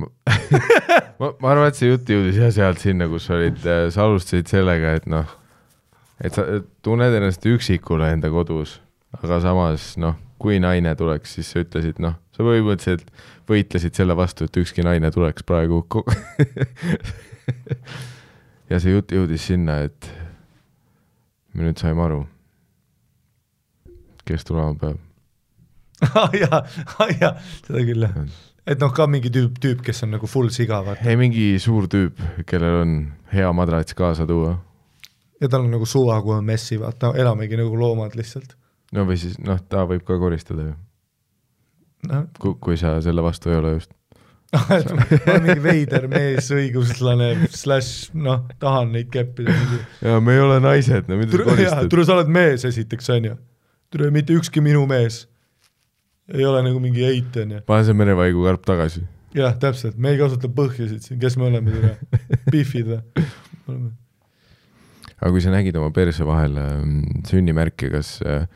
ma, ma, arvan, et see jutt jõudis jah sealt sinna, kus olid, sa alustasid sellega, et noh, et sa tunned ennast üksikuna enda kodus, aga samas noh, kui naine tuleks, siis sa ütlesid noh, sa põhimõtteliselt võitlesid selle vastu, et ükski naine tuleks praegu ja see jutt jõudis sinna, et me nüüd saime aru, kes tulema peab. ah jaa, ah jaa, seda küll jah. et noh, ka mingi tüüp, tüüp, kes on nagu full siga, vaata. ei, mingi suur tüüp, kellel on hea madrats kaasa tuua. ja tal on nagu suva, kui on messi, vaata, elamegi nagu loomad lihtsalt. no või siis noh, ta võib ka koristada ju, noh, kui, sa selle vastu ei ole just. ma olen mingi veider mees, õiguslane, slaš noh, tahan neid keppida. ja me ei ole naised, no mida sa koristad. tule, sa oled mees esiteks, onju. tule, mitte ükski minu mees ei ole nagu mingi eit, onju. pane see merevaigu karp tagasi. jah, täpselt, me ei kasuta põhjusid siin, kes me oleme, tule, Biffid või? aga kui sa nägid oma perse vahel ähm, sünnimärki, kas äh,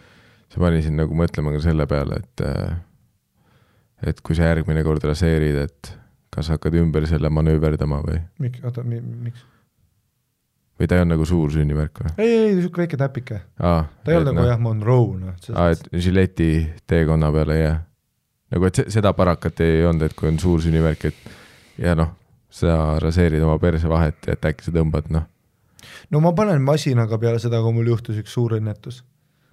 sa panesid nagu mõtlema ka selle peale, et äh, et kui sa järgmine kord raseerid, et kas hakkad ümber selle manööverdama või, miks, oota, miks? või ta ei olnud nagu suur sünnimärk või? ei, ei, niisugune väike täpike. aa, ta ei olnud nagu jah, Monroe, noh. aa, et žileti teekonna peale ei jää. nagu, et se- seda parakat ei olnud, et kui on suur sünnimärk, et ja noh, sa raseerid oma perse vahet ja et äkki sa tõmbad, noh no ma panen masinaga peale seda, kui mul juhtus üks suur õnnetus.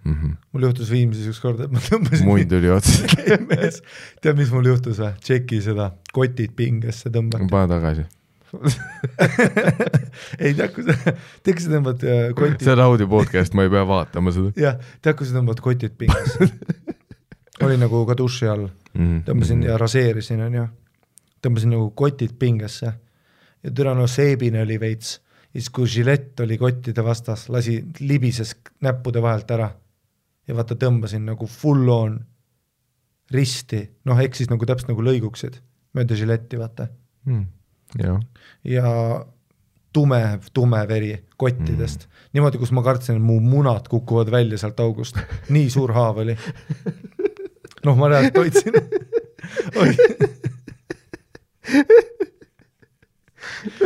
Mm -hmm.. mul juhtus Viimsis ükskord, et ma tõmbasin munn tuli otsa, mees, tead, mis mul juhtus või? tšeki seda, kotid pingesse tõmbati. pane tagasi. ei tead, kui sa, tead, kui sa tõmbad äh, kotid see on audio podcast, ma ei pea vaatama seda jah, tead, kui sa tõmbad kotid pingesse. oli nagu ka duši all, mm. -hmm. tõmbasin ja raseerisin, onju. tõmbasin nagu kotid pingesse ja türa no seebine oli veits ja siis, kui žilett oli kottide vastas, lasi, libises näppude vahelt ära ja vaata, tõmbasin nagu full on risti, noh, ehk siis nagu täpselt nagu lõiguksid mööda žiletti, vaata. mm.. jah, ja tume, tume veri kottidest mm., niimoodi, kus ma kartsin, et mu munad kukuvad välja sealt august, nii suur haav oli. noh, ma reaalselt hoidsin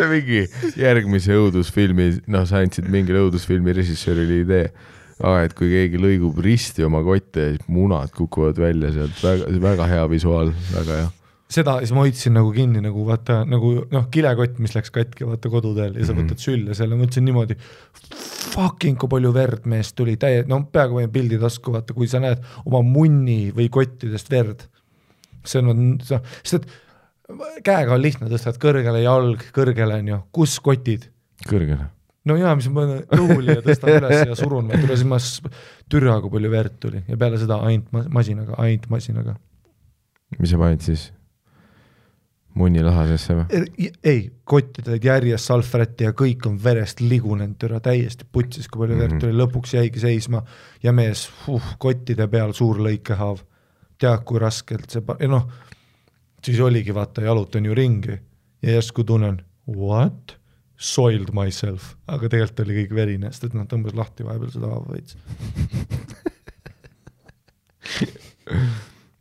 mingi järgmise õudusfilmi, noh, sa andsid mingile õudusfilmi režissöörile idee, aga et kui keegi lõigub risti oma kotte ja siis munad kukuvad välja sealt, väga, väga hea visuaal, väga hea. seda siis ma hoidsin nagu kinni nagu vaata nagu noh, kilekott, mis läks katki vaata koduteel ja sa Mhm. võtad sülle selle, mõtlesin niimoodi. Fucking kui palju verd meest tuli, täie, no peaaegu panin pildi tasku, vaata kui sa näed oma munni või kottidest verd. see on, noh, sest et käega on lihtne, tõstad kõrgele jalg kõrgele onju, kus kotid? kõrgele. No jaa, mis ma panen õhuli ja tõstan üles ja surun, vaata üle siis ma türa, kui palju verd tuli ja peale seda ainult ma- masinaga, ainult masinaga. mis sa panid siis? munnilahasesse või? ei, kottid olid järjest salvrätti ja kõik on verest ligunenud türa täiesti putsis, kui palju verd Mhm. tuli, lõpuks jäigi seisma ja mees uh,, kottide peal suur lõikehaav. tead, kui raskelt see noh, siis oligi vaata, jalutan ju ringi ja järsku tunnen what? Soiled myself, aga tegelikult oli kõik verine, sest et noh, tõmbas lahti vahepeal seda haava veits.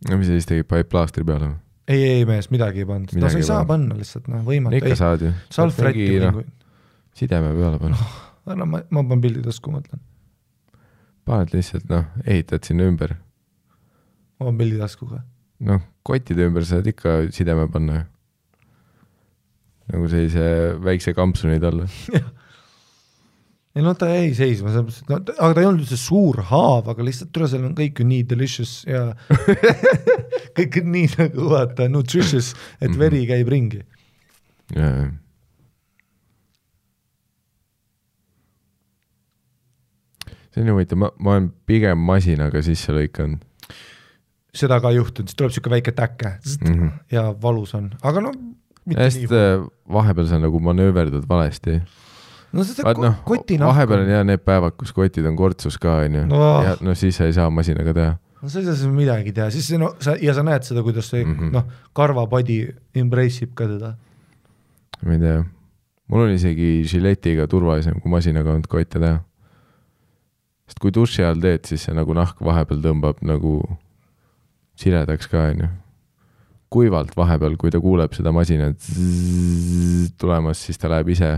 no mis sa siis tegid, panid plaastri peale või? ei, ei mees, midagi ei pannud, no sa ei saa panna lihtsalt noh, võimatu, ikka ei, saad ju. salvrätti noh, mingi, sideme peale panna, no ma, ma panen pildi tasku, ma mõtlen, paned lihtsalt noh, ehitad sinna ümber, ma panen pildi tasku ka. noh, kottide ümber saad ikka sideme panna ju. Nagu sellise väikse kampsuni talle. ei no ta jäi seisma, sellepärast, no aga ta ei olnud üldse suur haav, aga lihtsalt tule, seal on kõik ju nii delicious ja kõik on nii nagu vaata nutritious, et Mhm. veri käib ringi. see on huvitav, ma, ma olen pigem masinaga sisse lõikanud seda ka ei juhtunud, siis tuleb siuke väike täke mm. -hmm. ja valus on, aga no hästi vahepeal sa nagu manööverdad valesti. no seda vaat noh, kotinahku vahepeal on jah need päevad, kus kotid on kortsus ka onju ja no siis sa ei saa masinaga teha. no sa ei saa seal midagi teha, siis no sa ja sa näed seda, kuidas see mm. -hmm. noh, karvapadi embrace ib ka teda. ma ei tea, mul on isegi žiletiga turvalisem kui masinaga olnud kotte teha. sest kui duši all teed, siis see nagu nahk vahepeal tõmbab nagu siledaks ka onju. Kuivalt vahepeal, kui ta kuuleb seda masinat tulemas, siis ta läheb ise.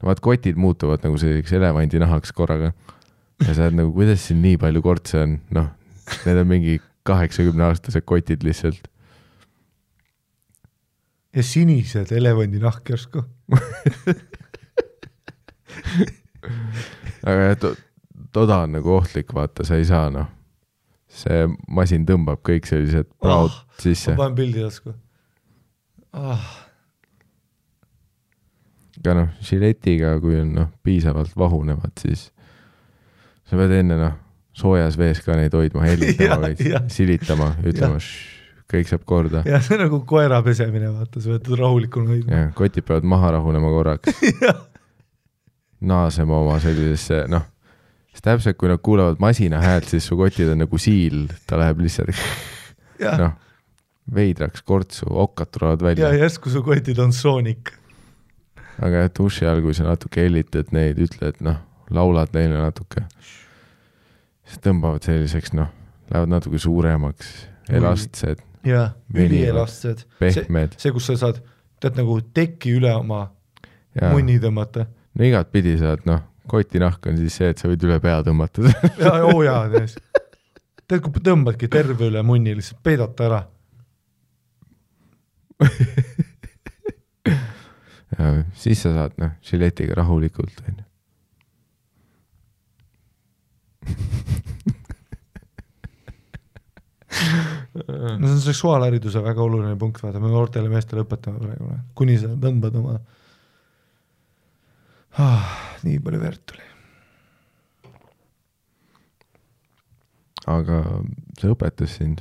no vaat kotid muutuvad nagu selliseks elevandinahaks korraga. ja sa oled nagu, kuidas siin nii palju kortse on, noh, need on mingi kaheksakümne aastased kotid lihtsalt. ja sinised elevandinahk järsku. aga jah, to-, toda on nagu ohtlik, vaata, sa ei saa noh, see masin tõmbab kõik sellised praod oh, sisse ma, panen pildi tasku ah,. aga noh, žiletiga, kui on noh, piisavalt vahunevad, siis sa pead enne noh, soojas vees ka neid hoidma, Jah, hellitama jah. veits, silitama, ütlema, kõik saab korda ja see on nagu koera pesemine, vaata, sa pead rahulikuna hoidma. ja kotid peavad maha rahunema korraks, naasema oma sellisesse noh, sest täpselt kui nad kuulevad masina häält, siis su kotid on nagu siil, ta läheb lihtsalt ja, noh, veidraks kortsu, okkad tulevad ja välja, järsku su kotid on Sonic. aga jah, duši all, kui sa natuke hellitad neid, ütled noh, laulad neile natuke, siis tõmbavad selliseks noh, lähevad natuke suuremaks, elastsed, ja, Venivad. ülielastsed. pehmed see, kus sa saad, tead nagu teki üle oma ja munni tõmmata. no igatpidi saad noh, kotinahk on siis see, et sa võid üle pea tõmmata ja, oo jaa, tead, tead kui tõmbadki terve üle munni, lihtsalt peidad ta ära. siis sa saad noh, žiletiga rahulikult onju. no see on seksuaalhariduse väga oluline punkt, vaata, me noortele meestele õpetame praegu, noh, kuni sa tõmbad oma. Nii palju verd tuli. aga see õpetas sind,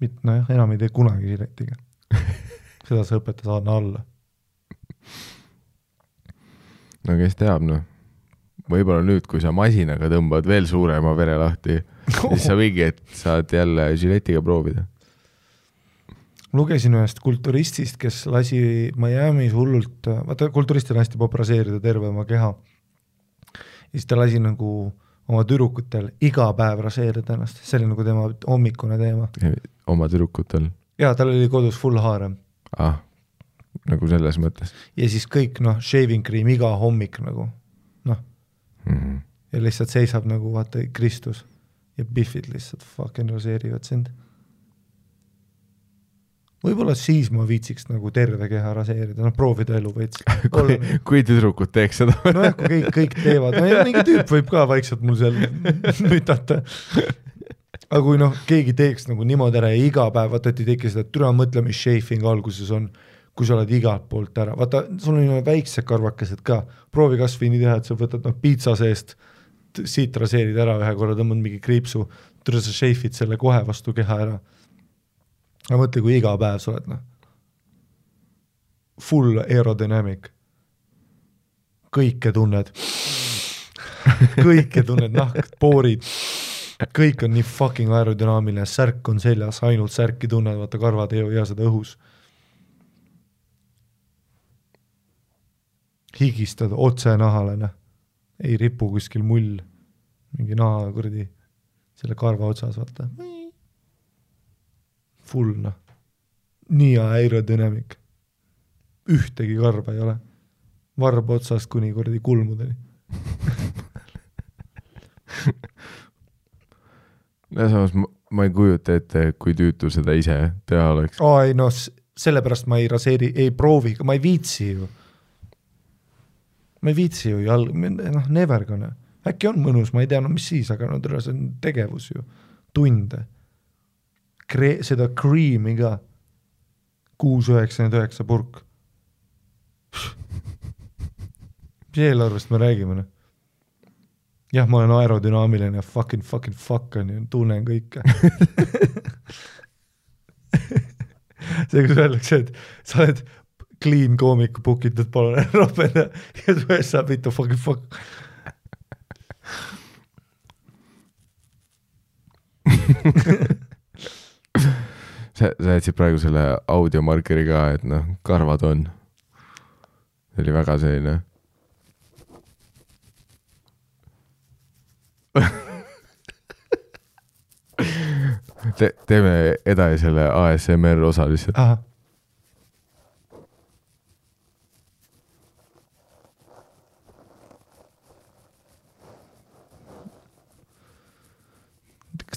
nojah, enam ei tee kunagi žiletiga. seda sa õpetad anna alla. no kes teab noh, võib-olla nüüd, kui sa masinaga tõmbad veel suurema vere lahti, siis sa mingi hetk saad jälle žiletiga proovida. Lugesin ühest kulturistist, kes lasi Miami's hullult, vaata kulturistil on hästi popp raseerida terve oma keha. ja siis ta lasi nagu oma tüdrukutel iga päev raseerida ennast, see oli nagu tema hommikune teema. oma tüdrukutel, ja tal oli kodus full haarem ah, nagu selles mõttes ja siis kõik noh, shaving cream iga hommik nagu noh, mm. -hmm. ja lihtsalt seisab nagu vaata Kristus ja Biffid lihtsalt fucking raseerivad sind. Võib-olla siis ma viitsiks nagu terve keha raseerida, noh proovida elu veits. kui, kui tüdrukud teeks seda nojah, kui kõik, kõik teevad, no ja mingi tüüp võib ka vaikselt mul seal mütata. aga kui noh, keegi teeks nagu niimoodi ära ja iga päev, vaata et ei teki seda, et türa mõtle, mis shaving alguses on, kui sa oled igalt poolt ära, vaata, sul on ju väiksed karvakesed ka, proovi kas või nii teha, et sa võtad noh, piitsa seest, siit raseerid ära ühe korra, tõmbad mingi kriipsu, türa sa shave'id selle kohe vastu keha ära. Aga mõtle, kui iga päev sa oled noh, full aerodynamic, kõike tunned, kõike tunned, nahk, poorid, kõik on nii fucking aerodünaamiline, särk on seljas, ainult särki tunned, vaata karvad ei hoia seda õhus. higistad otse nahale, noh, ei ripu kuskil mull, mingi naha kuradi selle karva otsas, vaata. Full noh, nii aerodünamik, ühtegi karva ei ole, varba otsast kuni kuradi kulmudeni. ja samas ma, ma ei kujuta ette, kui tüütu seda ise teha oleks. aa ei noh, sellepärast ma ei raseeri, ei proovi, ma ei viitsi ju. ma ei viitsi ju jalg, noh never gonna, äkki on mõnus, ma ei tea, no mis siis, aga no tere, see on tegevus ju, tunde. Kre-, seda cream'i ka, kuus üheksakümmend üheksa purk. mis eelarvest me räägime noh? jah, ma olen aerodünaamiline fucking fucking fuck on ju, tunnen kõike see, kus öeldakse, et sa oled clean koomik, book itud, palun ära ropenda ja su ees saab mitu fucking fuck. sa, sa jätsid praegu selle audiomarkeri ka, et noh, karvad on. see oli väga selline. Te, teeme edasi selle ASMR osa lihtsalt.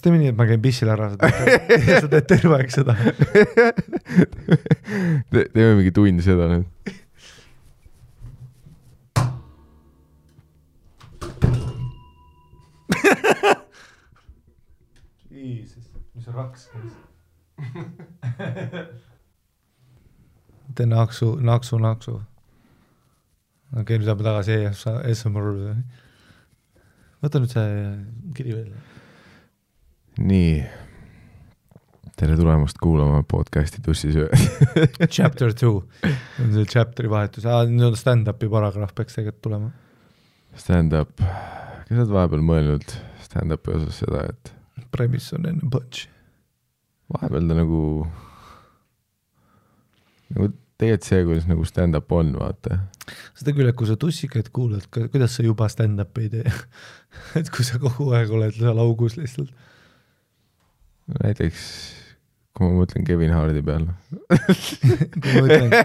Teeme nii, et ma käin pissil ära, sa teed, terve aeg seda? Te, teeme mingi tund seda nüüd. Jesus, mis raks käis. tee naksu, naksu, naksu. okei okay,, nüüd läheme tagasi ESMR juurde. võta nüüd see kiri välja. nii. tere tulemast kuulama podcast'i tussisöö. Chapter two on see chapter'i vahetus, aa nüüd on stand-up'i paragrahv peaks tegelikult tulema. Stand-up, kas sa oled vahepeal mõelnud stand-up'i osas seda, et Premise on enne punch'i. vahepeal ta nagu, nagu tegelikult see, kuidas nagu stand-up on, vaata. seda küll, et kui sa tussikaid kuulad, kuidas sa juba stand-up'i ei tee et kui sa kogu aeg oled seal augus lihtsalt. Näiteks kui ma mõtlen Kevin Hardi peale. kui ma mõtlen,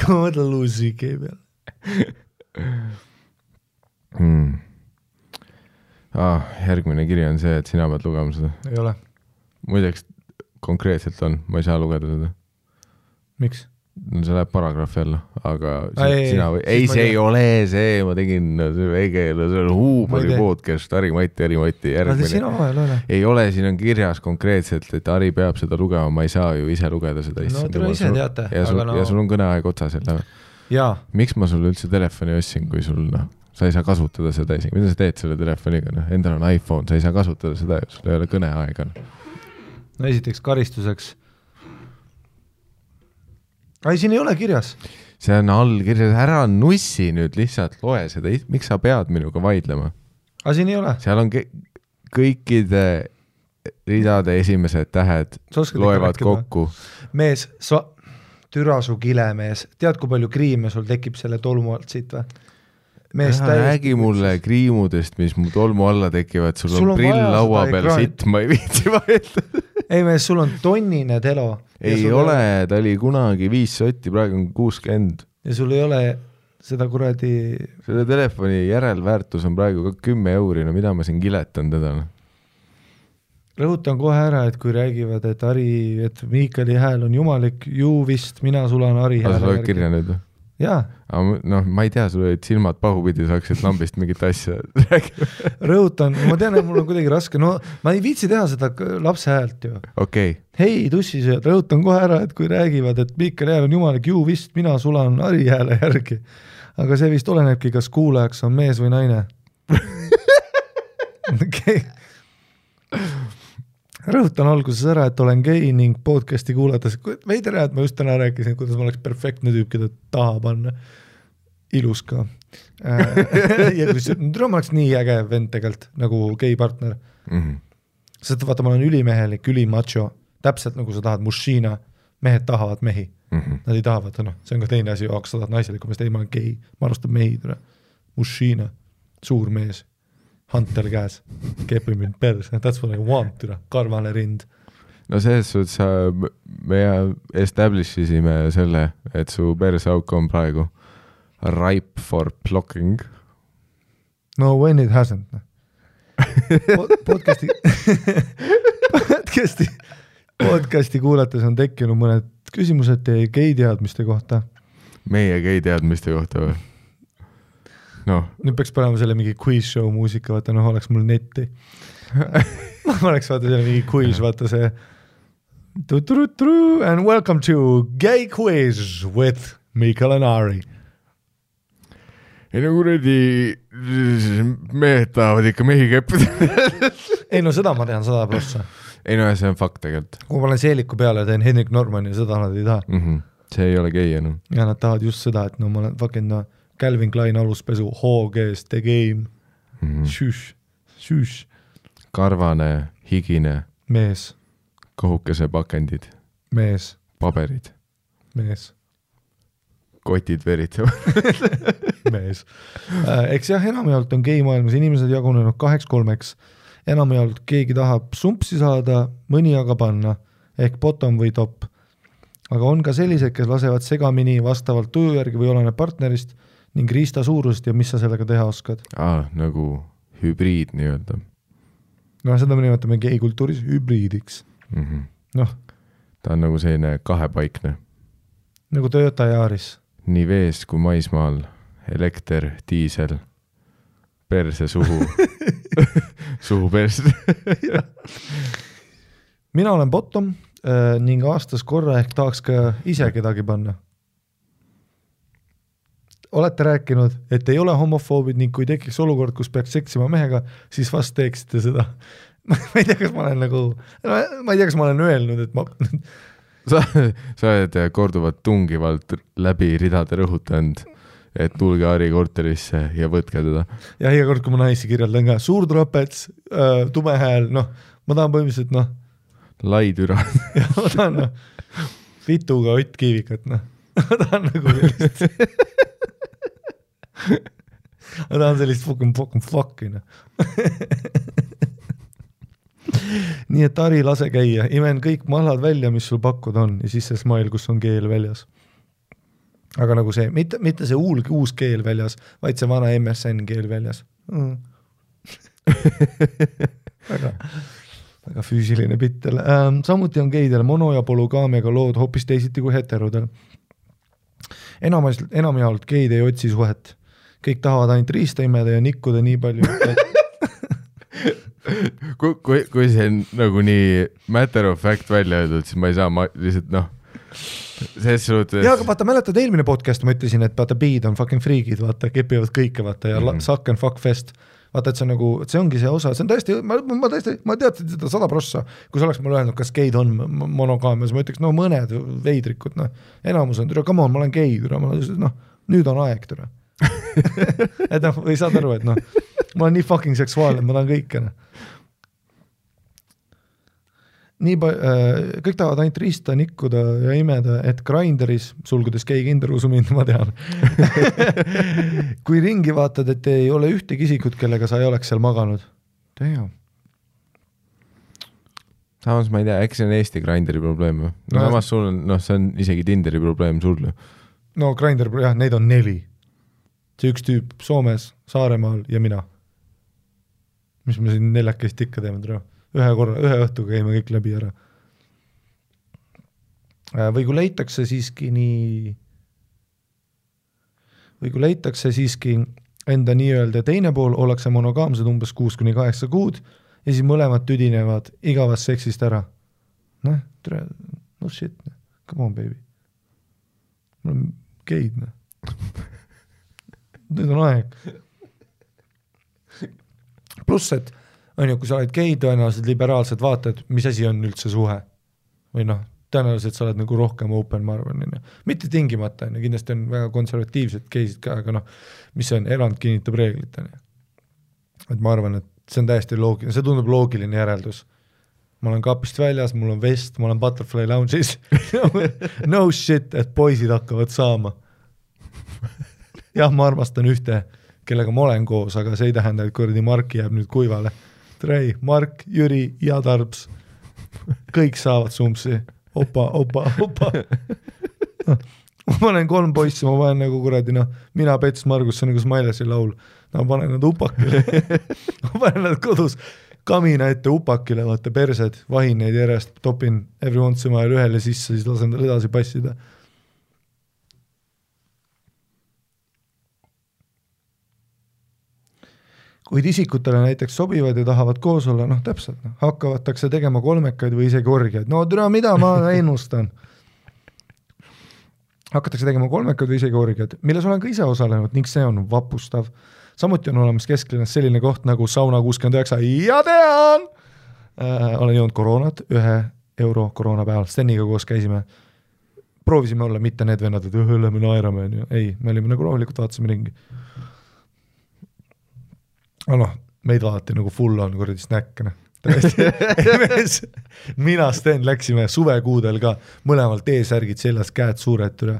kui ma mõtlen Louis CK peale. Hmm. Ah, järgmine kiri on see, et sina pead lugema seda. ei ole, muideks konkreetselt on, ma ei saa lugeda seda. miks? No see läheb paragrahvi alla, aga Aa, ei, sina või, ei, see ei ole see, ma tegin, väike, see on huumori podcast, Harri-Mati, Harri-Mati, aga järgmine sina. vahel ole. ei ole, siin on kirjas konkreetselt, et Harri peab seda lugema, ma ei saa ju ise lugeda seda. no te ise teate, ja sul aga, ja sul no on kõneaeg otsas jälle. miks ma sulle üldse telefoni ostsin, kui sul noh, sa ei saa kasutada seda isegi, mida sa teed selle telefoniga, noh, endal on iPhone, sa ei saa kasutada seda, sul ei ole kõneaega. no esiteks karistuseks. ei, siin ei ole kirjas. see on all kirjas, ära nussi nüüd lihtsalt, loe seda, miks sa pead minuga vaidlema aga siin ei ole. seal on kõikide ridade esimesed tähed loevad kokku. mees, sa, türa su kilemees, tead, kui palju kriime sul tekib selle tolmu alt siit või? Mees räägi mulle kriimudest, mis mu tolmu alla tekivad, sul, on prill laua peal, sitt, ma ei viitsi vaielda. ei mees, sul on tonnine telo. ei ole, ta oli kunagi viis sotti, praegu on kuuskümmend. ja sul ei ole seda kuradi, selle telefoni järelväärtus on praegu ka kümme euri, no mida ma siin kiletan teda, noh. rõhutan kohe ära, et kui räägivad, et Hari, et Miikali hääl on jumalik, ju vist mina sulan Hari aga sa hääle loed kirja nüüd või? Aga noh, ma ei tea, sul olid silmad pahupidi, sa hakkasid lambist mingit asja rääkima. rõhutan, ma tean, et mul on kuidagi raske, no ma ei viitsi teha seda lapse häält ju. okei okay., hei, tussisööd, rõhutan kohe ära, et kui räägivad, et Miikali hääl on jumalik, ju vist mina sulan Hari hääle järgi. aga see vist olenebki, kas kuulajaks on mees või naine. okei. Rõhutan alguses ära, et olen gei ning podcast'i kuulates, veider jah, et ma just täna rääkisin, kuidas ma oleks perfektne tüüp, keda taha panna. ilus ka. ja kui see, ma oleks nii äge vend tegelikult nagu gei partner mm. -hmm. sest vaata, ma olen ülimehelik, ülimacho, täpselt nagu sa tahad mušina, mehed tahavad mehi, Mm -hmm. nad ei taha, vaata noh, see on ka teine asi, sa tahad naiselikum, sest ei, ma olen gei, ma armastan mehi, mušina, suur mees, Hunter käes, keepi mind perse, that's what I want, tule, karvane rind. no selles suhtes sa, me establish isime selle, et su perseauk on praegu, ripe for plucking. no when it hasn't. Pod- podcast'i podcast'i podcast'i kuulates on tekkinud mõned küsimused teie gei-teadmiste kohta meie gei teadmiste kohta või? noh, nüüd peaks panema selle mingi quiz show muusika vaata noh oleks mul netti. Oleks vaata seal mingi quiz vaata see. And welcome to gay quiz with Mikkel and Ari. Ei no kuradi, mehed tahavad ikka mehi keppida. ei no seda ma tean sada prossa. Ei no see on fakt tegelikult. Kui ma olen seeliku peale ja teen Hendrik Normani seda nad ei taha. Mm. -hmm. see ei ole gei enam. Ja nad tahavad just seda, et no ma olen fucking no Calvin Klein aluspesu hoogees the game mm. -hmm. šüš, šüš, karvane, higine, mees, kohukese pakendid, mees, paberid, mees, kotid veritsevad. mees. eks jah, enamjaolt on geimaailmas inimesed jagunenud kaheks-kolmeks. enamjaolt keegi tahab sumpsi saada, mõni aga panna ehk bottom või top. aga on ka selliseid, kes lasevad segamini vastavalt tuju järgi või oleneb partnerist ning riista suurusest ja mis sa sellega teha oskad. aa, nagu hübriid nii-öelda no seda me nimetame geikultuuris hübriidiks, mm. -hmm. noh ta on nagu selline kahepaikne, nagu Toyota Yaris. nii vees kui maismaal, elekter, diisel, perse suhu, suhu perse. mina olen bottom äh, ning aastas korra ehk tahaks ka ise kedagi panna. Olete rääkinud, et ei ole homofoobid ning kui tekiks olukord, kus peaks seksima mehega, siis vast teeksite seda. ma ei tea, kas ma olen nagu, ma ei tea, kas ma olen öelnud, et ma, sa, sa oled korduvalt tungivalt läbi ridade rõhutanud, et tulge Harri korterisse ja võtke teda. ja iga kord, kui ma naisi kirjeldan ka, suur trapets äh,, tume hääl, noh, ma tahan põhimõtteliselt noh, lai türa. ja ma tahan noh, vituga Ott Kiivikat, noh, ma tahan nagu sellist ma tahan sellist fucking fucking fuck'i noh. nii et Ari, lase käia, imen kõik mahlad välja, mis sul pakkuda on ja siis see smile, kus on keel väljas. aga nagu see, mitte, mitte see uul, uus keel väljas, vaid see vana MSN keel väljas mm. väga, väga füüsiline bitt jälle ähm,. samuti on geidel mono- ja polügaamiaga lood hoopis teisiti kui heterodel. enamus, enamjaolt geid ei otsi suhet. Kõik tahavad ainult riista imeda ja nikkuda nii palju, et kui, kui, kui see on nagu nii matter of fact välja öeldud, siis ma ei saa, ma lihtsalt noh, selles suhtes jaa, aga vaata, mäletad eelmine podcast ma ütlesin, et vaata, beid on fucking friigid, vaata, kepivad kõike, vaata ja mm. -hmm. suck and fuck fest. vaata, et see on nagu, et see ongi see osa, see on täiesti, ma, ma tõesti, ma teadsin seda sada prossa. kui sa oleks mulle öelnud, kas geid on m- monogaamia, siis ma ütleks, no mõned veidrikud, noh. enamus on, come on, ma olen gei, ma olen, noh, nüüd on aeg, türa. et noh, või saad aru, et noh, ma olen nii fucking seksuaalne, ma tahan kõike, noh nii palju äh,, kõik tahavad ainult riista, nikkuda ja imeda, et Grinderis, sulgudes gei kinder, usu mind, ma tean. kui ringi vaatad, et ei ole ühtegi isikut, kellega sa ei oleks seal maganud. Damn. samas ma ei tea, äkki see on Eesti Grinderi probleem või? No- samas sul on, noh, see on isegi Tinderi probleem sul ju. no Grinder, jah, neid on neli. See üks tüüp Soomes, Saaremaal ja mina. mis me siin neljakesti ikka teeme, tere. ühe korra, ühe õhtuga käime kõik läbi ära. või kui leitakse siiski nii, või kui leitakse siiski enda nii-öelda teine pool, ollakse monogaamsed umbes kuus kuni kaheksa kuud ja siis mõlemad tüdinevad igavast seksist ära. noh, tere, no shit, come on baby. me oleme geid, noh. nüüd on aeg. pluss, et on ju, kui sa oled gei, tõenäoliselt liberaalsed vaatad, mis asi on üldse suhe. või noh, tõenäoliselt sa oled nagu rohkem open, ma arvan, on ju. mitte tingimata, on ju, kindlasti on väga konservatiivsed geisid ka, aga noh, mis see on, erand kinnitab reeglit, on ju. et ma arvan, et see on täiesti loogiline, see tundub loogiline järeldus ma olen kapist väljas, mul on vest, ma olen Butterfly Lounge'is no shit, et poisid hakkavad saama. jah, ma armastan ühte, kellega ma olen koos, aga see ei tähenda, et kuradi Mark jääb nüüd kuivale. Trei, Mark, Jüri ja Tarbs, kõik saavad sumpsi, opa, opa, opa. ma panen kolm poissi, ma panen nagu kuradi noh, mina, Pets, Margus, see on nagu Smilesi laul. ma panen nad upakile ma panen nad kodus kamina ette upakile, vaata persed, vahin neid järjest, topin every once in a while ühele sisse, siis lasen tal edasi passida. Kuid isikutele näiteks sobivad ja tahavad koos olla, noh täpselt, noh hakavatakse tegema kolmekaid või isegi orgiaid, no türa, mida ma ennustan hakatakse tegema kolmekaid või isegi orgiaid, milles olen ka ise osalenud ning see on vapustav. samuti on olemas kesklinnas selline koht nagu sauna kuuskümmend üheksa ja tean äh,, olen joonud koroonat ühe euro koroonapäeval, Steniga koos käisime. proovisime olla mitte need vennad, et öö, lähme naerame, onju, ei, me olime nagu rahulikult, vaatasime ringi. Aga noh, meid vaadati nagu full on kuradi snäkke, noh täiesti, mina, Sten läksime suvekuudel ka, mõlemal T-särgid seljas, käed suured üle.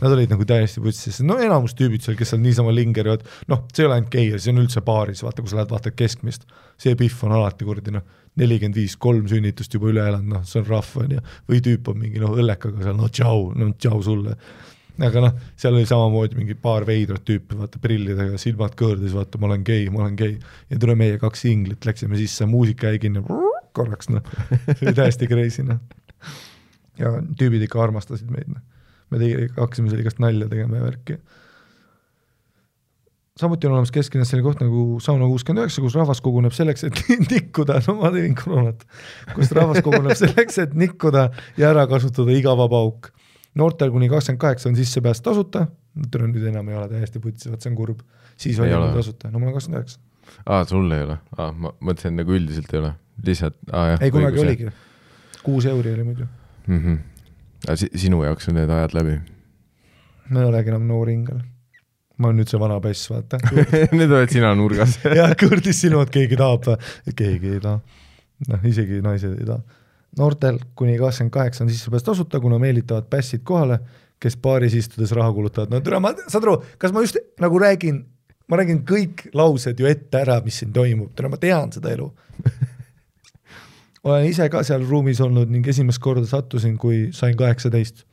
Nad olid nagu täiesti putsis, no enamus tüübid seal, kes seal niisama lingerivad, noh, see ei ole ainult geier, see on üldse baaris, vaata, kui sa lähed vaatad keskmist, see pihv on alati kuradi noh, nelikümmend viis, kolm sünnitust juba üle elanud, noh, see on rahv on ju, või tüüp on mingi noh, õllekaga seal, no tšau, no tšau sulle aga noh, seal oli samamoodi mingi paar veidrat tüüpi, vaata prillidega, silmad kõõrdis, vaata ma olen gei, ma olen gei. ja tule meie kaks inglit, läksime sisse, muusika jäi kinni, korraks noh, see oli täiesti crazy noh. ja tüübid ikka armastasid meid noh, me tegi-, hakkasime seal igast nalja tegema ja värki. samuti on olemas kesklinnas selline koht nagu sauna kuuskümmend üheksa, kus rahvas koguneb selleks, et nikkuda, no ma tegin koroonat, kus rahvas koguneb selleks, et nikkuda ja ära kasutada iga vaba auk noortel kuni kakskümmend kaheksa on sissepääs tasuta, tule nüüd enam ei ole täiesti putsi, vot see on kurb. siis oli mul tasuta, no mul on kakskümmend üheksa. aa, sul ei ole, aa, ma mõtlesin nagu üldiselt ei ole, lihtsalt, aa jah. ei, kunagi oligi. kuus euri oli muidu. mm. -hmm. aga si sinu jaoks on need ajad läbi ma ei olegi enam noor ingel. ma olen nüüd see vana pess, vaata. Nüüd oled sina nurgas. jah, kõrdis silmad, keegi tahab keegi ei taha. noh, isegi naised ei taha. Noortel kuni kakskümmend kaheksa on sissepääs tasuta, kuna meelitavad pässid kohale, kes baaris istudes raha kulutavad. no türa, ma, saad aru, kas ma just nagu räägin, ma räägin kõik laused ju ette ära, mis siin toimub, türa, ma tean seda elu. olen ise ka seal ruumis olnud ning esimest korda sattusin, kui sain kaheksateist.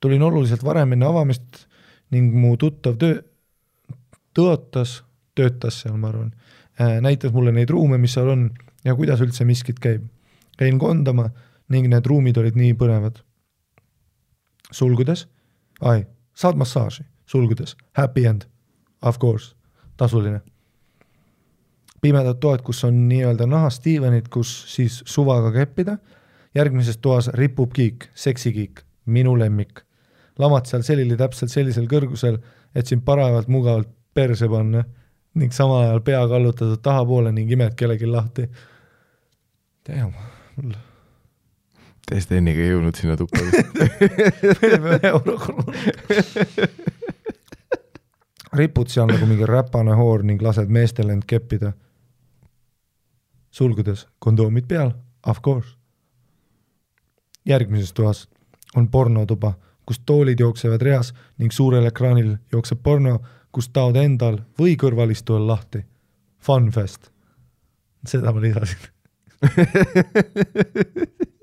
tulin oluliselt varem enne avamist ning mu tuttav töö, tõotas, töötas seal, ma arvan, näitas mulle neid ruume, mis seal on ja kuidas üldse miskit käib. Käin kondama ning need ruumid olid nii põnevad. sulgudes, ai, saad massaaži, sulgudes, happy end, of course, tasuline. pimedad toad, kus on nii-öelda nahast diivanid, kus siis suvaga keppida, järgmises toas ripub kiik, seksikiik, minu lemmik. lamad seal selili täpselt sellisel kõrgusel, et sind parajalt mugavalt perse panna ning samal ajal pea kallutatud tahapoole ning imed kellelgi lahti. Damn, mul Te Steniga ei jõudnud sinna tuppa vist. ühe euro koroona. ripud seal nagu mingi räpane hoor ning lased meestel end keppida. sulgudes kondoomid peal, of course. järgmises toas on pornotuba, kus toolid jooksevad reas ning suurel ekraanil jookseb porno, kus taod endal või kõrvalistujal lahti. Funfest. seda ma lisasin.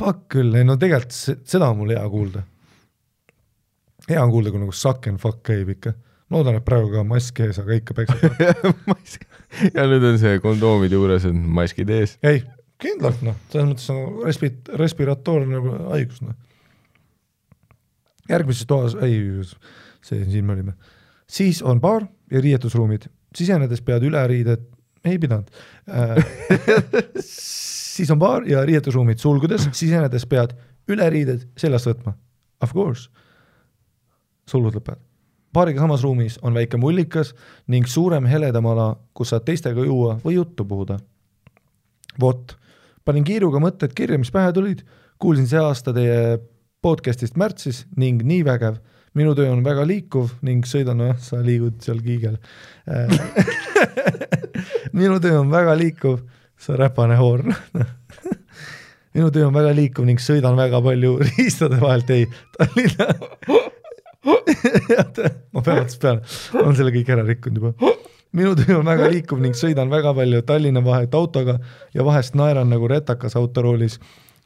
Fuck küll, ei no tegelikult se- seda on mul hea kuulda. hea on kuulda, kui nagu suck and fuck käib ikka. loodan, et praegu ka mask ees, aga ikka peksab. ja nüüd on see kondoomide juures on maskid ees. ei, kindlalt noh, selles mõttes on respi-, respiratoorne nagu haigus noh. järgmises toas, ei, see, siin me olime. siis on baar ja riietusruumid, sisenedes pead üleriided, ei pidanud. Siis on baar ja riietusruumid sulgudes, sisenedes pead üleriided seljast võtma, of course, sulgud lõpevad. baariga samas ruumis on väike mullikas ning suurem heledam ala, kus saad teistega juua või juttu puhuda. Vot, panin kiiruga mõtted kirja, mis pähe tulid, kuulsin see aasta teie podcast'ist märtsis ning nii vägev. minu töö on väga liikuv ning sõidan, nojah, sa liigud seal kiigel. minu töö on väga liikuv, sa räpane hoor. minu töö on väga liikuv ning sõidan väga palju riistade vahelt, ei, Tallinna. ma pean otsast peale, olen selle kõik ära rikkunud juba minu töö on väga liikuv ning sõidan väga palju Tallinna vahet autoga ja vahest naeran nagu retakas autoroolis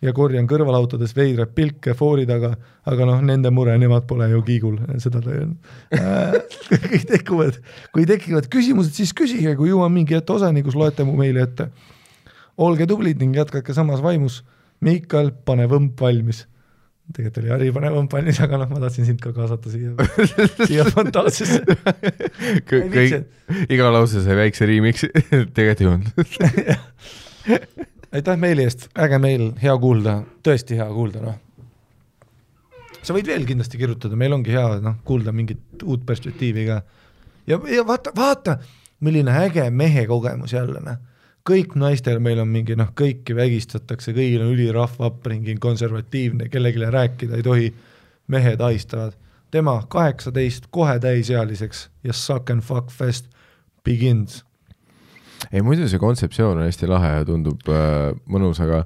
ja korjan kõrvalautodest veidraid pilke foori taga, aga noh, nende mure, nemad pole ju kiigul, seda ta ei öelnud. kui tekivad, kui tekivad küsimused, siis küsige, kui jõuan mingi hetk osani, kus loete mu meili ette. olge tublid ning jätkake samas vaimus. Miikal, pane võmp valmis tegelikult oli Harri Panev valmis, aga noh, ma tahtsin sind ka kaasata siia, siia fantaasiasse. kõik, iga lause sai väikse remix'i tegelikult ei olnud aitäh meili eest, äge meil, hea kuulda, tõesti hea kuulda, noh. sa võid veel kindlasti kirjutada, meil ongi hea, noh, kuulda mingit uut perspektiivi ka. ja, ja vaata, vaata, milline äge mehe kogemus jälle, noh kõik naistel meil on mingi noh, kõiki vägistatakse, kõigil on ülirahva upbringing, konservatiivne, kellelegi rääkida ei tohi, mehed ahistavad. tema kaheksateist, kohe täisealiseks ja suck and fuck fest begins. Ei muidu see kontseptsioon on hästi lahe ja tundub äh, mõnus, aga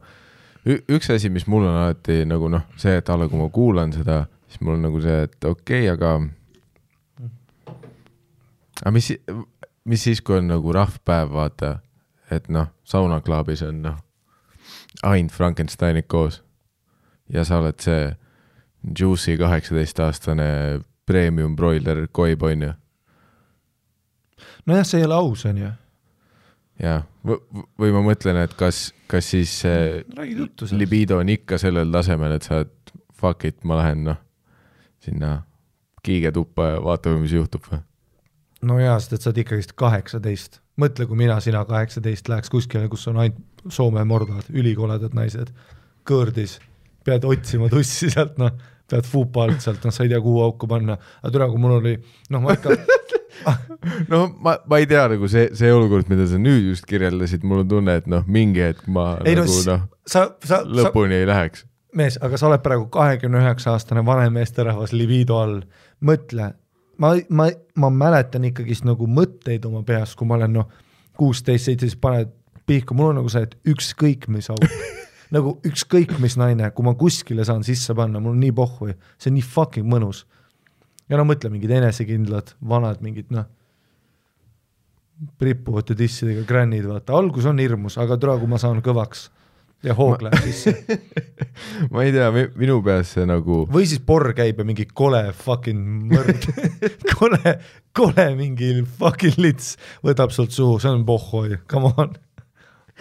üks asi, mis mul on alati nagu noh, see, et alla kui ma kuulan seda, siis mul on nagu see, et okei okay,, aga aga mis, mis siis, kui on nagu rahvpäev, vaata et noh, saunaklaabis on noh, ainult Frankensteinid koos ja sa oled see Juicy kaheksateistaastane premium broiler koib, on ju. nojah, see ei ole aus, on ju. Jah, või ma mõtlen, et kas, kas siis see libido on ikka sellel tasemel, et sa oled fuck it, ma lähen noh, sinna kiigetuppa ja vaatame, mis juhtub. Või? no jaa, sest et sa oled ikkagist kaheksateist. Mõtle, kui mina, sina kaheksateist läheks kuskile, kus on ainult Soome mordad, ülikoledad naised, kõõrdis, pead otsima tussi sealt, noh, pead fuupa alt sealt, noh, sa ei tea, kuhu auku panna, aga türa, kui mul oli, noh, ma ikka no ma, ma ei tea nagu see, see olukord, mida sa nüüd just kirjeldasid, mul on tunne, et noh, mingi hetk ma ei, nagu noh lõpuni sa, ei läheks. mees, aga sa oled praegu kahekümne üheksa aastane vanem meesterahvas libido all, mõtle ma, ma, ma mäletan ikkagist nagu mõtteid oma peas, kui ma olen noh, kuusteist, seitseteist, paned pihku, mul on nagu see, et ükskõik mis auk nagu ükskõik mis naine, kui ma kuskile saan sisse panna, mul on nii pohhui, see on nii fucking mõnus. Ja no mõtle, mingid enesekindlad, vanad mingid noh, rippuvate dissidega grännid, vaata, algus on hirmus, aga tule, kui ma saan kõvaks ja hoog läheb sisse. Ma ei tea, minu peas see nagu või siis porr käib ja mingi kole fucking mõrd kole, kole mingi fucking lits võtab sult suhu, see on pohhoi, come on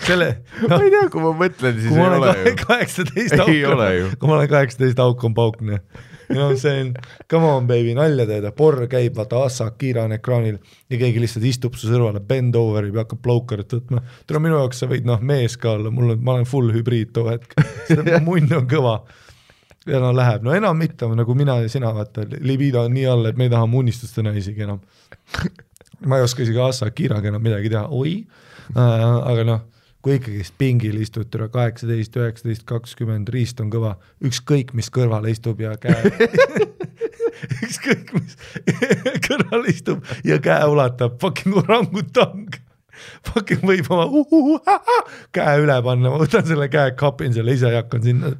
selle no,. ma ei tea, kui ma mõtlen, siis ei ole ju. kaheksateist auk on, kui ma olen kaheksateist auk on pauk, noh what I m saying, come on baby, nalja teed, porr käib, vaata Assa Akira on ekraanil ja keegi lihtsalt istub su kõrvale, bend over ib ja hakkab blowkarit võtma. tule minu jaoks sa võid noh, mees ka olla, mul on, ma olen full hübriid too hetk, munn on kõva. ja no läheb, no enam mitte, nagu mina ja sina, vaata, libido on nii all, et me ei taha mu unistuste naisigi enam. ma ei oska isegi Assa Akiraga enam midagi teha, oi äh,, aga noh kui ikkagist pingil istud üle kaheksateist, üheksateist, kakskümmend, riist on kõva, ükskõik mis kõrvale istub ja käe ükskõik mis kõrval istub ja käe ulatab, fucking orangutang. Fucking võib oma uhuhu, käe üle panna, ma võtan selle käe, kapin selle ise ja hakkan sinna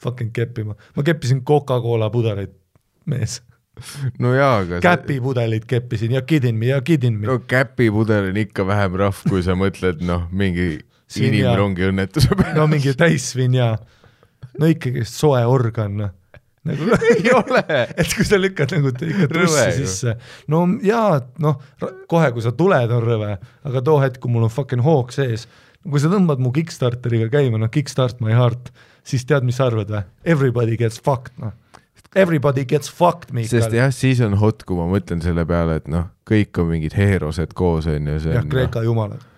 fucking keppima. ma keppisin Coca-Cola pudeleid, mees no jaa, aga käpipudelid keppisin ja kidding me ja kidding me. no käpipudel on ikka vähem rahv, kui sa mõtled noh, mingi inimrongi õnnetuse peale. no mingi täissvin ja, no ikkagist soe organ noh nagu ei ole. et kui sa lükkad nagu ikka tussi sisse, no jaa, noh, kohe, kui sa tuled, on rõve, aga too hetk, kui mul on fucking hoog sees, kui sa tõmbad mu Kickstarteriga käima, noh, Kickstart my heart, siis tead, mis sa arvad või? Everybody gets fucked, noh. Everybody gets fucked, Miikal. sest jah, siis on hot, kui ma mõtlen selle peale, et noh, kõik on mingid heerosed koos, on ju. jah, Kreeka no, jumalad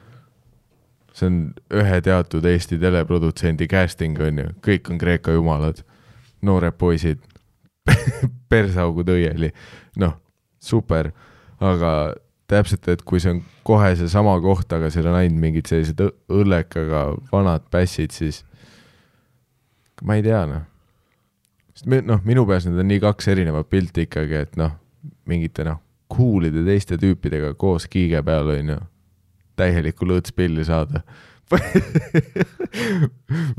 see on ühe teatud Eesti teleprodutsendi casting on ju, kõik on Kreeka jumalad, noored poisid. Persaugud õieli, noh, super, aga täpselt, et kui see on kohe seesama koht, aga seal on ainult mingid sellised õllekaga vanad pässid, siis ma ei tea, noh. sest me, noh, minu peas need on nii kaks erinevat pilti ikkagi, et noh, mingite noh, cool'ide teiste tüüpidega koos kiige peal, on ju täielikku lõõtspilli saada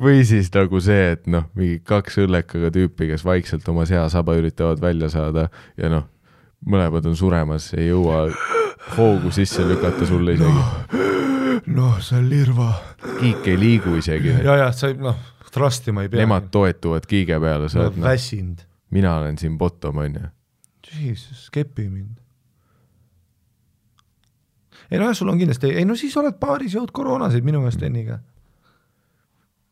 või siis nagu see, et noh, mingi kaks õllekaga tüüpi, kes vaikselt oma seasaba üritavad välja saada ja noh, mõlemad on suremas, ei jõua hoogu sisse lükata sulle isegi. noh, see on lirva. kiik ei liigu isegi. ja, ja sa noh, trust ima ei pea. Nemad toetuvad kiige peale, sa oled no, väsinud. mina olen siin bottom, onju. Jesus, kepi mind. Ei noh, sul on kindlasti, ei no siis oled baaris, jõud koroonasid minu meelest Enniga.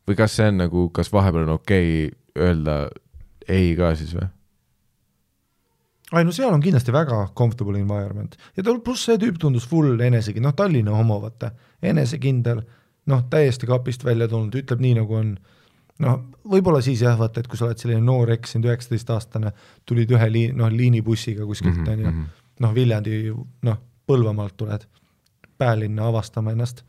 või kas see on nagu, kas vahepeal on okei okay öelda ei ka siis või? ei no seal on kindlasti väga comfortable environment ja tal pluss see tüüp tundus full enesekindel, noh Tallinna homo vaata, enesekindel, noh täiesti kapist välja tulnud, ütleb nii, nagu on. noh, võib-olla siis jah, vaata, et kui sa oled selline noor eksinud üheksateistaastane, tulid ühe liin, noh liinibussiga kuskilt Mhm, on ju, noh Viljandi, noh Põlvamaalt tuled päälinna avastama ennast,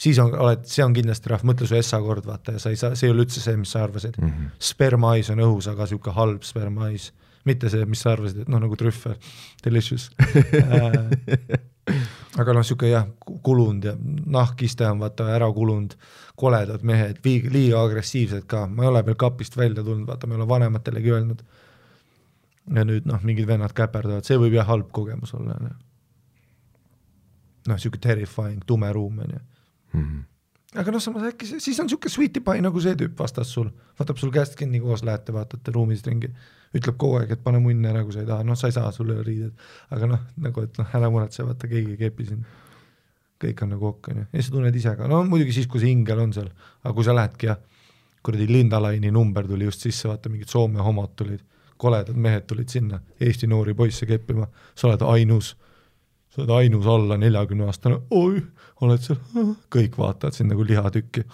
siis on, oled, see on kindlasti rahv, mõtle su Essa kord vaata ja sa ei saa, see ei ole üldse see, mis sa arvasid mm. Mhm. spermais on õhus, aga niisugune halb spermais, mitte see, mis sa arvasid, et noh, nagu trühvel, delicious aga noh, niisugune jah, kulunud ja nahkiste on vaata ära kulunud, koledad mehed, liiga, liiga agressiivsed ka, ma ei ole veel kapist välja tulnud, vaata, ma ei ole vanematelegi öelnud. ja nüüd noh, mingid vennad käperdavad, see võib jah halb kogemus olla, noh. Noh, niisugune terrifying, tume ruum, on ju Mhm. aga noh, samas äkki siis on niisugune sweetie pie nagu see tüüp vastas sul, võtab sul käest kinni, koos lähete, vaatate ruumis ringi, ütleb kogu aeg, et pane munn ära, kui sa ei taha, noh, sa ei saa, sul ei ole riided, aga noh, nagu et noh, ära muretse, vaata, keegi ei kepi sind. kõik on nagu okk, on ju, ja sa tunned ise ka, no muidugi siis, kui see ingel on seal, aga kui sa lähedki jah, kuradi Lindalaini number tuli just sisse, vaata, mingid Soome homod tulid, koledad mehed tulid sinna, Eesti noori poisse keppima, sa oled ainus sa oled ainus alla neljakümne aastane, oi, oled seal, kõik vaatavad sind nagu lihatükki.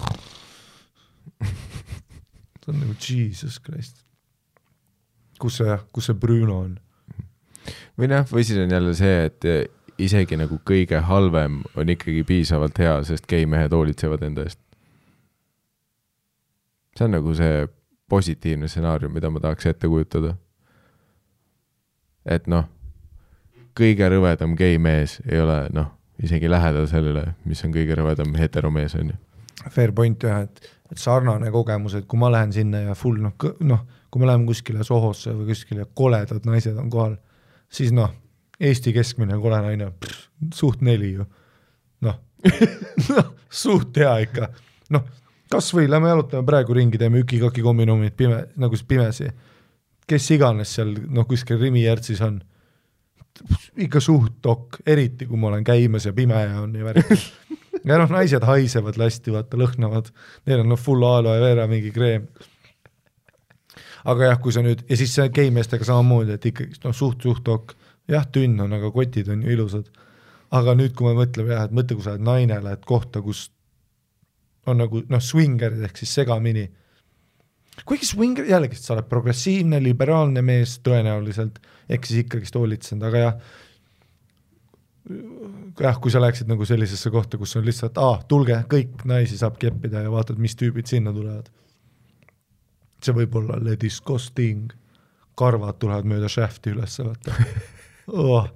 see on nagu jesus christ. kus see, kus see Bruno on? või noh, või siis on jälle see, et isegi nagu kõige halvem on ikkagi piisavalt hea, sest geimehed hoolitsevad enda eest. see on nagu see positiivne stsenaarium, mida ma tahaks ette kujutada. et noh, kõige rõvedam geimees ei ole noh, isegi lähedal sellele, mis on kõige rõvedam heteromees, on ju. Fair point jah, et, et sarnane kogemus, et kui ma lähen sinna ja full noh, noh, kui me läheme kuskile Sohosse või kuskile, koledad naised on kohal, siis noh, Eesti keskmine kole naine, suht neli ju. noh noh, suht hea ikka, noh, kas või lähme jalutame praegu ringi, teeme üki-kaki kombinummid pime, nagu siis pimesi. kes iganes seal noh, kuskil Rimi järtsis on, ikka suht dokk, eriti kui ma olen käimas ja pime on ja värk ja noh, naised haisevad lasti, vaata, lõhnavad, neil on noh, full aloe vera mingi kreem. aga jah, kui sa nüüd, ja siis see geimeestega samamoodi, et ikkagi noh, suht-suht ok, jah, tünn on, aga kotid on ju ilusad. aga nüüd, kui me mõtleme jah, et mõtle, kui sa oled naine, lähed kohta, kus on nagu noh, swingerid ehk siis segamini. Kuigi swinger, jällegi, sa oled progressiivne, liberaalne mees tõenäoliselt, ehk siis ikkagist hoolitsenud, aga jah, jah, kui sa läheksid nagu sellisesse kohta, kus on lihtsalt, aa, tulge, kõik naisi saab keppida ja vaatad, mis tüübid sinna tulevad. see võib olla le disgusting, karvad tulevad mööda shaft'i ülesse, vaata oh..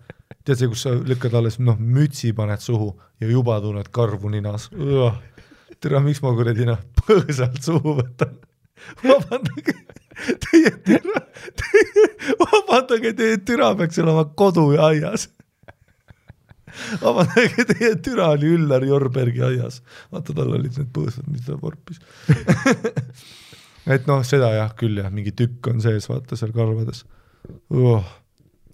tead see, kus sa lükkad alles, noh, mütsi paned suhu ja juba tunned karvu ninas. Oh.. tere, miks ma kuradi noh, põõsalt suhu võtan vabandage, teie türa, vabandage, teie türa peaks olema kodu ja aias vabandage, teie türa oli Üllar Jorbergi aias. vaata, tal olid need põõsad, mis ta vorpis et noh, seda jah, küll jah, mingi tükk on sees, vaata seal karvades oh..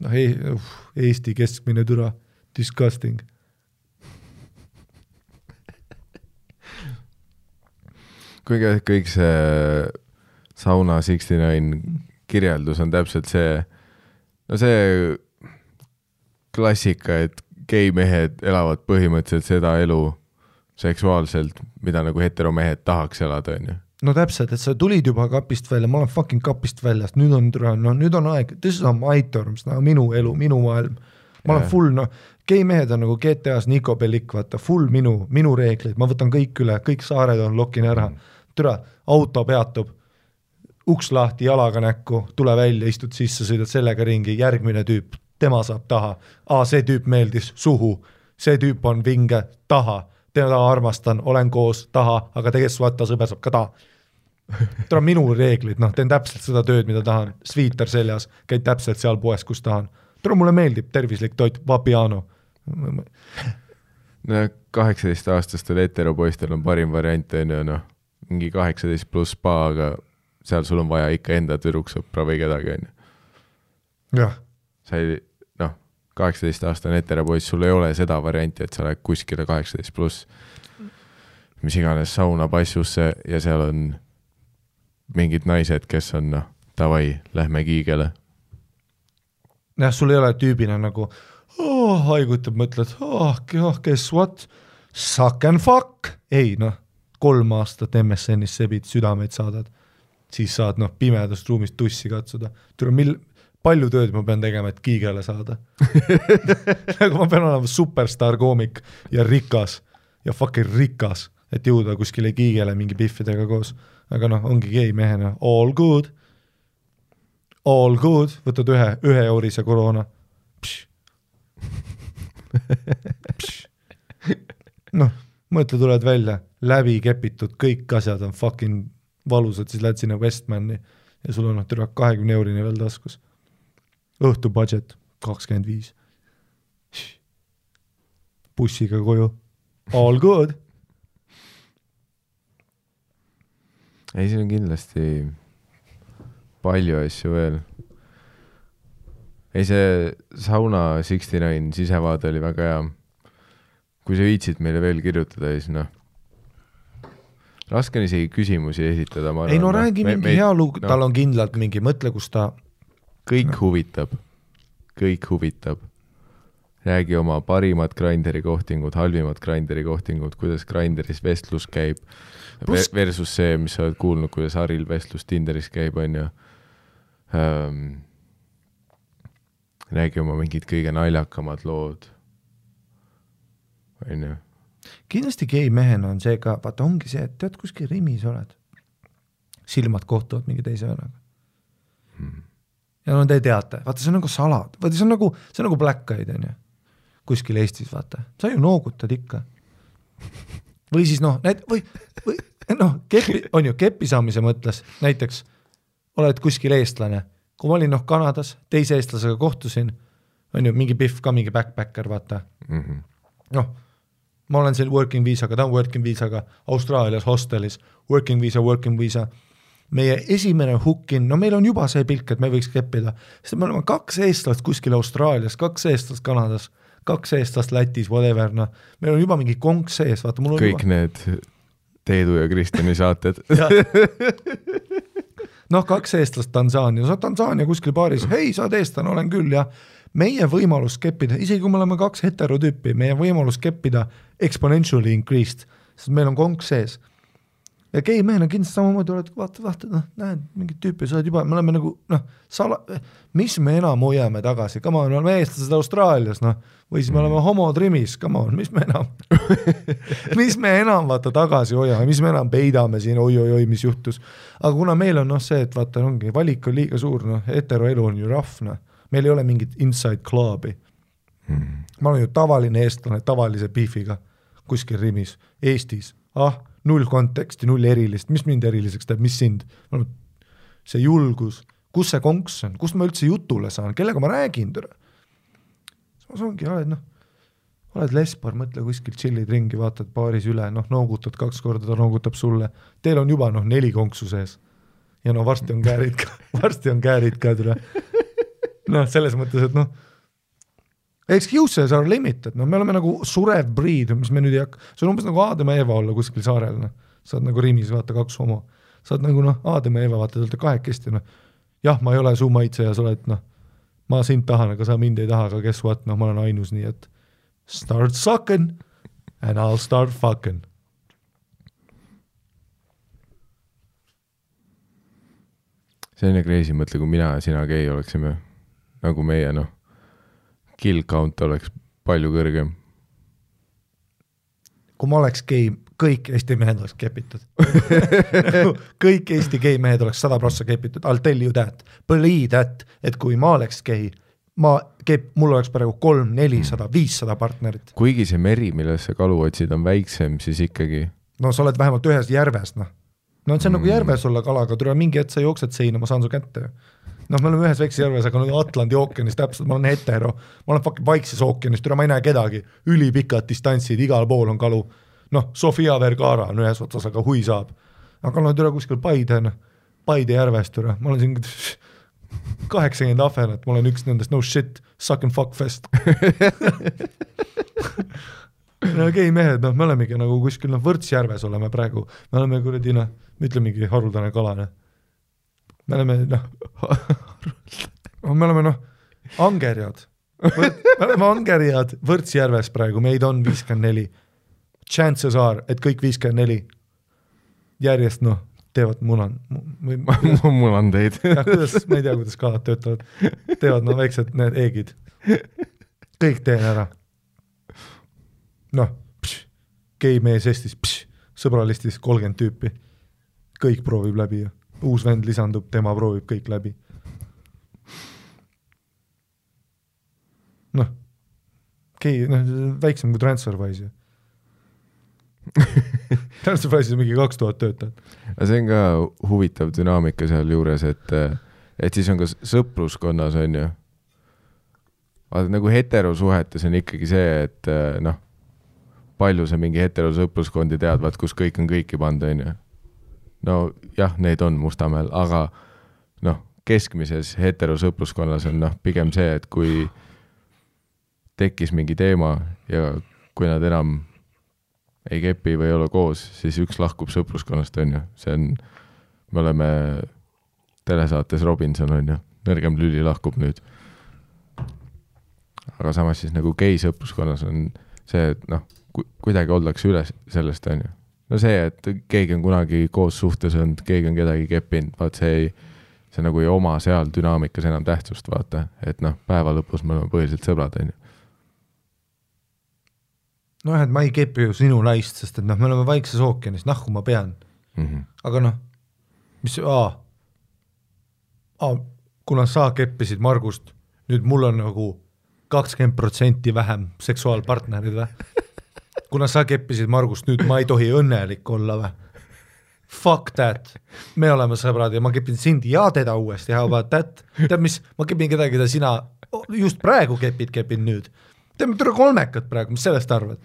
noh, Eesti keskmine türa, disgusting. Kuigi kõik see sauna sixty nine kirjeldus on täpselt see, no see klassika, et geimehed elavad põhimõtteliselt seda elu seksuaalselt, mida nagu heteromehed tahaks elada, onju. no täpselt, et sa tulid juba kapist välja, ma olen fucking kapist väljas, nüüd on, no nüüd on aeg, this is my terms, no minu elu, minu maailm. ma olen Jah. full, noh, geimehed on nagu GTA-s Nico Bellic, vaata, full minu, minu reeglid, ma võtan kõik üle, kõik saared on, lokin ära. Türa, auto peatub, uks lahti, jalaga näkku, tule välja, istud sisse, sõidad sellega ringi, järgmine tüüp, tema saab taha. aa, see tüüp meeldis, suhu. see tüüp on vinge, taha. teda armastan, olen koos, taha, aga tegelikult vaata, sõber saab ka taha. tule minu reeglid, noh, teen täpselt seda tööd, mida tahan, sviiter seljas, käin täpselt seal poes, kus tahan. tule, mulle meeldib tervislik toit, Vapiano. no kaheksateistaastastel heteropoistel on parim variant on ju noh, mingi kaheksateist pluss spa, aga seal sul on vaja ikka enda tüdruksõpra või kedagi on ju. jah, sa ei, noh, kaheksateistaastane heteropoiss, sul ei ole seda varianti, et sa lähed kuskile kaheksateist pluss, mis iganes sauna passusse ja seal on mingid naised, kes on noh, davai, lähme kiigele. jah, sul ei ole tüübina nagu oh, haigutab, mõtled, oh, oh, guess what, suck and fuck, ei noh, kolm aastat MSN-is sebid, südameid saadad, siis saad noh, pimedast ruumist tussi katsuda, tule mil-, palju tööd ma pean tegema, et kiigele saada? Nagu ma pean olema superstaar koomik ja rikas ja fucking rikas, et jõuda kuskile kiigele mingi pihvidega koos. aga noh, ongi gei mehena, all good, all good, võtad ühe, ühe eurise koroona. Noh, mõtle, tuled välja, läbi kepitud, kõik asjad on fucking valusad, siis lähed sinna Westmani ja sul on noh, tule kahekümne eurine veel taskus. õhtu budget kakskümmend viis. bussiga koju, all good. ei, siin on kindlasti palju asju veel ei, see sauna Sixty Nine sisevaade oli väga hea. kui sa viitsid meile veel kirjutada, siis noh, raske on isegi küsimusi esitada, ma arvan. ei no räägi no, mingi me, hea lugu no,, tal on kindlalt mingi, mõtle, kus ta kõik no. huvitab, kõik huvitab. räägi oma parimad Grinderi kohtingud, halvimad Grinderi kohtingud, kuidas Grinderis vestlus käib Plus... versus see, mis sa oled kuulnud, kuidas Haril vestlus Tinderis käib, on ju um, räägi oma mingid kõige naljakamad lood, on ju. Kindlasti gei mehena on see ka, vaata ongi see, et tead, kuskil Rimis oled, silmad kohtuvad mingi teise vanaga hmm.. ja no te teate, vaata, see on nagu salad, vaata, see on nagu, see on nagu Black Eyed, on ju, kuskil Eestis, vaata, sa ju noogutad ikka. või siis noh, näit-, või, või noh, kepi, on ju, keppi saamise mõttes. Näiteks oled kuskil eestlane. Kui ma olin noh Kanadas, teise eestlasega kohtusin, on ju, mingi Pihv ka mingi backpacker, vaata. Mm -hmm.. noh, ma olen siin working viisaga, ta on working viisaga, Austraalias hostelis, working viisa, working viisa, meie esimene hukkin, no meil on juba see pilk, et me võiks keppida, sest me oleme kaks eestlast kuskil Austraalias, kaks eestlast Kanadas, kaks eestlast Lätis, whatever, noh, meil on juba mingi konks sees, vaata mul on kõik juba... need Teedu ja Kristjani saated. Noh, kaks eestlast Tansaanias, no Tansaania kuskil baaris, hei, sa oled eestlane, olen küll, jah. Meie võimalus keppida, isegi kui me oleme kaks heterotüüpi, meie võimalus keppida exponentially increased, sest meil on konks sees. Ja gei mehena kindlasti samamoodi oled, vaata, vaata, noh, näed mingit tüüpi, sa oled juba, me oleme nagu noh, sala-, mis me enam hoiame tagasi, come on, me oleme eestlased Austraalias, noh, või siis me oleme homod Rimis, come on, mis me enam mis me enam vaata tagasi hoiame, mis me enam peidame siin oi-oi-oi, mis juhtus. aga kuna meil on noh, see, et vaata, ongi, valik on liiga suur, noh, heteroelu on ju rough, noh, meil ei ole mingit inside club'i. Hmm.. ma olen ju tavaline eestlane tavalise beefiga kuskil Rimis, Eestis, ah null konteksti, null erilist, mis mind eriliseks teeb, mis sind? see julgus, kus see konks on, kust ma üldse jutule saan, kellega ma räägin, tere? samas ongi, oled noh, oled lesbar, mõtle kuskil tšillid ringi, vaatad baaris üle, noh, noogutad kaks korda, ta noogutab sulle, teil on juba noh, neli konksu sees. ja no varsti on käärid ka, varsti on käärid ka, tere. Noh, selles mõttes, et noh Excuses are limited, noh, me oleme nagu surev breed, mis me nüüd ei hakka, see on umbes nagu Aadam ja Eva olla kuskil saarel, noh. sa oled nagu Rimis, vaata, kaks homo. sa oled nagu noh, Aadam ja Eva, vaata, te olete kahekesti, noh. jah, ma ei ole su maitseja, sa oled noh, ma sind tahan, aga sa mind ei taha, aga guess what, noh, ma olen ainus, nii et start sucking and I will start fucking. ja crazy, mõtle, kui mina ja sina gei oleksime, nagu meie, noh kill count oleks palju kõrgem. kui ma oleks gei, kõik Eesti mehed oleks kepitud kõik Eesti gei mehed oleks sada prossa kepitud, I will tell you that, believe that, et kui ma oleks gei, ma kep-, mul oleks praegu kolm, nelisada, viissada partnerit. kuigi see meri, milles sa kalu otsid, on väiksem, siis ikkagi. no sa oled vähemalt ühes järves, noh. no see on mm. nagu järves olla kalaga, tule mingi hetk sa jooksed seina, ma saan su kätte noh, me oleme ühes väikses järves, aga no Atlandi ookeanis täpselt, ma olen hetero, ma olen fucking Vaikses ookeanis, türa ma ei näe kedagi, ülipikad distantsid, igal pool on kalu. noh, Sofia Vergara on ühes otsas, aga hui saab. aga no türa kuskil Paide, noh, Paide järves türa, ma olen siin kaheksakümmend ahvenat, ma olen üks nendest, no shit, suck and fuck fest. no gei mehed, noh, me olemegi nagu kuskil noh, Võrtsjärves oleme praegu, me oleme kuradi noh, ütlemegi haruldane kala, noh. Me oleme noh, me oleme noh, angerjad, me oleme angerjad Võrtsjärves praegu, meid on viiskümmend neli. Chances are, et kõik viiskümmend neli järjest noh, teevad munan-, või teid. jah, kuidas, ma ei tea, kuidas kalad töötavad, teevad no väiksed need eegid. kõik teen ära. noh, gei mees Eestis, sõbralistis kolmkümmend tüüpi. kõik proovib läbi ja uus vend lisandub, tema proovib kõik läbi. noh, gei, noh, väiksem kui Transferwise ju. Transferwise'is on mingi kaks tuhat töötajat. aga see on ka huvitav dünaamika sealjuures, et, et siis on ka sõpruskonnas on ju. vaata nagu heterosuhetes on ikkagi see, et noh, palju sa mingi heterosõpruskondi tead, vaat kus kõik on kõiki pannud, on ju. No jah, neid on Mustamäel, aga noh, keskmises heterosõpruskonnas on noh, pigem see, et kui tekkis mingi teema ja kui nad enam ei kepi või ei ole koos, siis üks lahkub sõpruskonnast, on ju, see on, me oleme telesaates Robinson, on ju, nõrgem lüli lahkub nüüd. aga samas siis nagu gei sõpruskonnas on see, et noh, kuidagi oldakse üle sellest, on ju. No see, et keegi on kunagi koos suhtes olnud, keegi on kedagi keppinud, vaat see ei, see nagu ei oma seal dünaamikas enam tähtsust, vaata, et noh, päeva lõpus me oleme põhiliselt sõbrad, on ju. nojah, et ma ei kepi ju sinu naist, sest et noh, me oleme Vaikses ookeanis, nahku ma pean Mhm. aga noh, mis, aa, aa, kuna sa keppisid Margust, nüüd mul on nagu kakskümmend protsenti vähem seksuaalpartnerid või? Kuna sa keppisid Margust, nüüd ma ei tohi õnnelik olla või? Fuck that, me oleme sõbrad ja ma kepin sind ja teda uuesti, how about that, tead mis, ma kepin kedagi, keda sina just praegu kepid, kepin nüüd. teeme tule kolmekat praegu, mis sellest arvad?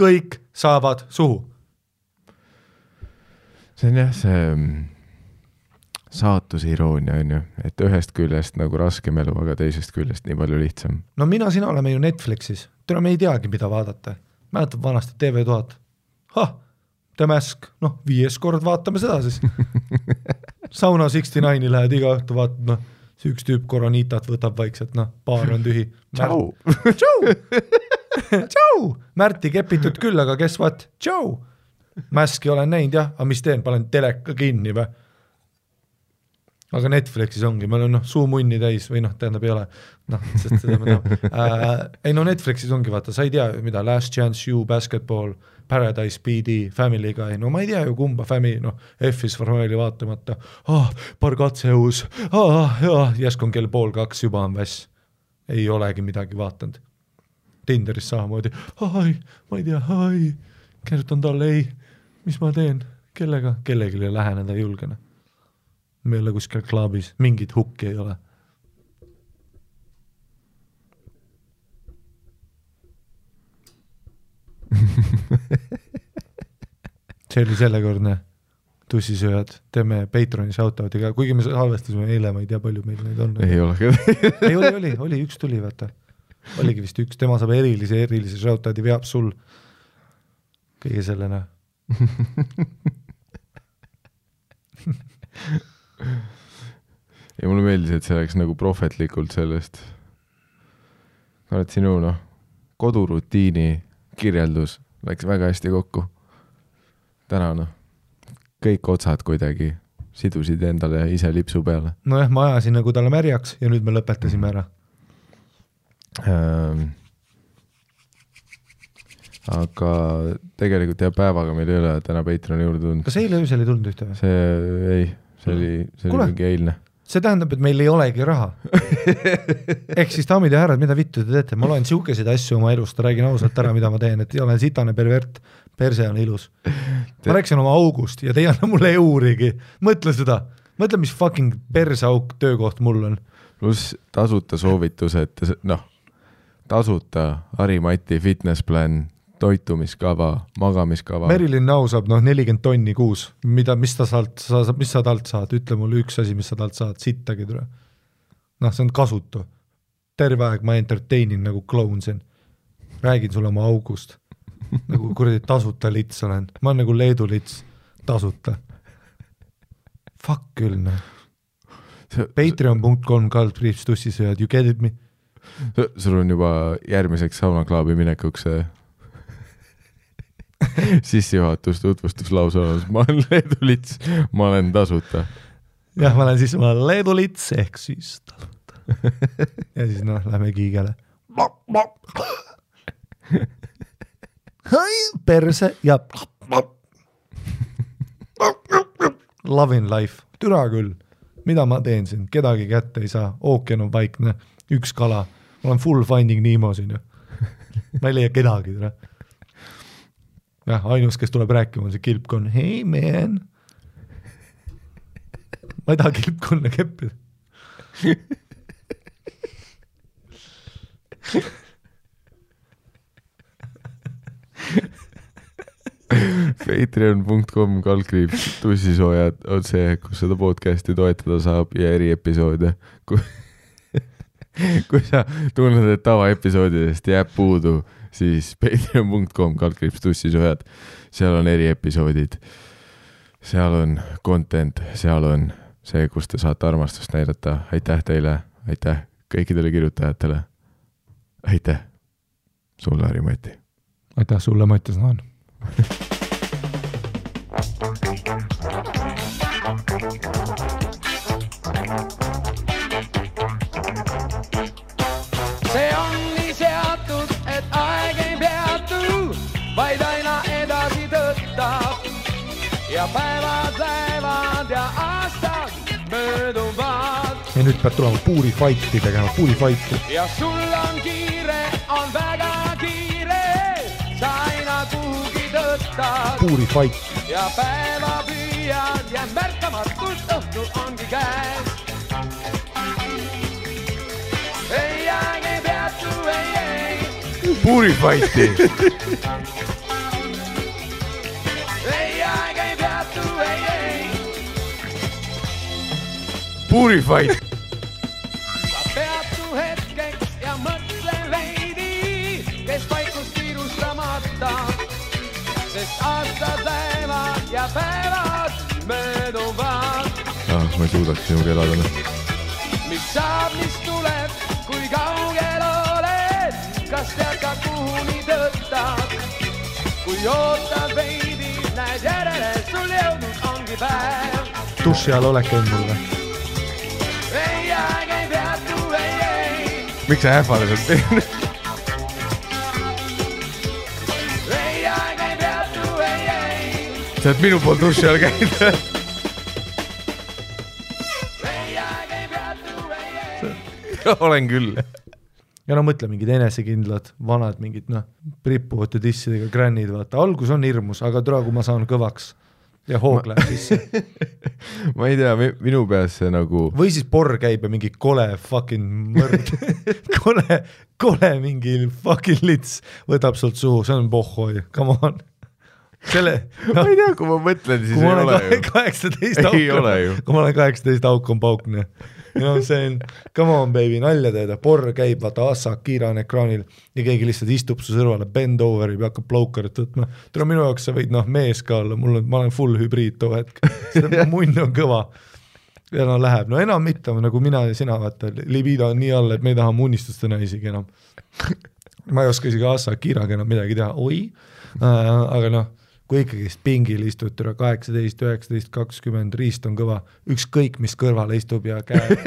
kõik saavad suhu. see on jah, see mm, saatuse iroonia on ju, et ühest küljest nagu raskem elu, aga teisest küljest nii palju lihtsam. no mina, sina oleme ju Netflixis, täna me ei teagi, mida vaadata. mäletad vanasti TV1000? ah, The Mask, noh, viies kord vaatame seda siis. sauna Sixty Nine'i lähed iga õhtu vaatad, noh, see üks tüüp Coronitat võtab vaikselt, noh, baar on tühi. tšau. tšau, tšau, Märti kepitud küll, aga guess what, tšau. Maski olen näinud jah, aga mis teen, panen teleka kinni või? Aga Netflixis ongi, meil on noh, suu munni täis või noh, tähendab ei ole, noh, sest seda me tahame äh,. ei no Netflixis ongi vaata, sa ei tea mida, Last Chance You, Basketball, Paradise PD, Family Guy, no ma ei tea ju kumba Family, noh, F-is formaali vaatamata. Ah,, paar katseus ah,, ah, järsku on kell pool kaks, juba on väss. ei olegi midagi vaadanud. Tinderis samamoodi, ai, ma ei tea, ai, kirjutan talle ei, mis ma teen, kellega, kellelegi läheneda ei julge, noh me ei ole kuskil klubis, mingit hukki ei ole. see oli sellekordne tussisööjad, teeme Patreoni shout-out'i ka, kuigi me salvestasime eile, ma ei tea, palju meil neid on. ei ole ei oli, oli, oli, üks tuli, vaata. oligi vist üks, tema saab erilise, erilise shout-out'i, veab sul kõige selle ja mulle meeldis, et see läks nagu prohvetlikult sellest. oled sinu noh, kodurutiini kirjeldus läks väga hästi kokku. täna noh, kõik otsad kuidagi sidusid endale ise lipsu peale nojah, ma ajasin nagu talle märjaks ja nüüd me lõpetasime ära. ähm,. aga tegelikult jah, päevaga meil ei ole täna Patreoni juurde tulnud. kas eile öösel ei tulnud ühte või? see ei, see oli, see oli Kuule. mingi eilne. see tähendab, et meil ei olegi raha. ehk siis daamid ja härrad, mida vittu te teete, ma loen sihukeseid asju oma elust, räägin ausalt ära, mida ma teen, et olen sitane pervert, perse on ilus. ma rääkisin oma august ja te ei anna mulle eurigi, mõtle seda, mõtle, mis fucking perseauk töökoht mul on. pluss tasuta soovitused, noh, tasuta Harimati fitness plan toitumiskava, magamiskava. Merilin Nau saab noh, nelikümmend tonni kuus, mida, mis ta sealt, sa, mis sa talt saad, ütle mulle üks asi, mis sa talt saad, sittagi tule. noh, see on kasutu. terve aeg ma entertain in nagu kloun siin. räägin sulle oma august. nagu kuradi tasuta lits olen, ma olen nagu Leedu lits, tasuta. Fuck küll noh. Patreon.com kaldkriips tussisööjad, you get it me? sul on juba järgmiseks saunaklaabi minekuks see sissejuhatus, tutvustuslause olemas, ma olen Leedu lits, ma olen tasuta. jah, ma olen siis, ma olen Leedu lits ehk siis tasuta. ja siis noh, lähme kiigele. perse ja Love in life, türa küll, mida ma teen siin, kedagi kätte ei saa, ookean on vaikne, üks kala, ma olen full finding Nemo siin ju. ma ei leia kedagi, tere jah, ainus, kes tuleb rääkima, on see kilpkonn, hei man. ma ei taha kilpkonna keppida Patreon.com kaldkriips tussisoojad on see, kus seda podcast'i toetada saab ja eriepisoode. kui, sa tunned, et tavaepisoodidest jääb puudu siis patreon.com kaldkriips tussisõjad, seal on eriepisoodid, seal on content, seal on see, kus te saate armastust näidata, aitäh teile, aitäh kõikidele kirjutajatele. aitäh! Sulle, Harri-Mati. aitäh sulle, Mattias Naan nüüd pead tulema puuri fight'i tegema, puuri fight'i. ja sul on kiire, on väga kiire, sa aina kuhugi tõttad. puuri fight. ja päevapüüad ja märkamatult õhtu ongi käes. ei aeg ei peatu, ei, ei. puuri fight'i Purified. Ja päevad mööduvad. ah, ma ei suudaks sinuga elada, noh. mis saab, mis tuleb, kui kaugel oled, kas tead ka, kuhuni tõttad? kui ootad veidi, näed järele, sul jõudnud ongi päev. duši all olek on mul või? miks sa ähvardad sa oled minu pool duši all käinud olen küll. ja no mõtle, mingid enesekindlad, vanad mingid noh, rippuvate dissidega grännid, vaata, algus on hirmus, aga tule, kui ma saan kõvaks ja hoog läheb sisse. Ma ei tea, minu peas see nagu. või siis porr käib ja mingi kole fucking mõrd kole, kole mingi fucking lits võtab sult suhu, see on pohhoi, come on selle ma ei tea, kui ma mõtlen, siis ei ole ju. kaheksateist auk kui ma olen kaheksateist auk on pauk, noh. No see on, come on baby, nalja teed, porr käib, vaata Assa Akira on ekraanil ja keegi lihtsalt istub su kõrvale, bend over ja hakkab blowkarit võtma. tule minu jaoks sa võid noh, mees ka olla, mul on, ma olen full hübriid too hetk, munn on kõva. ja no läheb, no enam mitte, nagu mina ja sina, vaata, libido on nii all, et me ei taha mu unistustena isegi enam. ma ei oska isegi Assa Akiraga enam midagi teha, oi. Äh,, aga noh kui ikkagist pingil istud, tule kaheksateist, üheksateist, kakskümmend, riist on kõva, ükskõik mis kõrval istub ja käe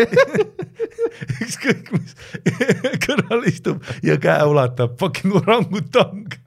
ükskõik mis kõrval istub ja käe ulatab, fucking orangutang